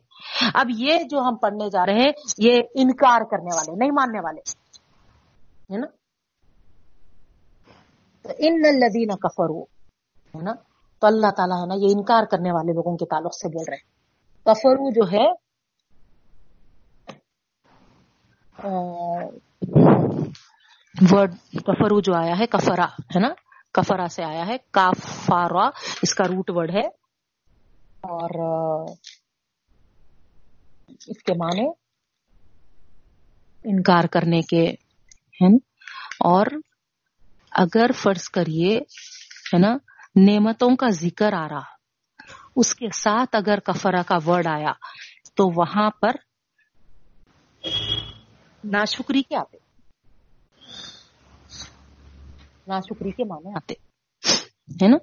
اب یہ جو ہم پڑھنے جا رہے ہیں، یہ انکار کرنے والے، نہیں ماننے والے۔ ہے نا؟ تو ان الذین کفروا، ہے نا، تو اللہ تعالیٰ ہے نا، یہ انکار کرنے والے لوگوں کے تعلق سے بول رہے ہیں۔ کفرو جو ہے ورڈ کفرو جو آیا ہے کفرا ہے نا کفرا سے آیا ہے کافارا اس کا روٹ ورڈ ہے اور اس کے معنی انکار کرنے کے ہیں اور اگر فرض کریے ہے نا نعمتوں کا ذکر آ رہا اس کے ساتھ اگر کفرا کا ورڈ آیا تو وہاں پر ناشکری کے آتے ناشکری کے معنی آتے ہے نا؟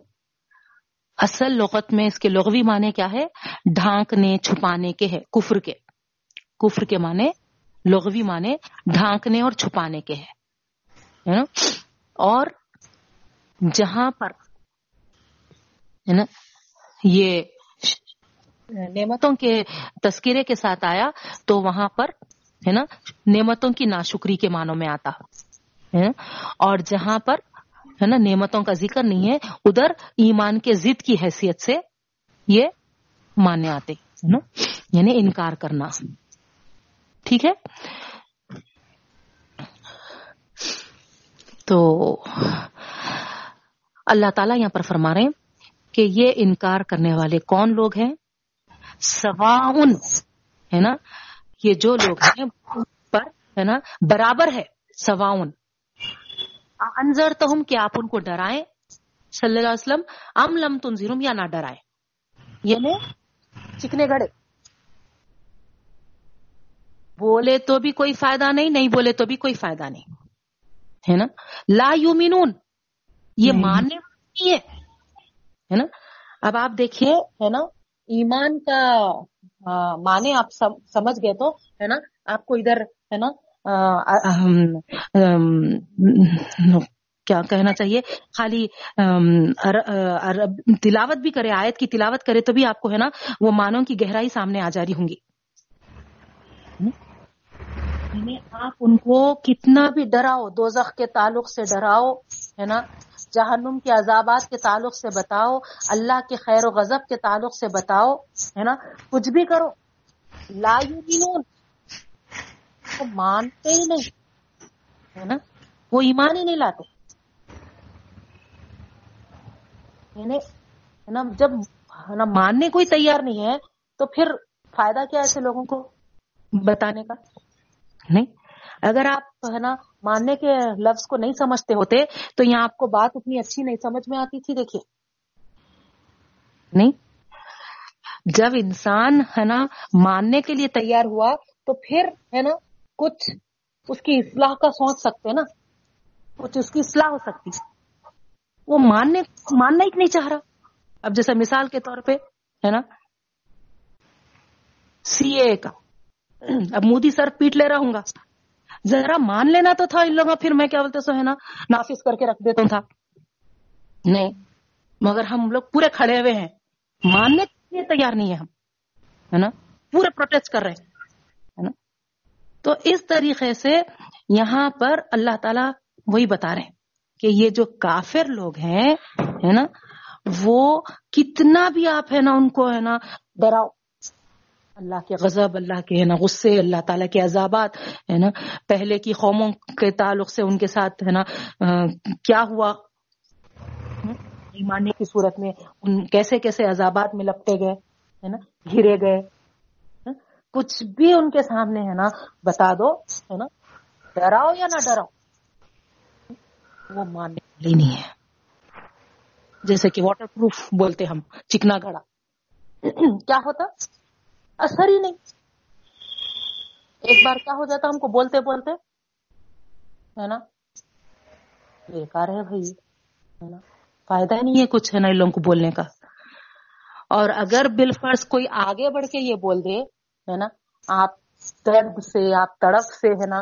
اصل لغت میں اس کے لغوی معنی کیا ہے؟ ڈھانکنے، چھپانے کے ہے، کفر کے۔ کفر کے معنی، لغوی معنی، ڈھانکنے اور چھپانے کے ہے۔ نا؟ اور جہاں پر، ہے نا، یہ نعمتوں کے تذکرے کے ساتھ آیا، تو وہاں پر، ہے نا، نعمتوں کی ناشکری کے معنوں میں آتا۔ ہے اور جہاں پر ہے نا، نعمتوں کا ذکر نہیں ہے، ادھر ایمان کے ضد کی حیثیت سے یہ مانے آتے نا یعنی انکار کرنا، ٹھیک ہے؟ تو اللہ تعالیٰ یہاں پر فرما رہے ہیں کہ یہ انکار کرنے والے کون لوگ ہیں؟ سواؤن، ہے نا، یہ جو لوگ ہیں پر، ہے نا، برابر ہے، سواؤن انضر تو ہم کیا آپ ان کو ڈرائیں۔ صلی اللہ علیہ وسلم ام لم تنظیرم یا نہ ڈرائیں۔ یعنی چکنے گڑے بولے تو بھی کوئی فائدہ نہیں نہیں بولے تو بھی کوئی فائدہ نہیں۔ ہے نا؟ لا یو مینون یہ ماننے والی ہے۔ نا؟ اب آپ دیکھیے ہے نا؟ ایمان کا ہاں، مانے آپ سمجھ گئے تو ہے نا؟ آپ کو ادھر ہے نا؟ کیا کہنا چاہیے؟ خالی تلاوت بھی کرے، آیت کی تلاوت کرے تو بھی آپ کو ہے نا وہ مانو کی گہرائی سامنے آ جا رہی ہوں گی۔ یعنی آپ ان کو کتنا بھی ڈراؤ، دوزخ کے تعلق سے ڈراؤ، ہے نا؟ جہنم کے عذابات کے تعلق سے بتاؤ، اللہ کے خیر و غضب کے تعلق سے بتاؤ، ہے نا؟ کچھ بھی کرو۔ لا یؤمنون۔ کو مانتے ہی نہیں، ہے نا؟ وہ ایمان ہی نہیں لاتے۔ یعنی جب نا، ماننے کو تیار نہیں ہے، تو پھر فائدہ کیا ایسے لوگوں کو بتانے کا؟ نہیں۔ اگر آپ، ہے نا، ماننے کے لفظ کو نہیں سمجھتے ہوتے، تو یہاں آپ کو بات اتنی اچھی نہیں سمجھ میں آتی تھی، دیکھیے۔ نہیں۔ جب انسان، ہے نا، ماننے کے لیے تیار ہوا، تو پھر، ہے نا کچھ اس کی اصلاح کا سوچ سکتے نا۔ کچھ اس کی اصلاح ہو سکتی وہ ماننے، ماننا ہی نہیں چاہ رہا۔ اب جیسے مثال کے طور پہ، ہے نا؟ سی اے کا۔ اب مودی سر پیٹ لے رہا ہوں گا۔ ذرا مان لینا تو تھا ان لوگوں، پھر میں کیا بولتے سو ہے نا نافذ کر کے رکھ دیتا تھا۔ نہیں، مگر ہم لوگ پورے کھڑے ہوئے ہیں۔ ماننے کے لیے تیار نہیں ہے ہم، ہے نا؟ پورے پروٹیسٹ کر رہے ہیں۔ تو اس طریقے سے یہاں پر اللہ تعالی وہی بتا رہے ہیں کہ یہ جو کافر لوگ ہیں، ہے نا، وہ کتنا بھی آپ ہے نا، ان کو ہے نا ڈراؤ۔ اللہ کے غضب، اللہ کے ہے نا غصے، اللہ تعالیٰ کے عذابات، ہے نا، پہلے کی قوموں کے تعلق سے ان کے ساتھ، ہے نا کیا ہوا؟ ایمانے کی صورت میں ان کیسے کیسے عذابات میں لپٹے گئے، ہے نا، گھرے گئے۔ کچھ بھی ان کے سامنے ہے نا، بتا دو، ہے نا؟ ڈراؤ یا نہ ڈراؤ؟ وہ ماننے والی نہیں ہے۔ جیسے کہ واٹر پروف بولتے ہم، چکنا گڑا کیا ہوتا؟ اثر ہی نہیں۔ ایک بار کیا ہو جاتا ہم کو بولتے بولتے؟ ہے نا؟ بیکار ہے بھائی فائدہ نہیں ہے کچھ ہے نا ان لوگوں کو بولنے کا۔ اور اگر بل فرض کوئی آگے بڑھ کے یہ بول دے ہے نا، آپ درد سے، آپ تڑپ سے ہے نا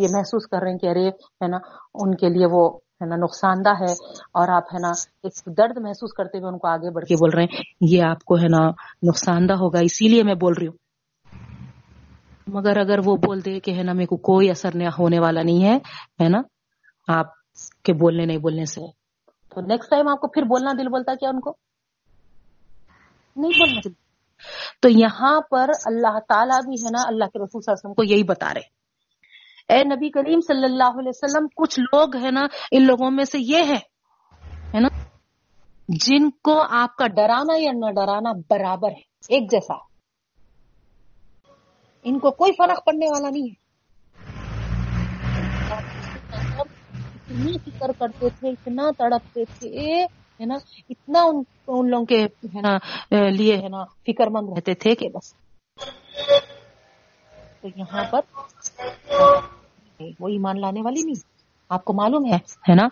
یہ محسوس کر رہے ہیں کہ ارے، ہے نا، ان کے لیے وہ، ہے نا نقصان دہ ہے اور آپ ہے نا، ایک درد محسوس کرتے ہوئے ان کو آگے بڑھ کے بول رہے ہیں، یہ آپ کو ہے نا نقصان دہ ہوگا، اسی لیے میں بول رہی ہوں۔ مگر اگر وہ بول دے کہ ہے نا، میرے کو کوئی اثر نہیں ہونے والا نہیں ہے ہے نا، آپ کے بولنے نہیں بولنے سے۔ تو نیکسٹ ٹائم آپ کو پھر بولنا دل بولتا کیا ان کو؟ نہیں بولنا۔ دل تو یہاں پر اللہ تعالیٰ بھی ہے نا اللہ کے رسول صلی اللہ علیہ وسلم کو یہی بتا رہے اے نبی کریم صلی اللہ علیہ وسلم، کچھ لوگ ہے نا، ان لوگوں میں سے یہ ہے نا، جن کو آپ کا ڈرانا یا نہ ڈرانا برابر ہے، ایک جیسا۔ ان کو کوئی فرق پڑنے والا نہیں ہے۔ اتنا فکر کرتے تھے، اتنا تڑپتے تھے ہے نا؟ اتنا ان, ان لوگوں کے ہے نا لیے ہے نا فکر مند رہتے تھے کہ بس۔ تو یہاں پر وہ ایمان لانے والی نہیں آپ کو معلوم ہے ہے نا؟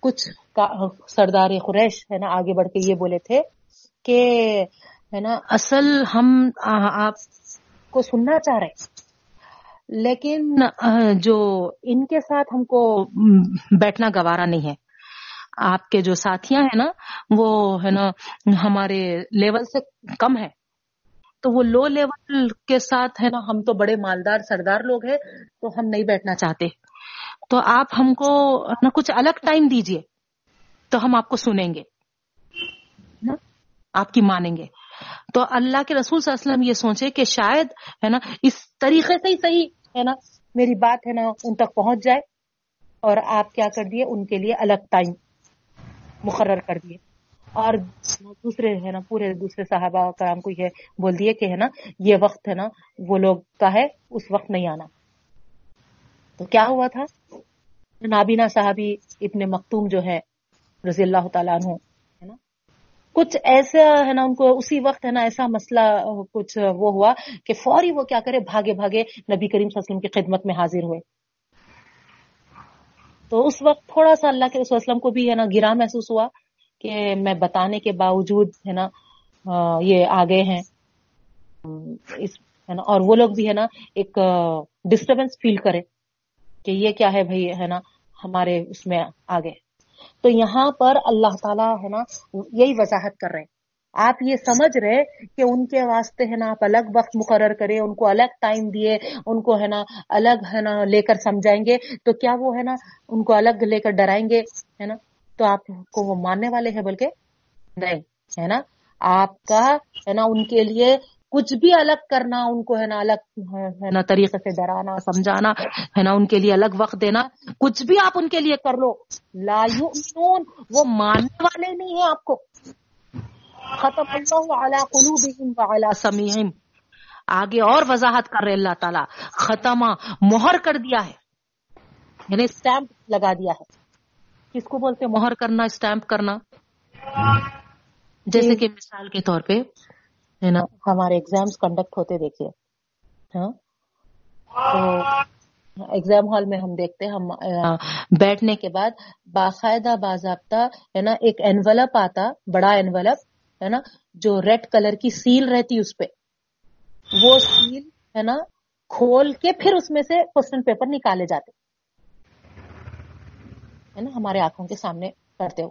کچھ سردار قریش ہے نا آگے بڑھ کے یہ بولے تھے کہ ہے نا اصل ہم آپ کو سننا چاہ رہے لیکن جو ان کے ساتھ ہم کو بیٹھنا گوارا نہیں ہے۔ آپ کے جو ساتھیاں ہیں نا وہ ہے نا ہمارے لیول سے کم ہے تو وہ لو لیول کے ساتھ ہے نا ہم تو بڑے مالدار سردار لوگ ہیں تو ہم نہیں بیٹھنا چاہتے۔ تو آپ ہم کو نا کچھ الگ ٹائم دیجیے تو ہم آپ کو سنیں گے۔ آپ کی مانیں گے۔ تو اللہ کے رسول صلی اللہ علیہ وسلم یہ سوچے کہ شاید ہے نا اس طریقے سے ہی صحیح ہے نا، میری بات ہے نا، ان تک پہنچ جائے اور آپ کیا کر دیے، ان کے لیے الگ ٹائم مقرر کر دیے۔ اور دوسرے ہے نا، پورے دوسرے صحابہ کرام کو یہ بول دیے کہ ہے نا، یہ وقت ہے نا، وہ لوگ کا ہے، اس وقت نہیں آنا۔ تو کیا ہوا تھا؟ نابینا صاحبی ابن مختوم جو ہے، رضی اللہ تعالیٰ عنہ کچھ ایسا ہے نا، ان کو اسی وقت ہے نا ایسا مسئلہ، کچھ وہ ہوا کہ فوری وہ کیا کرے، بھاگے بھاگے نبی کریم صلی اللہ علیہ وسلم کی خدمت میں حاضر ہوئے۔ تو اس وقت تھوڑا سا اللہ کے وسلم کو بھی ہے نا گرا محسوس ہوا کہ میں بتانے کے باوجود ہے نا یہ آگے ہیں۔ اس ہے نا، اور وہ لوگ بھی ہے نا ایک ڈسٹربینس فیل کرے کہ یہ کیا ہے بھائی، ہے نا ہمارے اس میں آگے۔ تو یہاں پر اللہ تعالیٰ ہے نا، یہی وضاحت کر رہے ہیں۔ آپ یہ سمجھ رہے کہ ان کے واسطے ہے نا، آپ الگ وقت مقرر کریں، ان کو الگ ٹائم دیے، ان کو ہے نا الگ ہے نا لے کر سمجھائیں گے۔ تو کیا وہ ہے نا، ان کو الگ لے کر ڈرائیں گے؟ ہے نا؟ تو آپ کو وہ ماننے والے ہیں بلکہ نہیں، ہے نا؟ آپ کا ہے نا، ان کے لیے کچھ بھی الگ کرنا، ان کو ہے نا الگ، ہے نا طریقے سے ڈرانا، سمجھانا، ہے نا ان کے لیے الگ وقت دینا۔ کچھ بھی آپ ان کے لیے کر لو۔ لا وہ ماننے والے نہیں ہیں آپ کو۔ ختم اللہ قلوبہم سمیعہم۔ آگے اور وضاحت کر رہے اللہ تعالیٰ۔ ختمہ مہر کر دیا ہے۔ یعنی اسٹیمپ لگا دیا ہے۔ کس کو بولتے مہر کرنا اسٹیمپ کرنا؟ جیسے کہ مثال کے طور پہ ہے نا، ہمارے ایگزامس کنڈکٹ ہوتے دیکھیے ہاں تو ایگزام ہال میں ہم دیکھتے ہم بیٹھنے کے بعد باقاعدہ باضابطہ، ہے نا، ایک انویلپ آتا، بڑا انویلپ ہے نا، جو ریڈ کلر کی سیل رہتی اس پہ. وہ سیل ہے نا، کھول کے پھر اس میں سے کوشچن پیپر نکالے جاتے. ہے نا، ہمارے آنکھوں کے سامنے کرتے ہو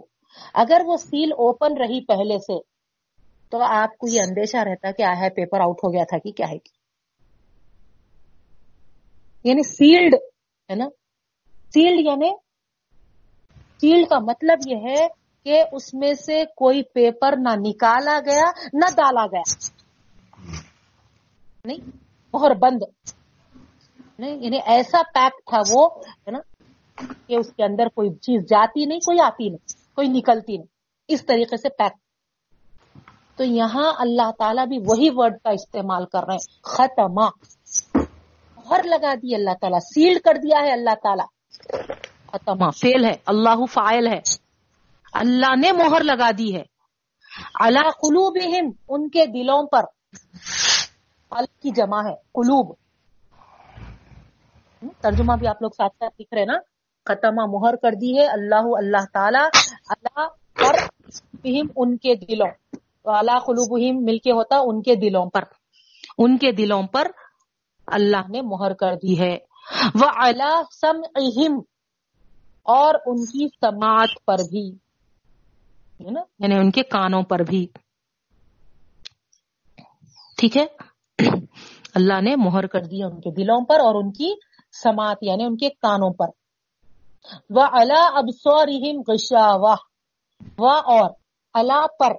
اگر وہ سیل اوپن رہی پہلے سے تو آپ کو یہ اندیشہ رہتا کہ آیا پیپر آؤٹ ہو گیا تھا کہ کیا ہے یعنی سیلڈ ہے نا؟ سیلڈ یعنی سیلڈ کا مطلب یہ ہے کہ اس میں سے کوئی پیپر نہ نکالا گیا، نہ ڈالا گیا۔ نہیں، مہر بند۔ نہیں یعنی ایسا پیک تھا وہ، ہے نا؟ کہ اس کے اندر کوئی چیز جاتی نہیں، کوئی آتی نہیں، کوئی نکلتی نہیں۔ اس طریقے سے پیک تو یہاں اللہ تعالیٰ بھی وہی ورڈ کا استعمال کر رہے ہیں. ختمہ. مہر لگا دی اللہ تعالیٰ. سیل کر دیا ہے اللہ تعالیٰ. ختمہ. فیل ہے. اللہ فائل ہے. اللہ نے مہر لگا دی ہے. اللہ قلوب ان کے دلوں پر. قلب کی جمع ہے. قلوب. ترجمہ بھی آپ لوگ ساتھ ساتھ لکھ رہے نا؟ ختمہ مہر کر دی ہے. اللہ اللہ تعالی. اللہ پر ان کے دلوں. تو اللہ مل کے ہوتا ان کے دلوں پر۔ ان کے دلوں پر اللہ نے مہر کر دی ہے۔ وہ اللہ سم اور ان کی سماعت پر بھی۔ یعنی ان کے کانوں پر بھی۔ ٹھیک ہے؟ اللہ نے مہر کر دی ان کے دلوں پر اور ان کی سماعت یعنی ان کے کانوں پر۔ وہ اللہ اب سورم و اور اللہ پر۔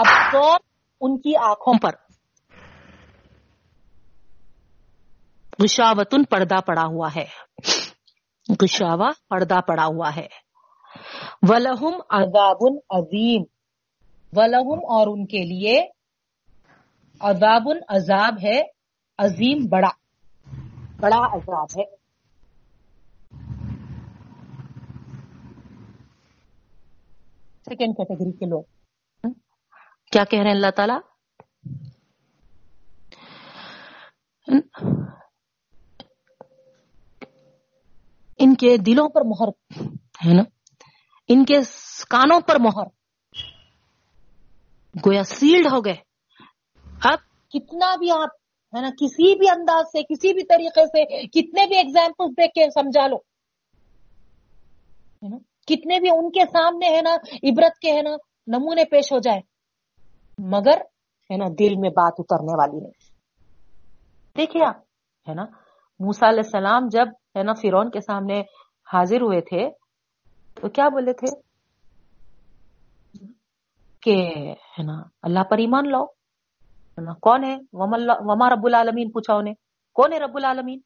اب ان کی آنکھوں پر گشاوتن پردہ پڑا ہوا ہے گشاوا پردہ پڑا ہوا ہے ولہم عذاب عظیم ولہم اور ان کے لیے عذاب عذاب ہے عظیم بڑا بڑا عذاب ہے سیکنڈ کیٹیگری کے لوگ کیا کہہ رہے ہیں اللہ تعالی؟ ان کے دلوں پر مہر ہے نا؟ ان کے کانوں پر مہر۔ گویا سیلڈ ہو گئے۔ اب کتنا بھی آپ ہے نا، کسی بھی انداز سے، کسی بھی طریقے سے، کتنے بھی ایگزامپل دیکھ کے سمجھا لو۔ کتنے بھی ان کے سامنے ہے نا، عبرت کے ہے نا، نمونے پیش ہو جائے مگر ہے نا دل میں بات اترنے والی نہیں۔ دیکھیے آپ، ہے نا موسا علیہ السلام جب ہے نا فرون کے سامنے حاضر ہوئے تھے، تو کیا بولے تھے؟ کہ ہے نا، اللہ پر ایمان لاؤ۔ کون ہے؟ وما رب العالمین، پوچھا انہیں۔ کون ہے رب العالمین؟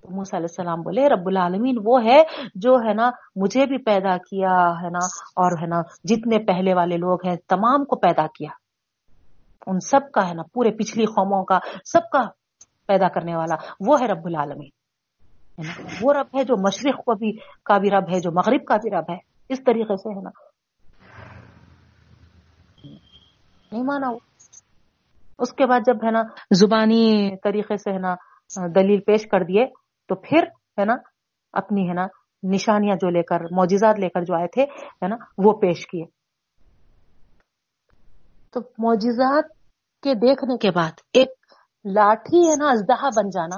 تو موسیٰ علیہ السلام بولے، رب العالمین، وہ ہے جو ہے نا مجھے بھی پیدا کیا ہے نا، اور ہے نا جتنے پہلے والے لوگ ہیں، تمام کو پیدا کیا۔ ان سب کا ہے نا، پورے پچھلی قوموں کا سب کا پیدا کرنے والا وہ ہے رب العالمین۔ وہ رب ہے جو مشرق کو بھی کا بھی رب ہے، جو مغرب کا بھی رب ہے۔ اس طریقے سے ہے نا۔ نہیں مانا وہ۔ اس کے بعد جب ہے نا زبانی طریقے سے ہے نا دلیل پیش کر دیے تو پھر ہے نا اپنی ہے نا نشانیاں جو لے کر معجزات لے کر جو آئے تھے ہے نا وہ پیش کیے تو معجزات کے دیکھنے کے بعد ایک لاٹھی ہے نا ازدہا بن جانا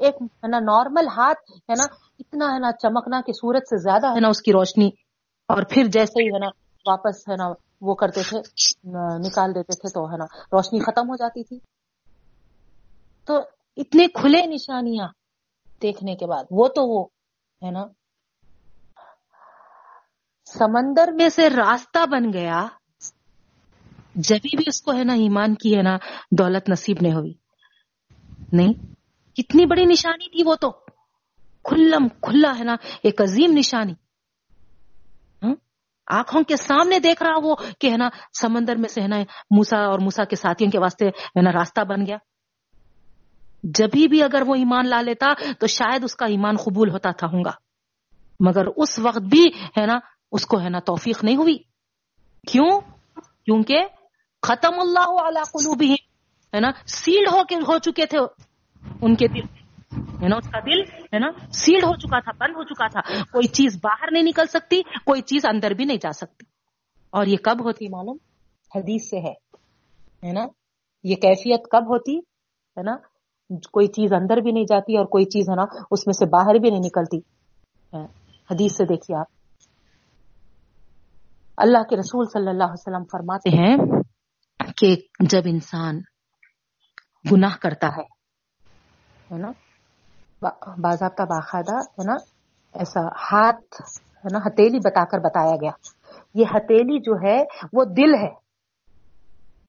ایک ہے نا نارمل ہاتھ ہے نا اتنا ہے نا چمکنا کہ سورج سے زیادہ ہے نا اس کی روشنی اور پھر جیسے ہی ہے نا واپس ہے نا وہ کرتے تھے نکال دیتے تھے تو ہے نا روشنی ختم ہو جاتی تھی تو اتنے کھلے نشانیاں دیکھنے کے بعد۔ وہ تو وہ، ہے نا؟ سمندر میں سے راستہ بن گیا۔ جبھی بھی اس کو، ہے نا، ایمان کی، ہے نا، دولت نصیب نہیں ہوئی۔ نہیں، کتنی بڑی نشانی تھی وہ تو۔ کھلم کھلا، ہے نا، ایک عظیم نشانی۔ آنکھوں کے سامنے دیکھ رہا وہ کہ، ہے نا، سمندر میں سے، ہے نا موسا اور موسا کے ساتھیوں کے واسطے، ہے نا، راستہ بن گیا۔ جبھی بھی اگر وہ ایمان لا لیتا تو شاید اس کا ایمان قبول ہوتا تھا ہوں گا۔ مگر اس وقت بھی ہے نا، اس کو ہے نا توفیق نہیں ہوئی۔ کیوں؟ کیونکہ ختم اللہ علی قلوبہم، ہے نا، سیل ہو کے ہو چکے تھے۔ ان کے دل، ہے نا، اس کا دل، ہے نا، سیل ہو چکا تھا، بند ہو چکا تھا۔ کوئی چیز باہر نہیں نکل سکتی، کوئی چیز اندر بھی نہیں جا سکتی۔ اور یہ کب ہوتی معلوم؟ حدیث سے ہے نا، یہ کیفیت کب ہوتی؟ ہے نا کوئی چیز اندر بھی نہیں جاتی اور کوئی چیز ہے نا، اس میں سے باہر بھی نہیں نکلتی۔ حدیث سے دیکھیے آپ۔ اللہ کے رسول صلی اللہ علیہ وسلم فرماتے ہیں کہ جب انسان گناہ کرتا ہے نا باضابطہ باقاعدہ ہے نا، ایسا ہاتھ، ہے نا ہتیلی بتا کر بتایا گیا۔ یہ ہتیلی جو ہے، وہ دل ہے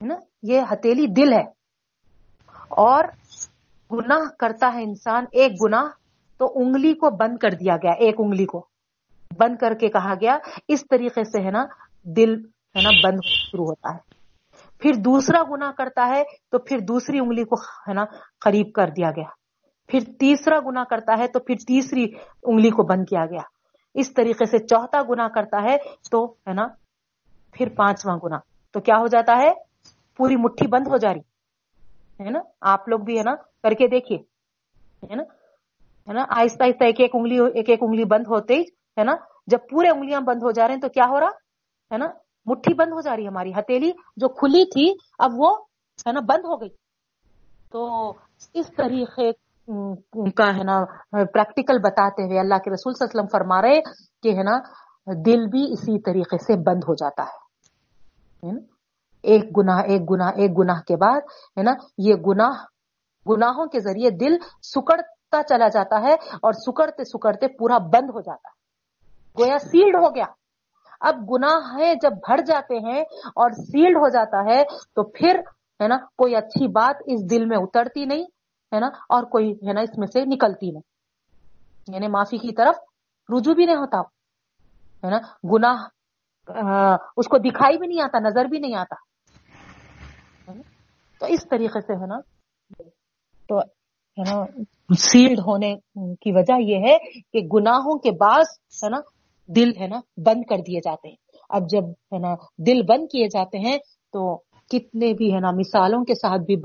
نا، یہ ہتیلی دل ہے۔ اور گناہ کرتا ہے انسان، ایک گناہ تو انگلی کو بند کر دیا گیا، ایک انگلی کو بند کر کے کہا گیا، اس طریقے سے ہے نا دل ہے نا بند شروع ہوتا ہے۔ پھر دوسرا گنا کرتا ہے تو پھر دوسری انگلی کو ہے نا قریب کر دیا گیا۔ پھر تیسرا گنا کرتا ہے تو پھر تیسری انگلی کو بند کیا گیا۔ اس طریقے سے چوتھا گنا کرتا ہے تو ہے نا پھر پانچواں گنا تو کیا ہو جاتا ہے؟ پوری مٹھی بند ہو جا رہی۔ ہے نا؟ آپ لوگ بھی ہے نا کر کے دیکھیے، ہے نا؟ ہے نا؟ آہستہ آہستہ ایک ایک انگلی، ایک ایک انگلی بند ہوتے ہی، ہے نا؟ جب پورے انگلیاں بند ہو جا رہے ہیں تو کیا ہو رہا؟ ہے نا؟ مٹھی بند ہو جا رہی ہے ہماری۔ ہتیلی جو کھلی تھی، اب وہ، ہے نا، بند ہو گئی۔ تو اس طریقے کا، ہے نا، پریکٹیکل بتاتے ہوئے اللہ کے رسول صلی اللہ علیہ وسلم فرما رہے کہ، ہے نا، دل بھی اسی طریقے سے بند ہو جاتا ہے۔ ایک گناہ ایک گناہ ایک گناہ کے بعد، ہے نا، یہ گناہ گناہوں کے ذریعے دل سکڑتا چلا جاتا ہے اور سکڑتے سکڑتے پورا بند ہو جاتا ہے۔ گویا سیلڈ ہو گیا۔ اب گناہ ہے جب بھر جاتے ہیں اور سیلڈ ہو جاتا ہے تو پھر ہے نا کوئی اچھی بات اس دل میں اترتی نہیں، ہے نا، اور کوئی ہے نا اس میں سے نکلتی نہیں۔ یعنی معافی کی طرف رجوع بھی نہیں ہوتا۔ ہے نا، گناہ اس کو دکھائی بھی نہیں آتا، نظر بھی نہیں آتا۔ تو اس طریقے سے ہے نا۔ تو ہے نا سیلڈ ہونے کی وجہ یہ ہے کہ گناہوں کے بعد ہے نا دل ہے نا بند کر دیے جاتے ہیں۔ اب جب ہے نا دل بند کیے جاتے ہیں تو کتنے بھی ہے نا مثالوں کے ساتھ بھی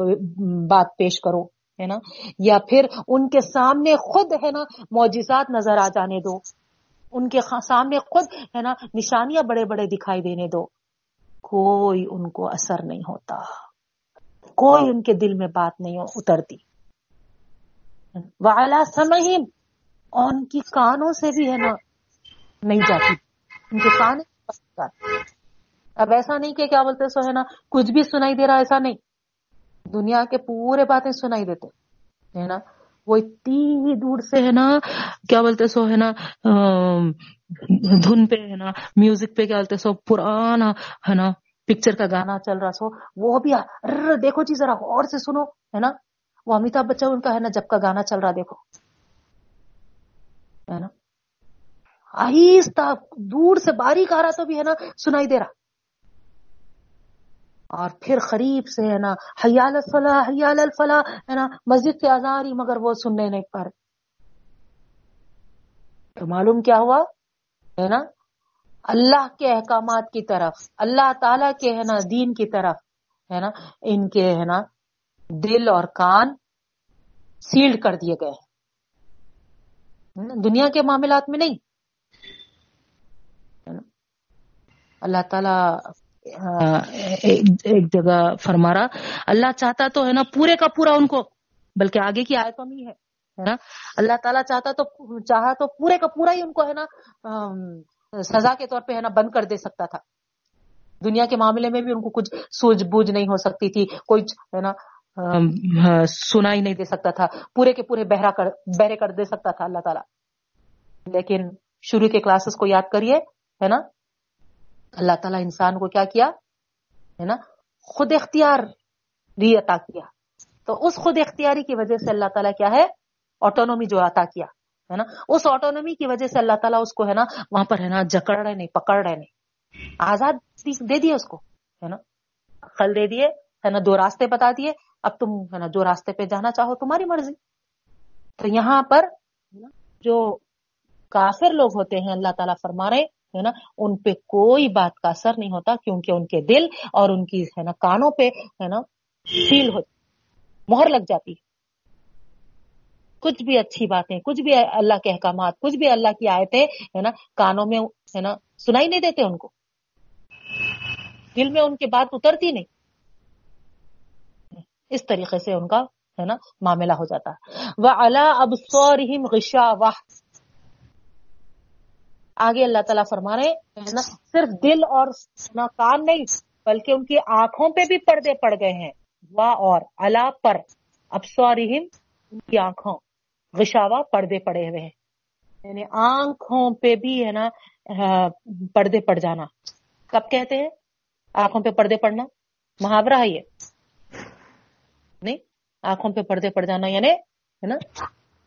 بات پیش کرو ہے نا یا پھر ان کے سامنے خود ہے نا معجزات نظر آ جانے دو۔ ان کے سامنے خود ہے نا نشانیاں بڑے بڑے دکھائی دینے دو۔ کوئی ان کو اثر نہیں ہوتا۔ کوئی ان کے دل میں بات نہیں اترتی۔ والا سمہم اور ان کی کانوں سے بھی ہے نا، نہیں جاتی۔ ان کے کان اب ایسا نہیں کہ کیا بولتے سو ہے نا، کچھ بھی سنائی دے رہا ایسا نہیں۔ دنیا کے پورے باتیں سنائی دیتے ہے نا۔ وہ اتنی دور سے ہے نا، کیا بولتے سو ہے نا دھن پہ ہے نا، میوزک پہ کیا بولتے سو، پرانا ہے نا، پکچر کا گانا چل رہا سو وہ بھی دیکھو جی ذرا اور سے سنو، ہے نا۔ وہ امیتابھ بچن ان کا ہے نا، جب کا گانا چل رہا دیکھو۔ ہے نا؟ آہستہ دور سے باریک آ رہا تو بھی ہے نا، سنائی دے رہا۔ اور پھر قریب سے ہے نا، حیال الفلاح حیال الفلاح، ہے نا، مسجد سے آزان رہی مگر وہ سننے نہیں پا رہے۔ تو معلوم کیا ہوا؟ ہے نا؟ اللہ کے احکامات کی طرف، اللہ تعالی کے ہے نا، دین کی طرف، ہے نا، ان کے ہے نا دل اور کان سیلڈ کر دیے گئے ہیں۔ دنیا کے معاملات میں نہیں۔ اللہ تعالیٰ ایک جگہ فرما رہا، اللہ چاہتا تو ہے نا پورے کا پورا ان کو، بلکہ آگے کی آیتوں میں ہی ہے ہے نا؟ اللہ تعالیٰ چاہتا تو، چاہا تو پورے کا پورا ہی ان کو ہے نا سزا کے طور پہ ہے نا بند کر دے سکتا تھا۔ دنیا کے معاملے میں بھی ان کو کچھ سوجھ بوجھ نہیں ہو سکتی تھی، کوئی، ہے نا ہاں، سنا ہی نہیں دے سکتا تھا۔ پورے کے پورے بہرا کر، بہرے کر دے سکتا تھا، اللہ تعالیٰ۔ لیکن شروع کے کلاسز کو یاد کریے، ہے نا؟ اللہ تعالیٰ انسان کو کیا کیا؟ ہے نا؟ خود اختیار بھی عطا کیا۔ تو اس خود اختیاری کی وجہ سے اللہ تعالیٰ کیا ہے؟ آٹونومی جو عطا کیا، ہے نا؟ اس آٹونومی کی وجہ سے اللہ تعالیٰ اس کو، ہے نا، وہاں پر، ہے نا، جکڑ رہے نہیں، پکڑ رہے نہیں۔ آزاد دے دیے اس کو، ہے نا؟ عقل دے دیے، ہے نا، دو راستے بتا دیے۔ اب تم ہے نا جو راستے پہ جانا چاہو تمہاری مرضی۔ تو یہاں پر جو کافر لوگ ہوتے ہیں، اللہ تعالیٰ فرما رہے ہے نا، ان پہ کوئی بات کا اثر نہیں ہوتا کیونکہ ان کے دل اور ان کی ہے نا کانوں پہ ہے نا سیل ہوتی مہر لگ جاتی کچھ بھی اچھی باتیں، کچھ بھی اللہ کے احکامات، کچھ بھی اللہ کی آیتیں ہے نا کانوں میں ہے نا سنائی نہیں دیتے ان کو۔ دل میں ان کی بات اترتی نہیں۔ اس طریقے سے ان کا ہے نا معاملہ ہو جاتا ہے۔ وہ اللہ اب سورہم غشا واہ آگے اللہ تعالیٰ فرما رہے ہیں نا، صرف دل اور نہ کان نہیں، بلکہ ان کی آنکھوں پہ بھی پردے پڑ گئے ہیں۔ وا اور اللہ پر اب سورہم ان کی آنکھوں غشاوا پردے پڑے ہوئے ہیں۔ یعنی آنکھوں پہ بھی، ہے نا پردے پڑ جانا۔ کب کہتے ہیں؟ آنکھوں پہ پردے پڑنا۔ محاورہ ہے یہ۔ نہیں؟ آنکھوں پہ پردے پڑ جانا یعنی ہے نا؟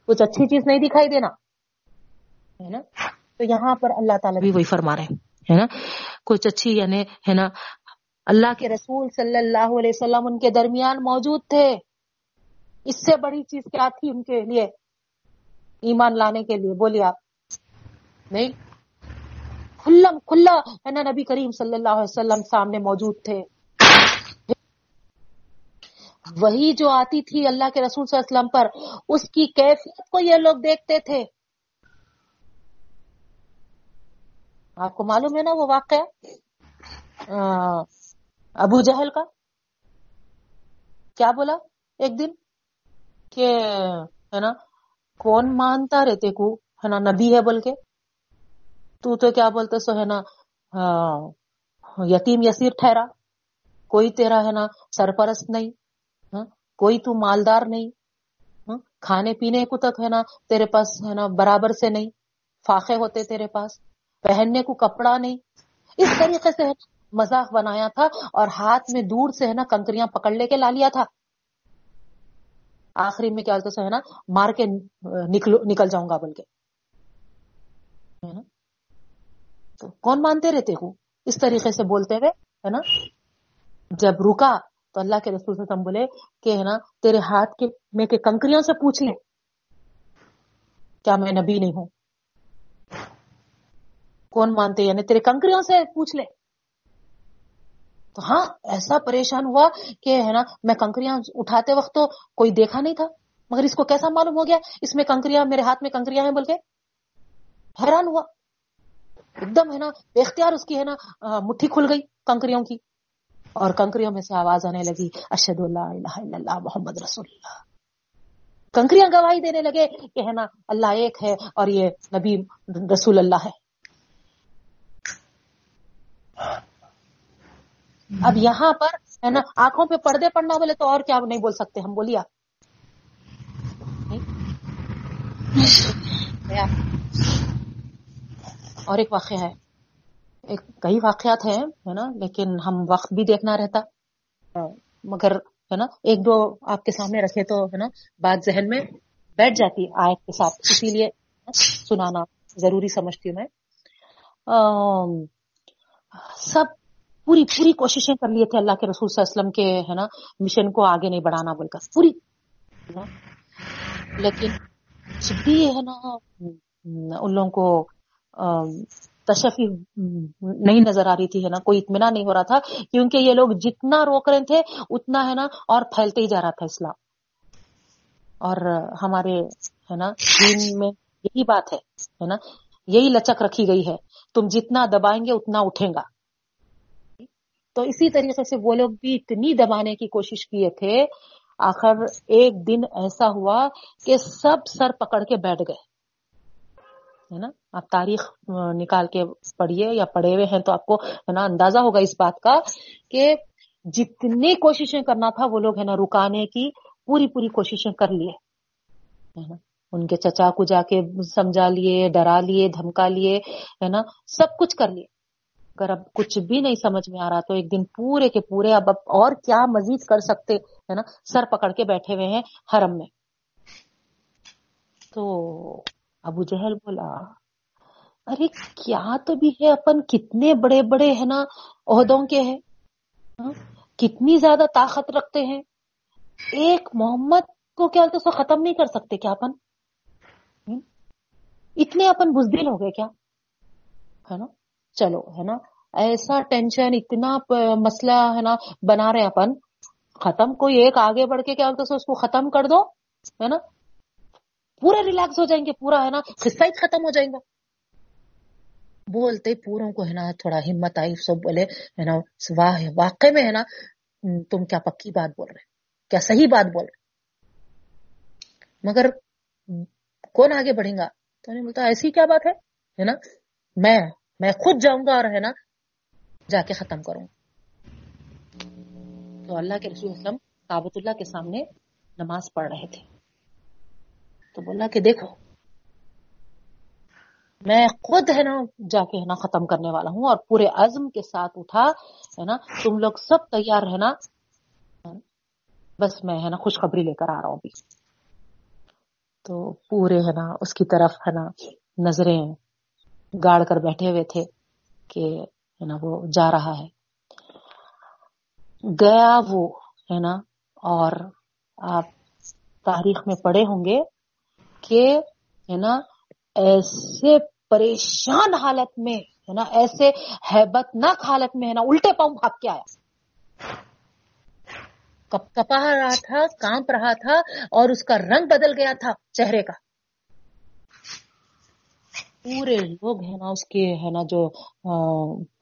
کچھ اچھی چیز نہیں دکھائی دینا، ہے نا؟ تو یہاں پر اللہ تعالیٰ بھی وہی فرما رہے ہیں، ہے نا؟ کچھ اچھی یعنی ہے نا؟ اللہ کے رسول صلی اللہ علیہ وسلم ان کے درمیان موجود تھے۔ اس سے بڑی چیز کیا تھی ان کے لیے؟ ایمان لانے کے لیے۔ بولیے آپ۔ نہیں؟ کھلم، کھلا، ہے نا؟ نبی کریم صلی اللہ علیہ وسلم سامنے موجود تھے۔ وہی جو آتی تھی اللہ کے رسول صلی اللہ علیہ وسلم پر، اس کی کیفیت کو یہ لوگ دیکھتے تھے۔ آپ کو معلوم ہے نا وہ واقعہ؟ ابو جہل کا۔ کیا بولا ایک دن؟ کہ، ہے نا، کون مانتا رہتے کو؟ ہے نا، نبی ہے بول کے تو تو کیا بولتے سو، ہے نا یتیم یسیر ٹھہرا۔ کوئی تیرا، ہے نا، سرپرست نہیں۔ کوئی تو مالدار نہیں۔ ہاں، کھانے پینے کو تک ہے نا، تیرے پاس ہے نا برابر سے نہیں۔ فاقے ہوتے تیرے پاس۔ پہننے کو کپڑا نہیں۔ اس طریقے سے مذاق بنایا تھا اور ہاتھ میں دور سے ہے نا کنکریاں پکڑ لے کے لا لیا تھا۔ آخری میں کیا ہے نا، مار کے نکل جاؤں گا بول کے تو کون مانتے رہتے ہو؟ اس طریقے سے بولتے ہوئے، ہے نا؟ جب رکا تو اللہ کے رسول سے تم بولے کہ ہے نا، تیرے ہاتھ کے، میں کے کنکریوں سے پوچھ لیں۔ کیا میں نبی نہیں ہوں؟ کون مانتے؟ یعنی تیرے کنکریوں سے پوچھ لے تو ہاں ایسا پریشان ہوا کہ ہے نا، میں کنکریاں اٹھاتے وقت تو کوئی دیکھا نہیں تھا۔ مگر اس کو کیسا معلوم ہو گیا؟ اس میں کنکریاں، میرے ہاتھ میں کنکریاں ہیں بول کے حیران ہوا۔ ایک دم ہے نا، بے اختیار اس کی ہے نا مٹھی کھل گئی کنکریوں کی۔ اور کنکریوں میں سے آواز آنے لگی اشد اللہ الہ الا اللہ محمد رسول اللہ. کنکریاں گواہی دینے لگے کہ ہے نا، اللہ ایک ہے اور یہ نبی رسول اللہ ہے۔ اب یہاں پر ہے نا، آنکھوں پہ پردے پڑنا بولے تو اور کیا نہیں بول سکتے، ہم بولیے آپ۔ اور ایک واقعہ ہے۔ ایک کئی واقعات ہیں، ہے نا؟ لیکن ہم وقت بھی دیکھنا رہتا۔ مگر، ہے نا؟ ایک دو آپ کے سامنے رکھے تو، ہے نا؟ بات ذہن میں بیٹھ جاتی آیت کے ساتھ۔ اسی لیے، سنانا ضروری سمجھتی ہوں میں۔ سب پوری پوری کوششیں کر لیے تھے اللہ کے رسول صلی اللہ علیہ وسلم کے، ہے نا؟ مشن کو آگے نہیں بڑھانا بول کر۔ پوری لیکن جب بھی، ہے نا؟ ان لوگوں کو آم، تشفی نہیں نظر آ رہی تھی ہے نا؟ کوئی اطمینان نہیں ہو رہا تھا کیونکہ یہ لوگ جتنا روک رہے تھے اتنا ہے نا اور پھیلتے ہی جا رہا تھا اسلام۔ اور ہمارے ہے نا دین میں یہی بات ہے ہے نا؟ یہی لچک رکھی گئی ہے۔ تم جتنا دبائیں گے اتنا اٹھیں گا۔ تو اسی طریقے سے وہ لوگ بھی اتنی دبانے کی کوشش کیے تھے آخر ایک دن ایسا ہوا کہ سب سر پکڑ کے بیٹھ گئے۔ ہے نا؟ آپ تاریخ نکال کے پڑھیے یا پڑھے ہوئے ہیں تو آپ کو ہے نا اندازہ ہوگا اس بات کا کہ جتنی کوششیں کرنا تھا وہ لوگ ہے نا رکانے کی پوری پوری کوششیں کر لیے۔ ہے نا؟ ان کے چچا کو جا کے سمجھا لیے، ڈرا لیے، دھمکا لیے، ہے نا؟ سب کچھ کر لیے۔ اگر اب کچھ بھی نہیں سمجھ میں آ رہا تو ایک دن پورے کے پورے اب اب اور کیا مزید کر سکتے، ہے نا؟ سر پکڑ کے بیٹھے ہوئے ہیں حرم میں۔ تو ابو جہل بولا، ارے کیا تو بھی ہے اپن؟ کتنے بڑے بڑے ہے نا عہدوں کے ہیں ہاں؟ کتنی زیادہ طاقت رکھتے ہیں۔ ایک محمد کو کیا تو سو ختم نہیں کر سکتے کیا اپن؟ اتنے اپن بزدل ہو گئے کیا؟ ہے نا؟ چلو، ہے نا؟ ایسا ٹینشن، اتنا مسئلہ، ہے نا؟ بنا رہے اپن۔ ختم، کوئی ایک آگے بڑھ کے کیا تو اس کو ختم کر دو، ہے نا؟ پورے ریلیکس ہو جائیں گے، پورا ہے نا قصہ ہی ختم ہو جائے گا بولتے پوروں کو ہے نا، تھوڑا ہمت آئی، سب بولے، ہے نا، واہ واقع میں ہے نا تم کیا پکی بات بول رہے کیا صحیح بات بول رہے مگر کون آگے بڑھیں گا؟ تو انہیں بولتا، ایسی کیا بات ہے؟ ہے نا، میں میں خود جاؤں گا اور ہے نا، جا کے ختم کروں۔ گا تو اللہ کے رسول وسلم کابت اللہ کے سامنے نماز پڑھ رہے تھے۔ تو بولا کہ دیکھو، میں خود ہے نا جا کے ہے نا ختم کرنے والا ہوں اور پورے عزم کے ساتھ اٹھا، ہے نا، تم لوگ سب تیار رہنا بس میں ہے نا خوشخبری لے کر آ رہا ہوں ابھی۔ تو پورے ہے نا اس کی طرف ہے نا نظریں گاڑ کر بیٹھے ہوئے تھے کہ ہے نا وہ جا رہا ہے۔ گیا وہ، ہے نا، اور آپ تاریخ میں پڑھے ہوں گے کہ، ہے نا، ایسے پریشان حالت میں، ہے نا، ایسے ہیبت ناک حالت میں، ہے نا، الٹے پاؤں بھاگ کے آیا۔ کپ کپا رہا تھا، کانپ رہا تھا اور اس کا رنگ بدل گیا تھا چہرے کا۔ پورے لوگ، ہے نا، اس کے، ہے نا، جو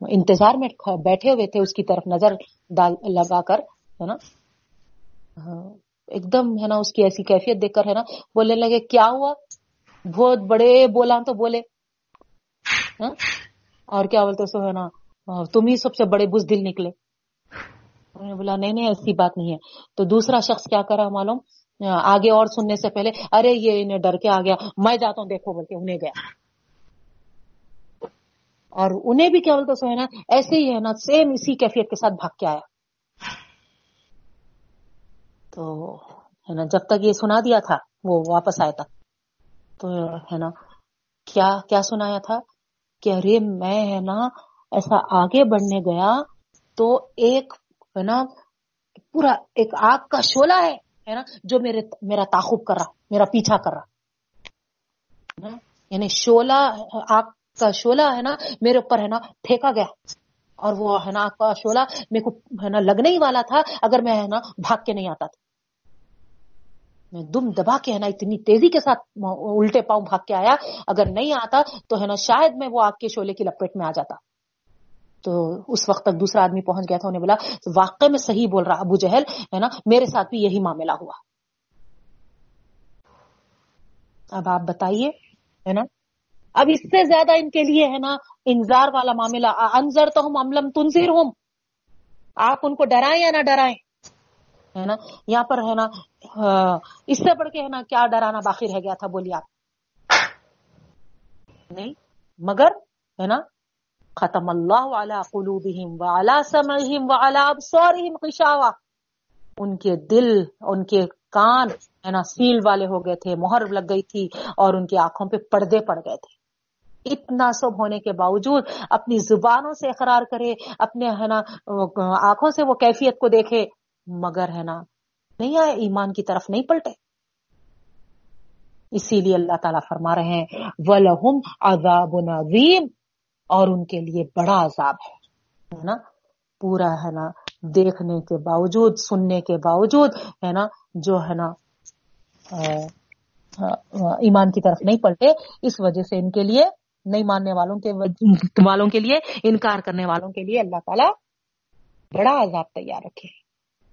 انتظار میں بیٹھے ہوئے تھے، اس کی طرف نظر لگا کر، ہے نا ایک دم ہے نا، اس کی ایسی کیفیت دیکھ کر ہے نا، بولنے لگے، کیا ہوا؟ بہت بڑے بولا تو بولے۔ ہاں؟ اور کیا بولتے سو ہے نا تم ہی سب سے بڑے بزدل نکلے۔ انہوں نے بولا، نہیں نہیں، ایسی بات نہیں ہے۔ تو دوسرا شخص کیا کرا معلوم؟ آگے اور سننے سے پہلے، ارے، یہ انہیں ڈر کے آ گیا، میں جاتا ہوں، دیکھو بول کے انہیں گیا۔ اور انہیں بھی کیا بولتے سو ہے نا، ایسے ہی ہے نا سیم اسی کیفیت کے ساتھ بھاگ کے آیا۔ تو، ہے نا، جب تک یہ سنا دیا تھا، وہ واپس آیا تھا۔ تو، ہے نا، کیا کیا سنایا تھا؟ کہ ارے، میں، ہے نا، ایسا آگے بڑھنے گیا تو ایک، ہے نا، پورا ایک آگ کا شولہ ہے ہے نا، جو میرے، میرا تعاقب کر رہا، میرا پیچھا کر رہا۔ یعنی شولہ آگ کا شولہ ہے نا، میرے اوپر، ہے نا، پھینکا گیا۔ اور وہ ہے نا آگ کا شولہ میرے کو ہے نا لگنے ہی والا تھا، اگر میں ہے نا بھاگ کے نہیں آتا تھا۔ میں دم دبا کے ہے نا اتنی تیزی کے ساتھ الٹے پاؤں بھاگ کے آیا۔ اگر نہیں آتا تو ہے نا شاید میں وہ آگ کے شولے کی لپیٹ میں آ جاتا۔ تو اس وقت تک دوسرا آدمی پہنچ گیا تھا، انہیں بولا واقع میں صحیح بول رہا، ابو جہل، ہے نا، میرے ساتھ بھی یہی معاملہ ہوا۔ اب آپ بتائیے، ہے نا اب اس سے زیادہ ان کے لیے ہے نا انذار والا معاملہ۔ انضر تو ہم املم تنظیر ہوں آپ ان کو ڈرائیں یا نہ ڈرائیں؟ ہے نا؟ یہاں پر ہے نا اس سے بڑھ کے ہے نا کیا ڈرانا باقی رہ گیا تھا بولیے آپ۔ نہیں، مگر ہے نا، ختم اللہ علی قلوبہم وعلا سمعہم وعلا ابصارہم غشاوہ۔ ان کے دل، ان کے کان ہے نا، سیل والے ہو گئے تھے، مہر لگ گئی تھی اور ان کی آنکھوں پہ پردے پڑ گئے تھے۔ اتنا سب ہونے کے باوجود اپنی زبانوں سے اقرار کرے، اپنے ہے نا، آنکھوں سے وہ کیفیت کو دیکھے، مگر ہے نا، نہیں آئے، ایمان کی طرف نہیں پلٹے۔ اسی لیے اللہ تعالیٰ فرما رہے ہیں، وَلَهُمْ عَذَابٌ عَظِيمٌ۔ اور ان کے لیے بڑا عذاب ہے۔ نا، پورا ہے نا، دیکھنے کے باوجود، سننے کے باوجود ہے نا، جو ہے نا ایمان کی طرف نہیں پلٹے۔ اس وجہ سے ان کے لیے نہیں ماننے والوں کے والوں کے لیے انکار کرنے والوں کے لیے اللہ تعالیٰ بڑا عذاب تیار رکھے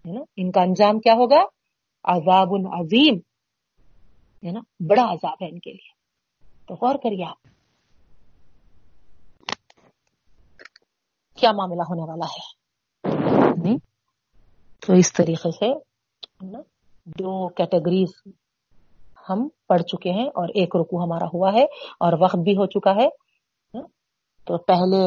ہے نا؟ ان کا انجام کیا ہوگا؟ عذاب العظیم ہے نا؟ بڑا عذاب ہے ان کے لیے۔ تو غور کریے آپ۔ کیا معاملہ ہونے والا ہے؟ تو اس طریقے سے دو کیٹیگریز ہم پڑھ چکے ہیں اور ایک رکو ہمارا ہوا ہے اور وقت بھی ہو چکا ہے۔ تو پہلے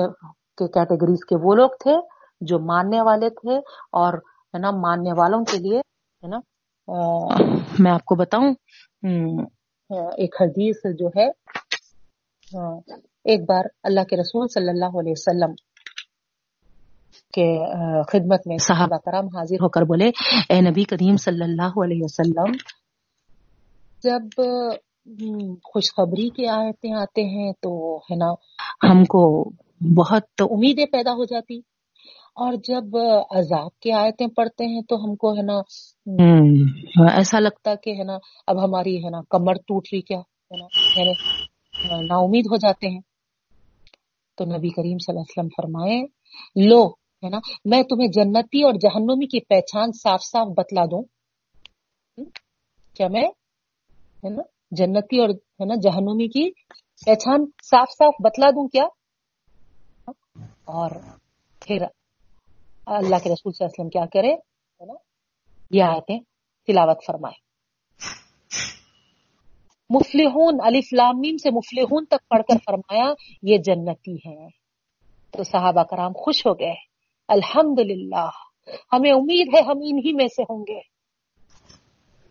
کے کیٹیگریز کے وہ لوگ تھے جو ماننے والے تھے اور، ہے نا، ماننے والوں کے لیے، ہے نا میں آپ کو بتاؤں۔ ایک حدیث جو ہے ایک بار اللہ کے رسول صلی اللہ علیہ وسلم کے خدمت میں صحابہ کرام حاضر ہو کر بولے، اے نبی کریم صلی اللہ علیہ وسلم جب خوشخبری کی آیتیں آتے ہیں تو ہے نا ہم کو بہت امیدیں پیدا ہو جاتی۔ اور جب عذاب کی آیتیں پڑھتے ہیں تو ہم کو ہے نا ایسا لگتا کہ ہے نا اب ہماری ہے نا کمر ٹوٹ رہی کیا ہے نا نا امید ہو جاتے ہیں۔ تو نبی کریم صلی اللہ علیہ وسلم فرمائے لو ہے نا میں تمہیں جنتی اور جہنمی کی پہچان صاف صاف بتلا دوں۔ کیا میں ہے نا، جنتی اور ہے نا، جہنمی کی پہچان صاف صاف بتلا دوں کیا؟ اور پھر اللہ کے رسول صلی اللہ علیہ وسلم کیا کرے ہے نا، یہ آیتیں تلاوت فرمائے مفلحون علی فلامیم سے مفلحون تک پڑھ کر فرمایا، یہ جنتی ہے تو صحابہ کرام خوش ہو گئے۔ الحمد للہ ہمیں امید ہے ہم انہی میں سے ہوں گے۔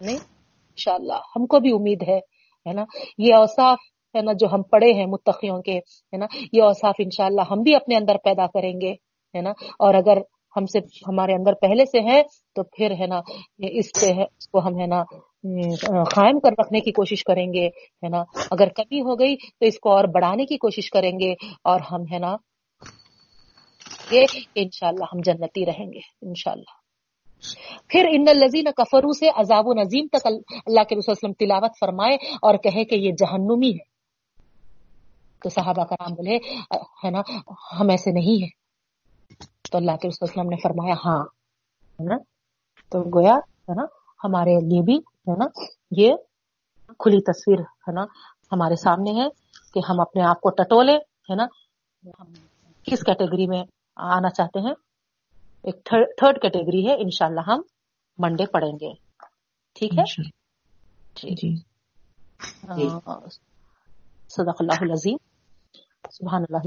نہیں انشاءاللہ، ہم کو بھی امید ہے ہے نا؟ یہ اوصاف، ہے نا، جو ہم پڑھے ہیں متقیوں کے، ہے نا؟ یہ اوصاف انشاءاللہ ہم بھی اپنے اندر پیدا کریں گے، ہے نا؟ اور اگر ہم سے، ہمارے اندر پہلے سے ہے تو پھر، ہے نا، اس پہ اس کو ہم، ہے نا، قائم کر رکھنے کی کوشش کریں گے، ہے نا؟ اگر کمی ہو گئی تو اس کو اور بڑھانے کی کوشش کریں گے، اور ہم، ہے نا ان شاء اللہ ہم جنتی رہیں گے، انشاءاللہ۔ پھر ان لذین کفرو سے عذاب و نظیم تک اللہ کے رسول وسلم تلاوت فرمائے اور کہے کہ یہ جہنمی ہے۔ تو صحابہ کرام بولے، ہے نا، ہم ایسے نہیں ہیں۔ تو اللہ کے رسول وسلم نے فرمایا ہاں ہے نا۔ تو گویا، ہے نا، ہمارے لیے بھی، ہے نا، یہ کھلی تصویر، ہے نا، ہمارے سامنے ہے کہ ہم اپنے آپ کو ٹٹولے، ہے نا کس کیٹیگری میں آنا چاہتے ہیں۔ ایک تھرڈ کیٹیگری ہے انشاءاللہ ہم منڈے پڑھیں گے۔ ٹھیک ہے؟ جی۔ صدق اللہ العظیم۔ سبحان اللہ۔